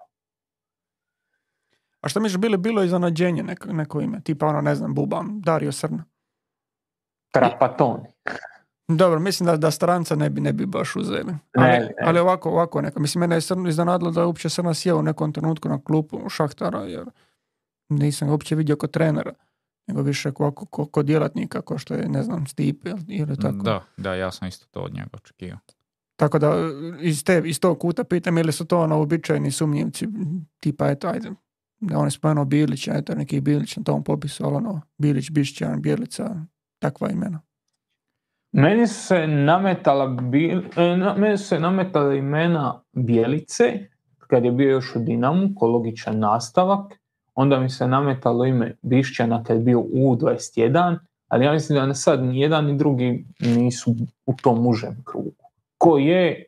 A što misliš, bilo, bilo je iznenađenje neko, neko ime? Tipa ono, ne znam, Bubam, Dario Srna. Trapatoni. Dobro, mislim da, da stranca ne bi, ne bi baš uzeli. Ne, Ali, ne. ali ovako, ovako neka. Mislim, mene je Srn iznenadilo da je uopće Srna sjeo u nekom trenutku na klupu Šahtara, jer nisam ga uopće vidio kod trenera, nego više ovako ko, ko djelatnika, kao što je, ne znam, Stipe ili, tako. Da, da, ja sam isto to od njega očekivao. Tako da iz, te, iz tog kuta pitam ili su to ono uobičajeni sumnjivci, tipa eto, ajde, da on je spomenuo Bilića, eto neki Bilić na tom popisu, ali ono, Bilić, Bišćan, Bjelica, takva imena. Meni se nametala, bil, e, meni se nametala imena Bjelice, kad je bio još u Dinamu, ko logičan nastavak. Onda mi se nametalo ime Bišćana kad je bio u 21, ali ja mislim da sad ni jedan ni drugi nisu u tom užem krugu. Ko je,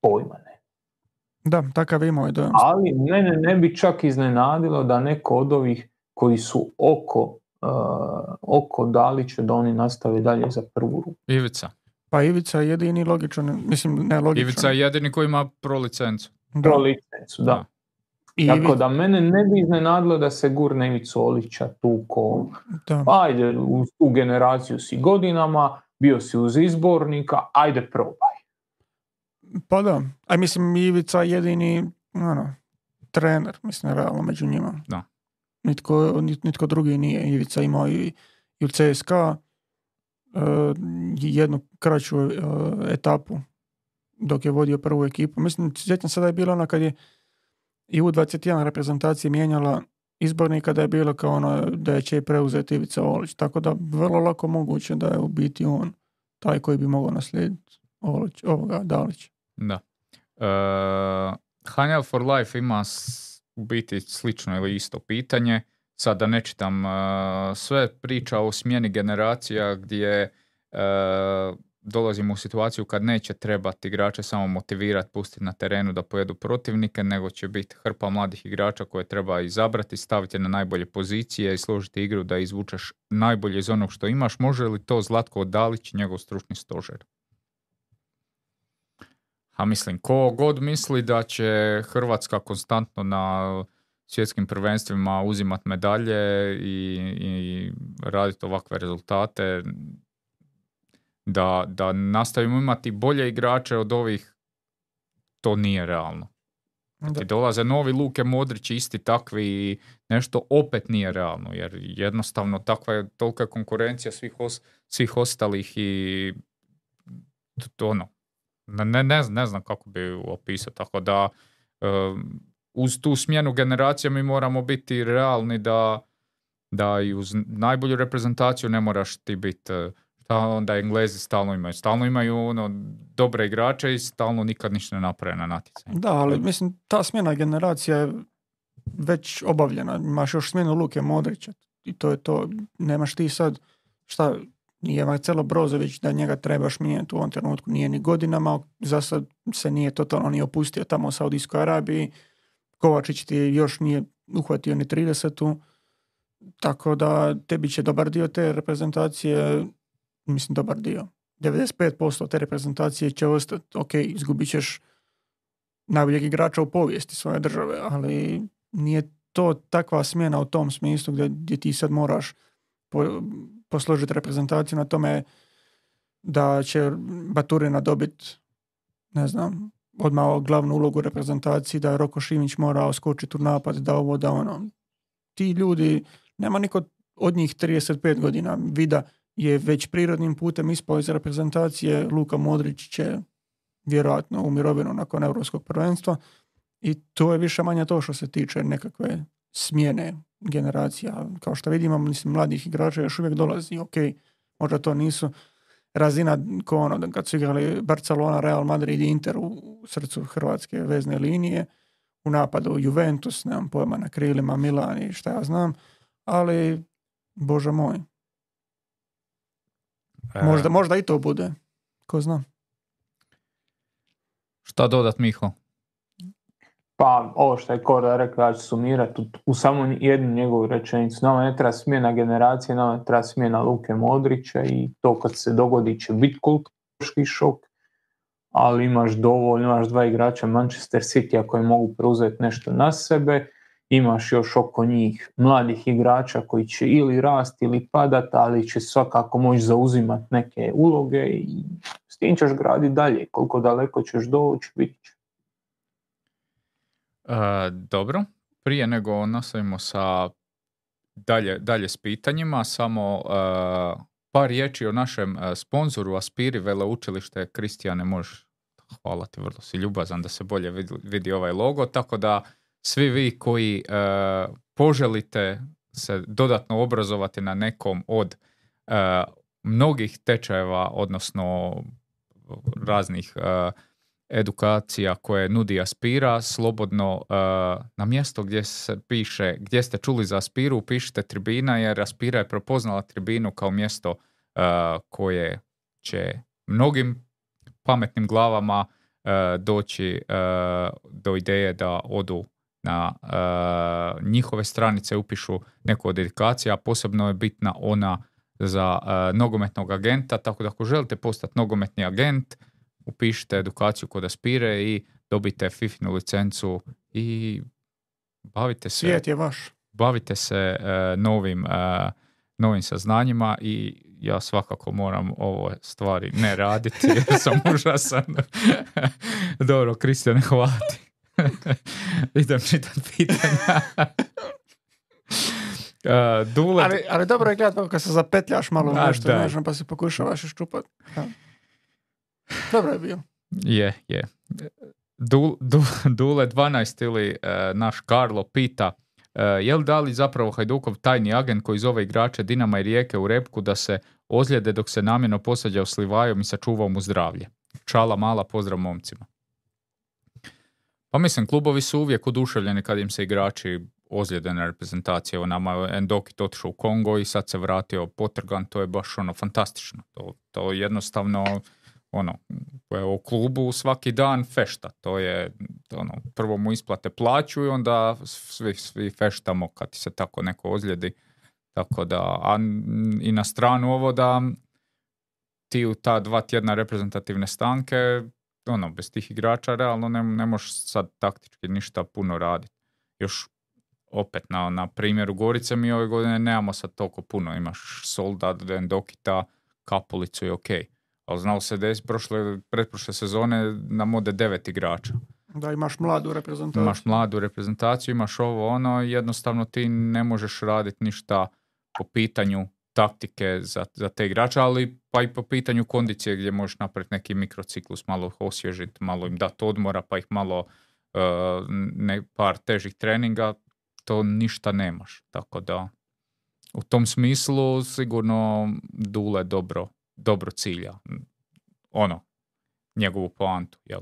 pojma ne. Da, takav je imao je dojam. Ali mene ne bi čak iznenadilo da neko od ovih koji su oko, uh, oko Dalića da oni nastave dalje za prvu ruku. Ivica. Pa Ivica je jedini logičan, mislim, ne logičan. Ivica je jedini koji ima pro licencu. pro licencu, da. I Tako da mene ne bi iznenadilo da se gurne Ivicu Olića tu ko, da. ajde, u tu generaciju si godinama, bio si uz izbornika, ajde probaj. Pa da, a mislim Ivica je jedini ono, trener, mislim, realno među njima. Da. Nitko, nit- nitko drugi nije. Ivica imao i, i u CSKA e, jednu kraću e, etapu dok je vodio prvu ekipu. Mislim, sjećam se da je bilo ono kad je i U21 reprezentacija mijenjala izbornika da je bilo kao ono da je će preuzeti Ivica Olić. Tako da vrlo lako moguće da je u biti on taj koji bi mogao naslijediti Olić, ovoga Dalić. Da. Uh, Hanja for Life ima u biti slično ili isto pitanje. Sad da ne čitam uh, sve, priča o smjeni generacija gdje uh, dolazimo u situaciju kad neće trebati igrače samo motivirati, pustiti na terenu da pojedu protivnike, nego će biti hrpa mladih igrača koje treba izabrati, staviti na najbolje pozicije i složiti igru da izvučeš najbolje iz onog što imaš. Može li to Zlatko Dalić i njegov stručni stožer? A mislim, ko god misli da će Hrvatska konstantno na svjetskim prvenstvima uzimati medalje i, i raditi ovakve rezultate, da, da nastavimo imati bolje igrače od ovih, to nije realno. Ti dolaze novi Luke Modrić isti takvi i nešto opet nije realno, jer jednostavno takva je tolika konkurencija svih, os- svih ostalih i to, to ono, ne, ne, ne, znam- ne znam kako bi opisao, tako da uz tu smjenu generacija mi moramo biti realni da, da i uz najbolju reprezentaciju ne moraš ti biti uh, šta onda Englezi stalno imaju. Stalno imaju ono, dobre igrače i stalno nikad ništa ne naprave na natjecanju. Da, ali mislim, ta smjena generacija je već obavljena. Imaš još smjenu Luke Modrića i to je to. Nemaš ti sad, šta, nije Marcelo Brozović da njega trebaš mijenjati u ovom trenutku, nije ni godinama, za sad se nije totalno ni opustio tamo u Saudijskoj Arabiji, Kovačić ti još nije uhvatio ni 30 tako da tebi će dobar dio te reprezentacije, mislim dobar dio, 95% te reprezentacije će ostati, ok, izgubit ćeš najboljeg igrača u povijesti svoje države, ali nije to takva smjena u tom smislu gdje, gdje ti sad moraš po- posložiti reprezentaciju na tome da će Baturina dobiti ne znam, odmah glavnu ulogu u reprezentaciji, da Roko Šimić morao skočiti u napad, da ovo, da ono. Ti ljudi, nema niko od njih 35 godina. Vida je već prirodnim putem ispao iz reprezentacije, Luka Modrić će vjerojatno u mirovinu nakon europskog prvenstva i to je više manje to što se tiče nekakve smjene generacija. Kao što vidimo, mislim, mladih igrača još uvijek dolazi, ok, možda to nisu razina ko ono, kad su igrali Barcelona, Real Madrid i Inter u srcu hrvatske vezne linije, u napadu Juventus, nemam pojma, na krilima Milan i šta ja znam, ali, bože moj, možda, možda i to bude, ko zna. Šta dodat, Miho? Pa, ovo što je Korda rekao, ja ću sumirati u, u samo jednu njegovu rečenicu. Nama ne treba smjena generacije, nama ne treba smjena Luke Modrića i to kad se dogodi će biti kulturski šok, ali imaš dovoljno, imaš dva igrača Manchester City koji mogu preuzeti nešto na sebe, imaš još oko njih mladih igrača koji će ili rast ili padat, ali će svakako moći zauzimati neke uloge i s tim ćeš graditi dalje. Koliko daleko ćeš doći, vidit će. E, dobro, prije nego nastavimo sa dalje, dalje s pitanjima, samo e, par riječi o našem e, sponzoru Aspiri Veleučilište. Kristijane, možeš hvala ti, vrlo si ljubazan da se bolje vidi, vidi ovaj logo, tako da svi vi koji e, poželite se dodatno obrazovati na nekom od e, mnogih tečajeva, odnosno raznih e, edukacija koje nudi Aspira, slobodno uh, na mjesto gdje se piše, gdje ste čuli za Aspiru, pišite tribina jer Aspira je prepoznala tribinu kao mjesto uh, koje će mnogim pametnim glavama uh, doći uh, do ideje da odu na uh, njihove stranice, upišu neku od edukacija, posebno je bitna ona za uh, nogometnog agenta, tako da ako želite postati nogometni agent, upišite edukaciju kod Aspire i dobite FIFINu licencu i bavite se, Svijet je vaš. bavite se e, novim, e, novim saznanjima i ja svakako moram ove stvari ne raditi jer sam užasan. Dobro, Kristijan, hvala ti. Idem čitat pitanja. E, Dule, Ali, ali dobro je gledati kad se zapetljaš malo u nešto, da. znaš, pa se pokušavaš iščupat. Da. Dobro je bio. Je, je. Du, du, Dule 12 ili e, naš Karlo pita e, je li da li zapravo Hajdukov tajni agent koji zove igrače Dinama i Rijeke u repku da se ozljede dok se namjerno posađao s Livajom i sačuvao mu zdravlje. Čala mala, pozdrav momcima. Pa mislim, klubovi su uvijek oduševljeni kad im se igrači ozljede na reprezentaciji. Evo nama Endokit otišao u Kongo i sad se vratio potrgan, to je baš ono fantastično. To, to jednostavno ono, u klubu svaki dan fešta. To je, ono, prvo mu isplate plaću i onda svi, svi feštamo kad se tako neko ozljedi. Tako da, a i na stranu ovo da ti u ta dva tjedna reprezentativne stanke, ono, bez tih igrača realno ne, ne možeš sad taktički ništa puno raditi. Još opet na, na primjeru Gorice mi ove godine nemamo sad toliko puno. Imaš Soldat, Dokita, Kapulicu i ok. Ali znalo se desiti prošle, pretprošle sezone nam ode devet igrača. Da imaš mladu reprezentaciju. Imaš mladu reprezentaciju, imaš ovo ono, jednostavno ti ne možeš raditi ništa po pitanju taktike za, za te igrače, ali pa i po pitanju kondicije gdje možeš napraviti neki mikrociklus, malo ih osvježiti, malo im dati odmora, pa ih malo uh, ne, par težih treninga, to ništa nemaš. Tako da u tom smislu sigurno Dule dobro, dobro cilja. Ono, njegovu poantu, jel?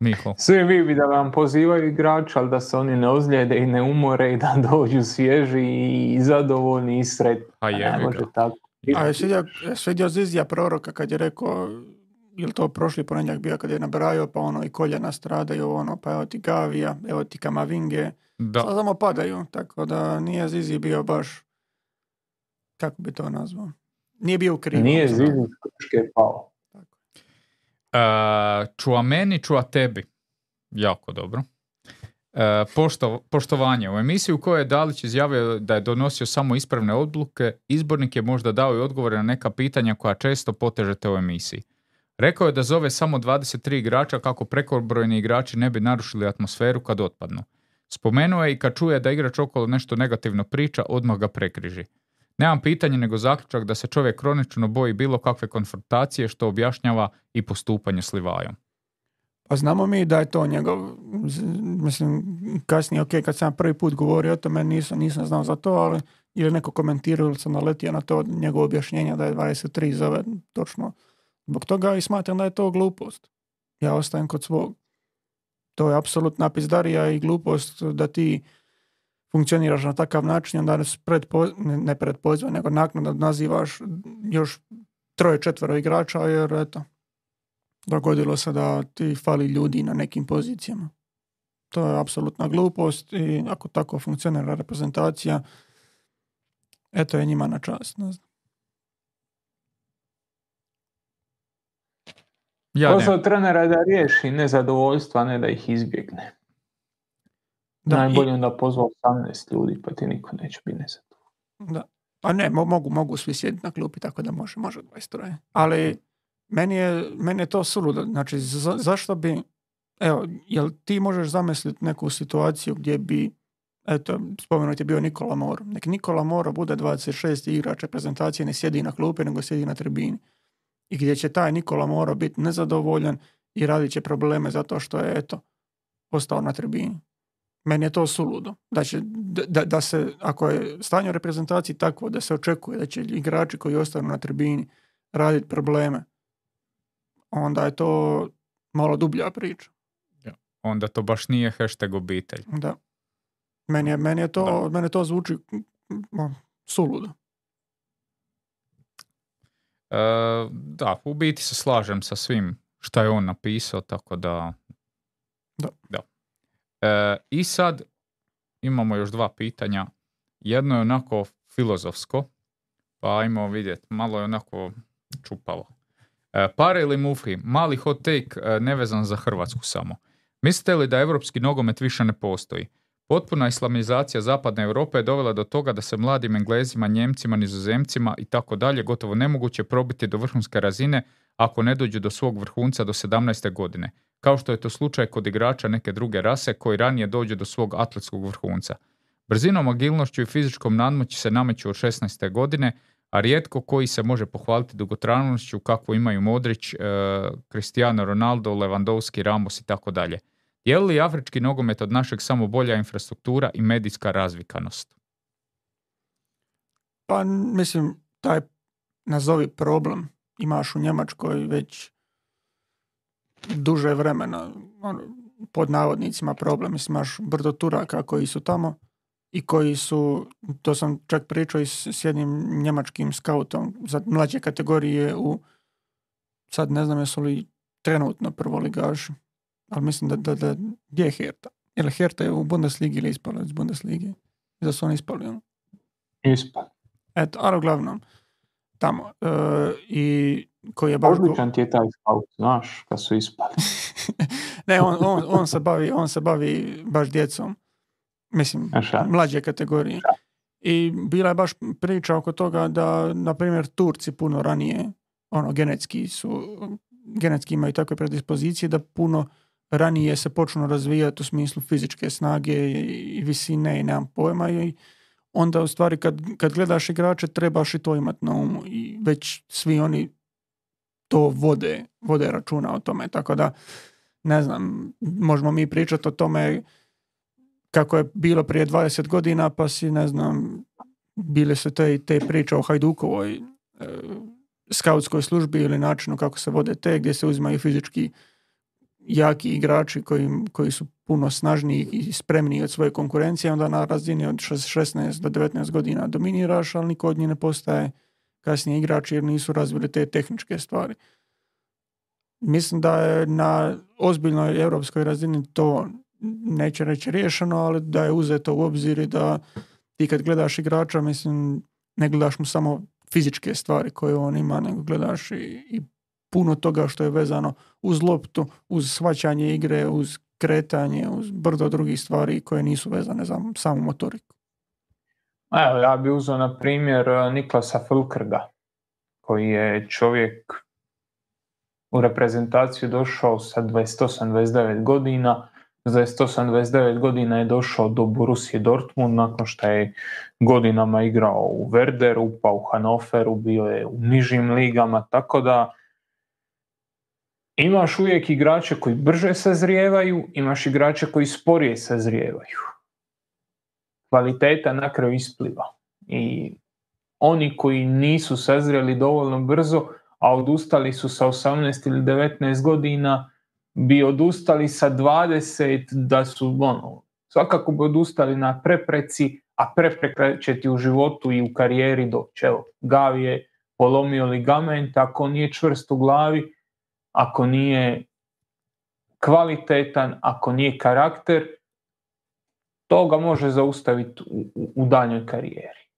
Miho. Svi vi bi da vam pozivaju igrača, ali da se oni ne ozlijede i ne umore i da dođu svježi i zadovoljni i sretni. A jebi može tako. A jesi vidio, jesi vidio Zizija proroka kad je rekao, je to prošli ponedjeljak bio kad je nabrajao, pa ono i koljena stradaju, ono, pa evo ti Gavija, evo ti Kamavinge, Da. sad samo padaju, tako da nije Zizi bio baš, kako bi to nazvao, nije bio u krivu. Nije Zizi Krške pao. E, čuva meni, čuva tebi. Jako dobro. E, pošto, poštovanje. U emisiji u kojoj je Dalić izjavio da je donosio samo ispravne odluke, izbornik je možda dao i odgovore na neka pitanja koja često potežete u emisiji. Rekao je da zove samo 23 igrača kako prekobrojni igrači ne bi narušili atmosferu kad otpadnu. Spomenuo je i kad čuje da igrač okolo nešto negativno priča, odmah ga prekriži. Nemam pitanje nego zaključak da se čovjek kronično boji bilo kakve konfrontacije što objašnjava i postupanje s Livajom. Pa znamo mi da je to njegov, mislim, kasnije, ok, kad sam prvi put govorio o tome, nisam, nisam znao za to, ali ili neko komentirao ili sam naletio na to njegovo objašnjenje da je 23 zove točno zbog toga i smatram da je to glupost. Ja ostajem kod svog. To je apsolutna pizdarija i glupost da ti funkcioniraš na takav način, onda s predpo- ne- ne pred pozivom, nego naknadno nazivaš još troje, četvero igrača, jer eto, dogodilo se da ti fali ljudi na nekim pozicijama. To je apsolutna glupost i ako tako funkcionira reprezentacija, eto je njima na čast. Ne znam. Ja Posao ne, trenera je da riješi nezadovoljstva, ne da ih izbjegne. Da, Najbolje onda pozva 18 ljudi, pa ti niko neće biti nezadovoljan. Da. A ne, mo- mogu, mogu svi sjediti na klupi, tako da može, može 23. Ali meni je, meni je to suludo. Znači, za- zašto bi, evo, jel ti možeš zamisliti neku situaciju gdje bi, eto, spomenut je bio Nikola Moro. Nek Nikola Moro bude 26 igrač reprezentacije, ne sjedi na klupi, nego sjedi na tribini. I gdje će taj Nikola Moro biti nezadovoljan i radit će probleme zato što je, eto, ostao na tribini. Meni je to suludo. Da, će, da- da, da se, ako je stanje u reprezentaciji takvo da se očekuje da će igrači koji ostanu na tribini raditi probleme, onda je to malo dublja priča. onda to baš nije hashtag obitelj. Da. Meni je, meni je, to, Da. meni to zvuči suludo. E, da, u biti se slažem sa svim šta je on napisao, tako da... Da. E, I sad imamo još dva pitanja. Jedno je onako filozofsko, pa ajmo vidjeti, malo je onako čupavo. E, Pare ili Mufi, mali hot take e, nevezan za Hrvatsku samo. Mislite li da evropski nogomet više ne postoji? Potpuna islamizacija zapadne Europe je dovela do toga da se mladim Englezima, Njemcima, Nizozemcima i tako dalje gotovo nemoguće probiti do vrhunske razine ako ne dođu do svog vrhunca do 17. godine, kao što je to slučaj kod igrača neke druge rase koji ranije dođu do svog atletskog vrhunca. Brzinom, agilnošću i fizičkom nadmoći se nameću od 16. godine, a rijetko koji se može pohvaliti dugotrajnošću kakvu imaju Modrić, e, Cristiano Ronaldo, Lewandowski, Ramos i tako dalje. Je li afrički nogomet od našeg samo bolja infrastruktura i medijska razvikanost? Pa mislim, taj nazovi problem imaš u Njemačkoj već duže vremena, ono, pod navodnicima problem, mislim, imaš brdo Turaka koji su tamo i koji su, to sam čak pričao i s jednim njemačkim skautom za mlađe kategorije u, sad ne znam jesu li trenutno prvoligaši, ali mislim da, da, da gdje je Herta? Jer Herta je u Bundesligi ili ispala iz Bundesligi? Da su oni ispali, ono? Ispali. Eto, ali uglavnom, tamo. E, I koji je baš... Odličan ti je taj scout, znaš, kad su ispali. ne, on, on, on, se bavi, on se bavi baš djecom. Mislim, Aha. mlađe kategorije. I bila je baš priča oko toga da, na primjer, Turci puno ranije, ono, genetski su, genetski imaju takve predispozicije da puno ranije se počnu razvijati u smislu fizičke snage i visine i nemam pojma i onda u stvari kad, kad gledaš igrače trebaš i to imati na umu i već svi oni to vode, vode računa o tome, tako da ne znam, možemo mi pričati o tome kako je bilo prije 20 godina pa si ne znam bile su te, te priče o Hajdukovoj e, skautskoj službi ili načinu kako se vode te gdje se uzimaju fizički jaki igrači koji, koji su puno snažniji i spremniji od svoje konkurencije, onda na razini od 16 do 19 godina dominiraš, ali niko od njih ne postaje kasnije igrač jer nisu razvili te tehničke stvari. Mislim da je na ozbiljnoj europskoj razini to neće reći riješeno, ali da je uzeto u obzir i da ti kad gledaš igrača, mislim, ne gledaš mu samo fizičke stvari koje on ima, nego gledaš i, i puno toga što je vezano uz loptu, uz shvaćanje igre, uz kretanje, uz brdo drugih stvari koje nisu vezane za samu motoriku. Evo, ja bi uzeo na primjer eh, Niklasa Fulkrga, koji je čovjek u reprezentaciju došao sa 28-29 godina, za 28-29 godina je došao do Borussia Dortmund nakon što je godinama igrao u Werderu, pa u Hannoveru, bio je u nižim ligama, tako da imaš uvijek igrače koji brže sazrijevaju, imaš igrače koji sporije sazrijevaju. Kvaliteta na kraju ispliva. I oni koji nisu sazrijeli dovoljno brzo, a odustali su sa 18 ili 19 godina, bi odustali sa 20 da su ono, svakako bi odustali na prepreci, a prepreka će ti u životu i u karijeri doći. Evo, Gavi je polomio ligament, ako nije čvrst u glavi, ako nije kvalitetan, ako nije karakter, to ga može zaustaviti u, u daljnjoj karijeri.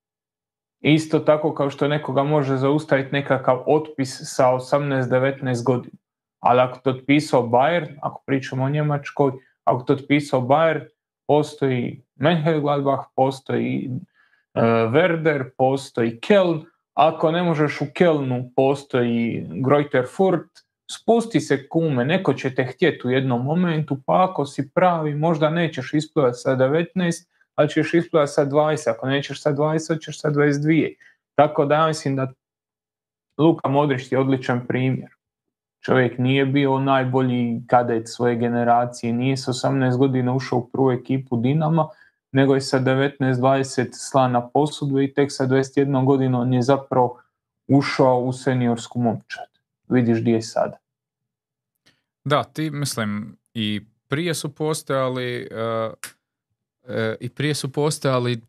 Isto tako kao što nekoga može zaustaviti nekakav otpis sa 18-19 godina. Ali ako to otpisao Bayern, ako pričamo o Njemačkoj, ako to otpisao Bayern, postoji Mönchengladbach, postoji uh, Werder, postoji Keln, ako ne možeš u Kelnu, postoji Greuther Furt, spusti se kume, neko će te htjeti u jednom momentu, pa ako si pravi, možda nećeš isplivati sa 19, ali ćeš isplivati sa 20, ako nećeš sa 20, ćeš sa 22. Tako da ja mislim da Luka Modrić je odličan primjer. Čovjek nije bio najbolji kadet svoje generacije, nije sa 18 godina ušao u prvu ekipu Dinama, nego je sa 19-20 slan na posudu i tek sa 21 godinom je zapravo ušao u seniorsku momčad. Vidiš gdje je sada. Da, ti mislim i prije su postojali uh, uh, i prije su postojali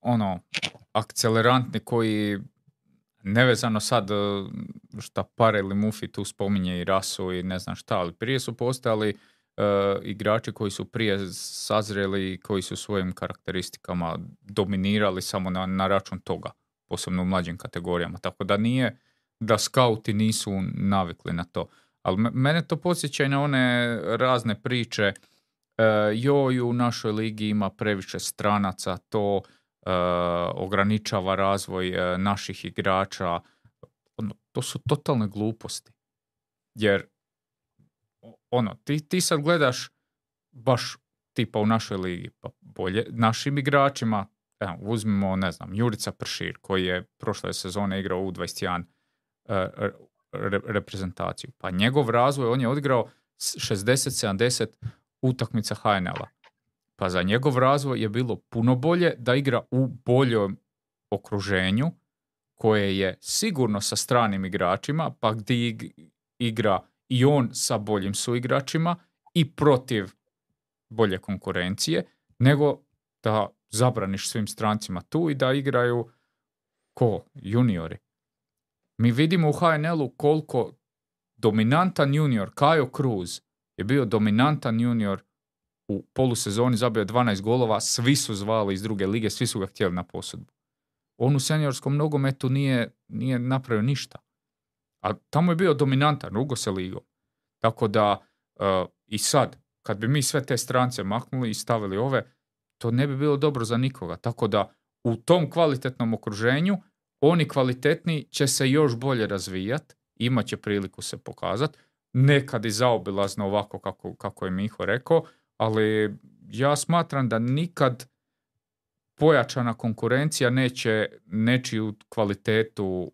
ono akcelerantni koji nevezano sad šta Pare ili Mufi tu spominje i rasu i ne znam šta, ali prije su postojali uh, igrači koji su prije sazreli i koji su svojim karakteristikama dominirali samo na, na račun toga, posebno u mlađim kategorijama. Tako da nije da skauti nisu navikli na to. Ali mene to podsjeća i na one razne priče e, joj u našoj ligi ima previše stranaca, to e, ograničava razvoj e, naših igrača. Ono, to su totalne gluposti. Jer ono, ti, ti sad gledaš baš tipa u našoj ligi, pa bolje našim igračima, evo, uzmimo, ne znam, Jurica Pršir, koji je prošle sezone igrao u 21 uh, reprezentaciju. Pa njegov razvoj, on je odigrao 60-70 utakmica HNL-a. Pa za njegov razvoj je bilo puno bolje da igra u boljom okruženju koje je sigurno sa stranim igračima, pa gdje igra i on sa boljim suigračima i protiv bolje konkurencije, nego da zabraniš svim strancima tu i da igraju ko? Juniori. Mi vidimo u HNL-u koliko dominantan junior, Kajo Cruz, je bio dominantan junior u polusezoni, zabio 12 golova, svi su zvali iz druge lige, svi su ga htjeli na posudbu. On u seniorskom nogometu nije, nije napravio ništa. A tamo je bio dominantan, rugo se ligom. Tako da e, i sad, kad bi mi sve te strance maknuli i stavili ove, to ne bi bilo dobro za nikoga. Tako da u tom kvalitetnom okruženju oni kvalitetni će se još bolje razvijati, imat će priliku se pokazati, nekad i zaobilazno ovako kako, kako je Miho rekao, ali ja smatram da nikad pojačana konkurencija neće nečiju kvalitetu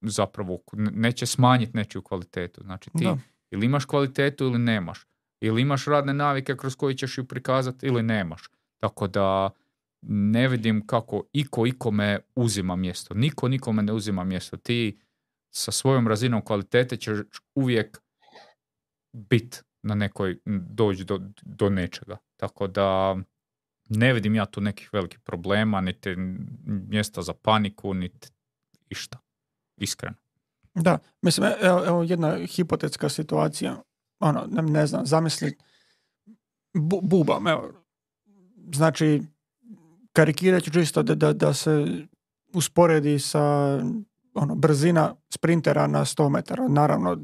zapravo neće smanjiti nečiju kvalitetu. Znači ti ili imaš kvalitetu ili nemaš. Ili imaš radne navike kroz koje ćeš ju prikazati ili nemaš. Tako da ne vidim kako iko ikome uzima mjesto. Niko nikome ne uzima mjesto. Ti sa svojom razinom kvalitete ćeš uvijek bit na nekoj, doći do, do nečega. Tako da ne vidim ja tu nekih velikih problema, niti mjesta za paniku, niti išta. Iskreno. Da, mislim, evo, evo jedna hipotetska situacija, ono, ne, ne znam, zamisli bu, bubam, evo, znači, karikirat ću čisto da, da, da se usporedi sa ono, brzina sprintera na 100 metara. Naravno,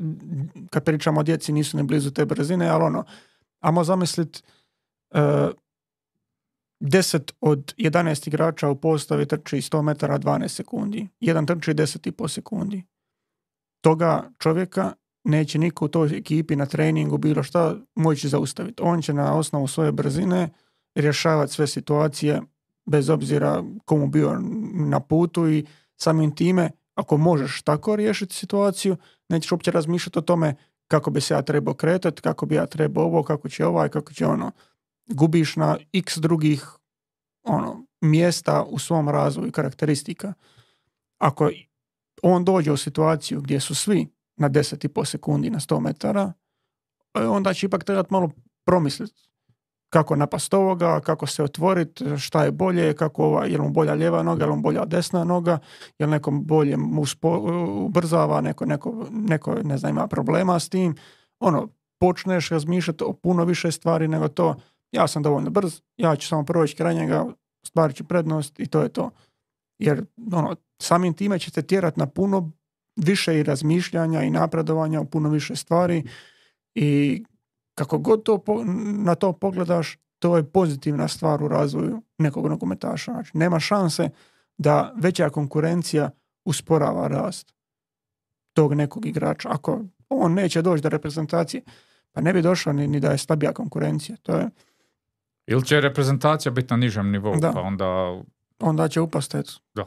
kad pričamo o djeci nisu ni blizu te brzine, ali ono, zamislit uh, e, 10 od 11 igrača u postavi trči 100 metara 12 sekundi. Jedan trči 10,5 sekundi. Toga čovjeka neće niko u toj ekipi na treningu bilo šta moći zaustaviti. On će na osnovu svoje brzine rješavati sve situacije bez obzira komu bio na putu i samim time ako možeš tako riješiti situaciju, nećeš uopće razmišljati o tome kako bi se ja trebao kretati, kako bi ja trebao ovo, kako će ovaj, kako će ono. Gubiš na x drugih ono, mjesta u svom razvoju karakteristika. Ako on dođe u situaciju gdje su svi na 10,5 sekundi na 100 metara, e, onda će ipak trebati malo promisliti kako napast ovoga, kako se otvoriti, šta je bolje, kako ova, je mu bolja lijeva noga, je mu bolja desna noga, je li nekom bolje mu ubrzava, neko, neko, neko, ne znam, ima problema s tim. Ono, počneš razmišljati o puno više stvari nego to, ja sam dovoljno brz, ja ću samo proći kraj njega, stvari će prednost i to je to. Jer ono, samim time ćete tjerati na puno više i razmišljanja i napredovanja u puno više stvari i kako god to na to pogledaš, to je pozitivna stvar u razvoju nekog nogometaša. Znači, nema šanse da veća konkurencija usporava rast tog nekog igrača. Ako on neće doći do reprezentacije, pa ne bi došao ni, ni da je slabija konkurencija. To je... Ili će reprezentacija biti na nižem nivou, da. pa onda... Onda će upast, Da.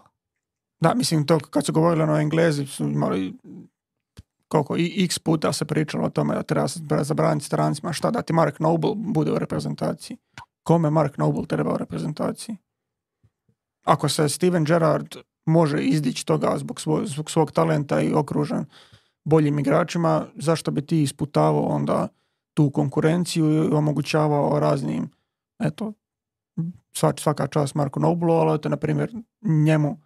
Da, mislim, to kad su govorili o Englezi, su imali koliko i x puta se pričalo o tome da treba zabraniti strancima šta da ti Mark Noble bude u reprezentaciji. Kome Mark Noble treba u reprezentaciji? Ako se Steven Gerrard može izdići toga zbog, svoj, zbog svog talenta i okružen boljim igračima, zašto bi ti isputavao onda tu konkurenciju i omogućavao raznim, eto, svaka čast Marku Noblu, ali to na primjer njemu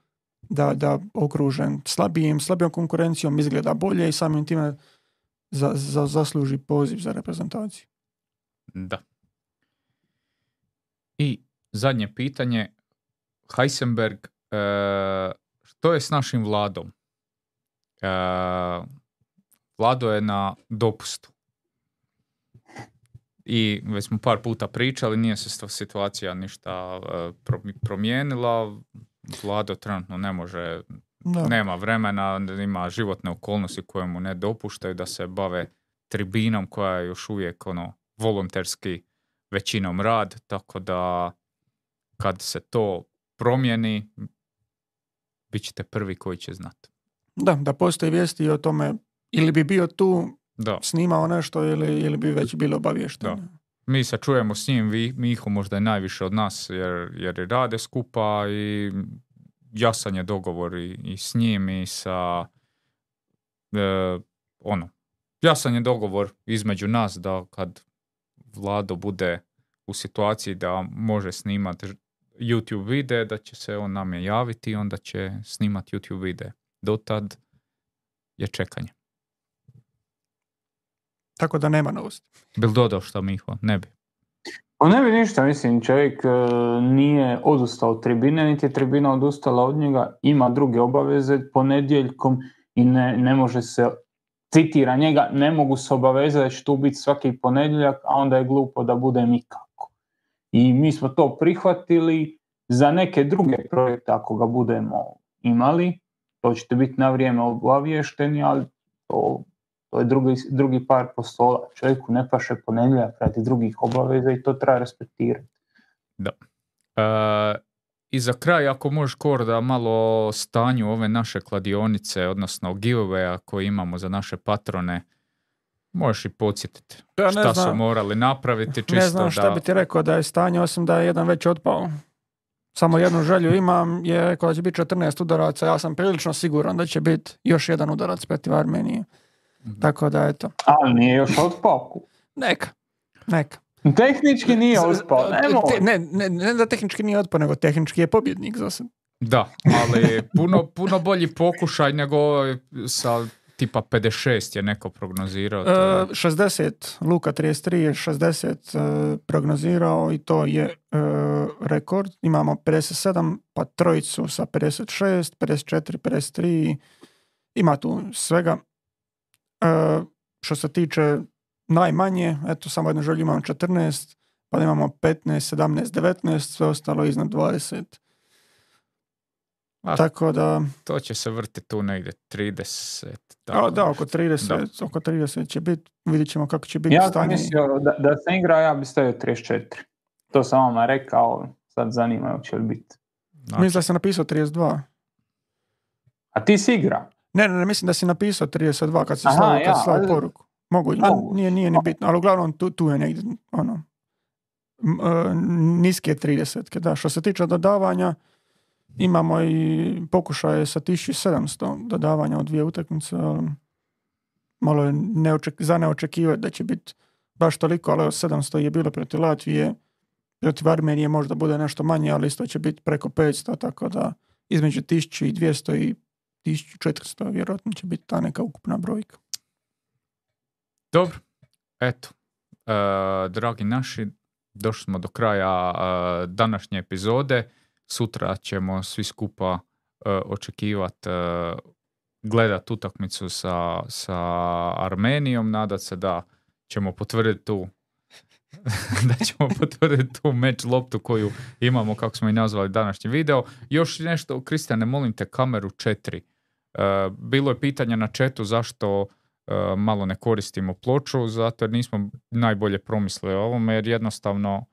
da, da okružen slabijim, slabijom konkurencijom izgleda bolje i samim time za, za, zasluži poziv za reprezentaciju. Da. I zadnje pitanje, Heisenberg, e, što je s našim vladom? Vlado je na dopustu. I već smo par puta pričali, nije se situacija ništa e, promijenila. Vlado trenutno ne može, nema vremena, ima životne okolnosti koje mu ne dopuštaju da se bave tribinom koja je još uvijek ono volonterski većinom rad, tako da kad se to promijeni, bit ćete prvi koji će znati. Da, da postoji vijesti o tome ili bi bio tu da. snimao nešto ili, ili bi već bilo obaviješteni. Mi se čujemo s njim, vi, Miho možda je najviše od nas jer, jer rade skupa i jasan je dogovor i, i s njim i sa e, ono, jasan je dogovor između nas da kad Vlado bude u situaciji da može snimati YouTube vide, da će se on nam je javiti i onda će snimati YouTube vide. Do tad je čekanje. Tako da nema novosti. Bil dodao što Miho? Ne bi. Pa ne bi ništa, mislim, čovjek e, nije odustao od tribine, niti je tribina odustala od njega, ima druge obaveze ponedjeljkom i ne, ne može se, citira njega, ne mogu se obavezati da će tu biti svaki ponedjeljak, a onda je glupo da bude nikako. I mi smo to prihvatili za neke druge projekte ako ga budemo imali, to ćete biti na vrijeme obavješteni, ali to to je drugi, drugi par postola. Čovjeku ne paše ponedjeljak radi drugih obaveza i to treba respektirati. Da. E, I za kraj, ako možeš kor da malo o stanju ove naše kladionice, odnosno giveaway koji imamo za naše patrone, možeš i podsjetiti ja šta znam, su morali napraviti. Čisto ne znam šta bi ti rekao da je stanje, osim da je jedan već otpao. Samo jednu želju imam, je rekao da će biti 14 udaraca, ja sam prilično siguran da će biti još jedan udarac protiv Armenije. Mhm. Tako da eto. Ali nije još otpao. Neka, neka. Tehnički nije otpao, ne, ne, ne da tehnički nije otpao, nego tehnički je pobjednik za sad. Da, ali puno, puno bolji pokušaj nego sa tipa 56 je neko prognozirao. To je... 60, Luka 33 je 60 uh, prognozirao i to je uh, rekord. Imamo 57, pa trojicu sa 56, 54, 53, ima tu svega. E, što se tiče najmanje, eto samo jednu želju imamo 14, pa imamo 15, 17, 19, sve ostalo iznad 20. A, tako da... To će se vrti tu negdje 30. Tako. A, da, oko 30, oko 30 će biti. Vidjet ćemo kako će biti ja stanje. Ja mislio da, da se igra, ja bi stavio 34. To sam vam rekao, sad zanima hoće li biti. Znači. Mislim da sam napisao 32. A ti si igra? Ne, ne, ne, mislim da si napisao 32 kad si stavio ja, slao poruku. Mogu, nije, nije ni bitno, ali uglavnom tu, tu je negdje, ono, uh, niske 30. Da, što se tiče dodavanja, imamo i pokušaje sa 1700 dodavanja u dvije utakmice, malo je neoček, za neočekivati da će biti baš toliko, ali 700 je bilo protiv Latvije, protiv Armenije možda bude nešto manje, ali isto će biti preko 500, tako da između 1200 i 1400 vjerojatno će biti ta neka ukupna brojka. Dobro, eto. E, dragi naši, došli smo do kraja e, današnje epizode. Sutra ćemo svi skupa e, očekivati e, gledati utakmicu sa, sa Armenijom, nadat se da ćemo potvrditi tu da ćemo potvrditi tu meč loptu koju imamo, kako smo i nazvali današnji video. Još nešto, Kristjane, molim te, kameru 4 bilo je pitanja na četu zašto eh, malo ne koristimo ploču, zato jer nismo najbolje promislili o ovome, jer jednostavno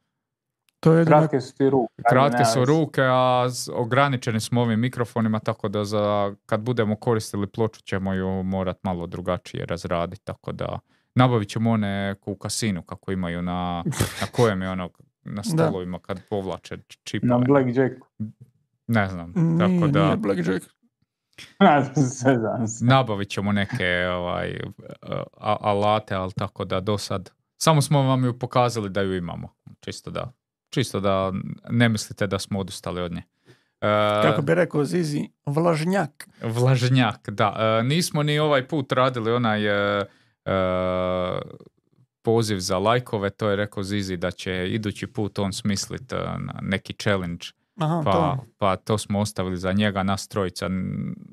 to je kratke su ruke. Kratke su ruke, a ograničeni smo ovim mikrofonima, tako da za, kad budemo koristili ploču ćemo ju morat malo drugačije razraditi, tako da nabavit ćemo one u kasinu kako imaju na, na kojem je ono na stolovima kad povlače čipove. Na blackjacku. Ne znam, tako da... Nije blackjack. Nabavit ćemo neke ovaj, alate, ali tako da do sad, samo smo vam ju pokazali da ju imamo, čisto da, čisto da ne mislite da smo odustali od nje. E, Kako bi rekao Zizi, vlažnjak. Vlažnjak, da. E, nismo ni ovaj put radili onaj e, poziv za lajkove, to je rekao Zizi da će idući put on smislit neki challenge Aha, pa, to. pa to smo ostavili za njega, nas trojica.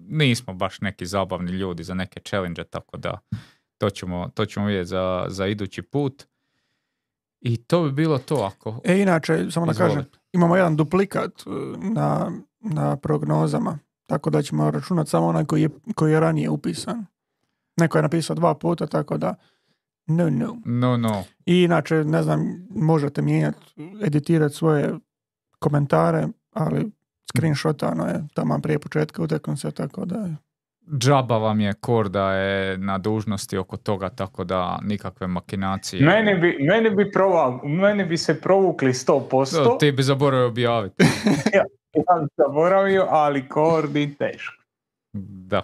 Nismo baš neki zabavni ljudi za neke challenge, tako da to ćemo, to ćemo vidjeti za, za idući put. I to bi bilo to ako... E, inače, samo da kažem, imamo jedan duplikat e, na, na prognozama, tako da ćemo računati samo onaj koji je, koji je ranije upisan. Neko je napisao dva puta, tako da no, no. No, no. I inače, ne znam, možete mijenjati, editirati svoje komentare, ali screenshotano je tamo prije početka utakmice, tako da Džaba vam je Korda je na dužnosti oko toga, tako da nikakve makinacije. Mene bi, mene bi, prova, mene bi se provukli 100%. Da, Ti bi zaboravio objaviti. Ja sam zaboravio, ali kordi teško. Da.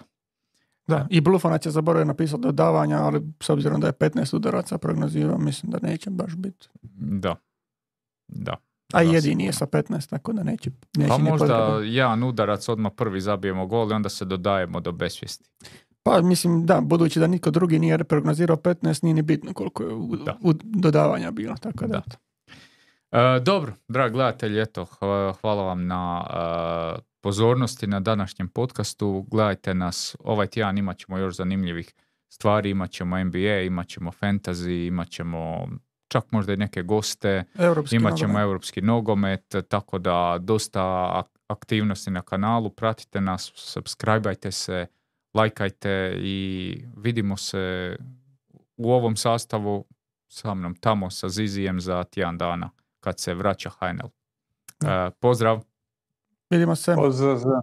Da, i Blufonac je zaboravio napisati dodavanja, ali s obzirom da je 15 udaraca prognozirao, mislim da neće baš biti. Da. Da. A Da, jedini je sa 15, tako da neće, neće Pa možda jedan udarac odmah prvi zabijemo gol i onda se dodajemo do besvijesti. Pa mislim, da, budući da niko drugi nije prognozirao 15, nije ni bitno koliko je u, Da. u- dodavanja bilo, tako da. E, dobro, dragi gledatelji, eto, hva- hvala vam na e, pozornosti na današnjem podcastu. Gledajte nas, ovaj tjedan imat ćemo još zanimljivih stvari, imat ćemo NBA, imat ćemo fantasy, imat ćemo čak možda i neke goste, Europski imat ćemo nogomet. europski nogomet, tako da dosta ak- aktivnosti na kanalu, pratite nas, subscribeajte se, lajkajte i vidimo se u ovom sastavu sa mnom tamo sa Zizijem za tjedan dana kad se vraća HNL. E, pozdrav! Vidimo se. Pozdrav.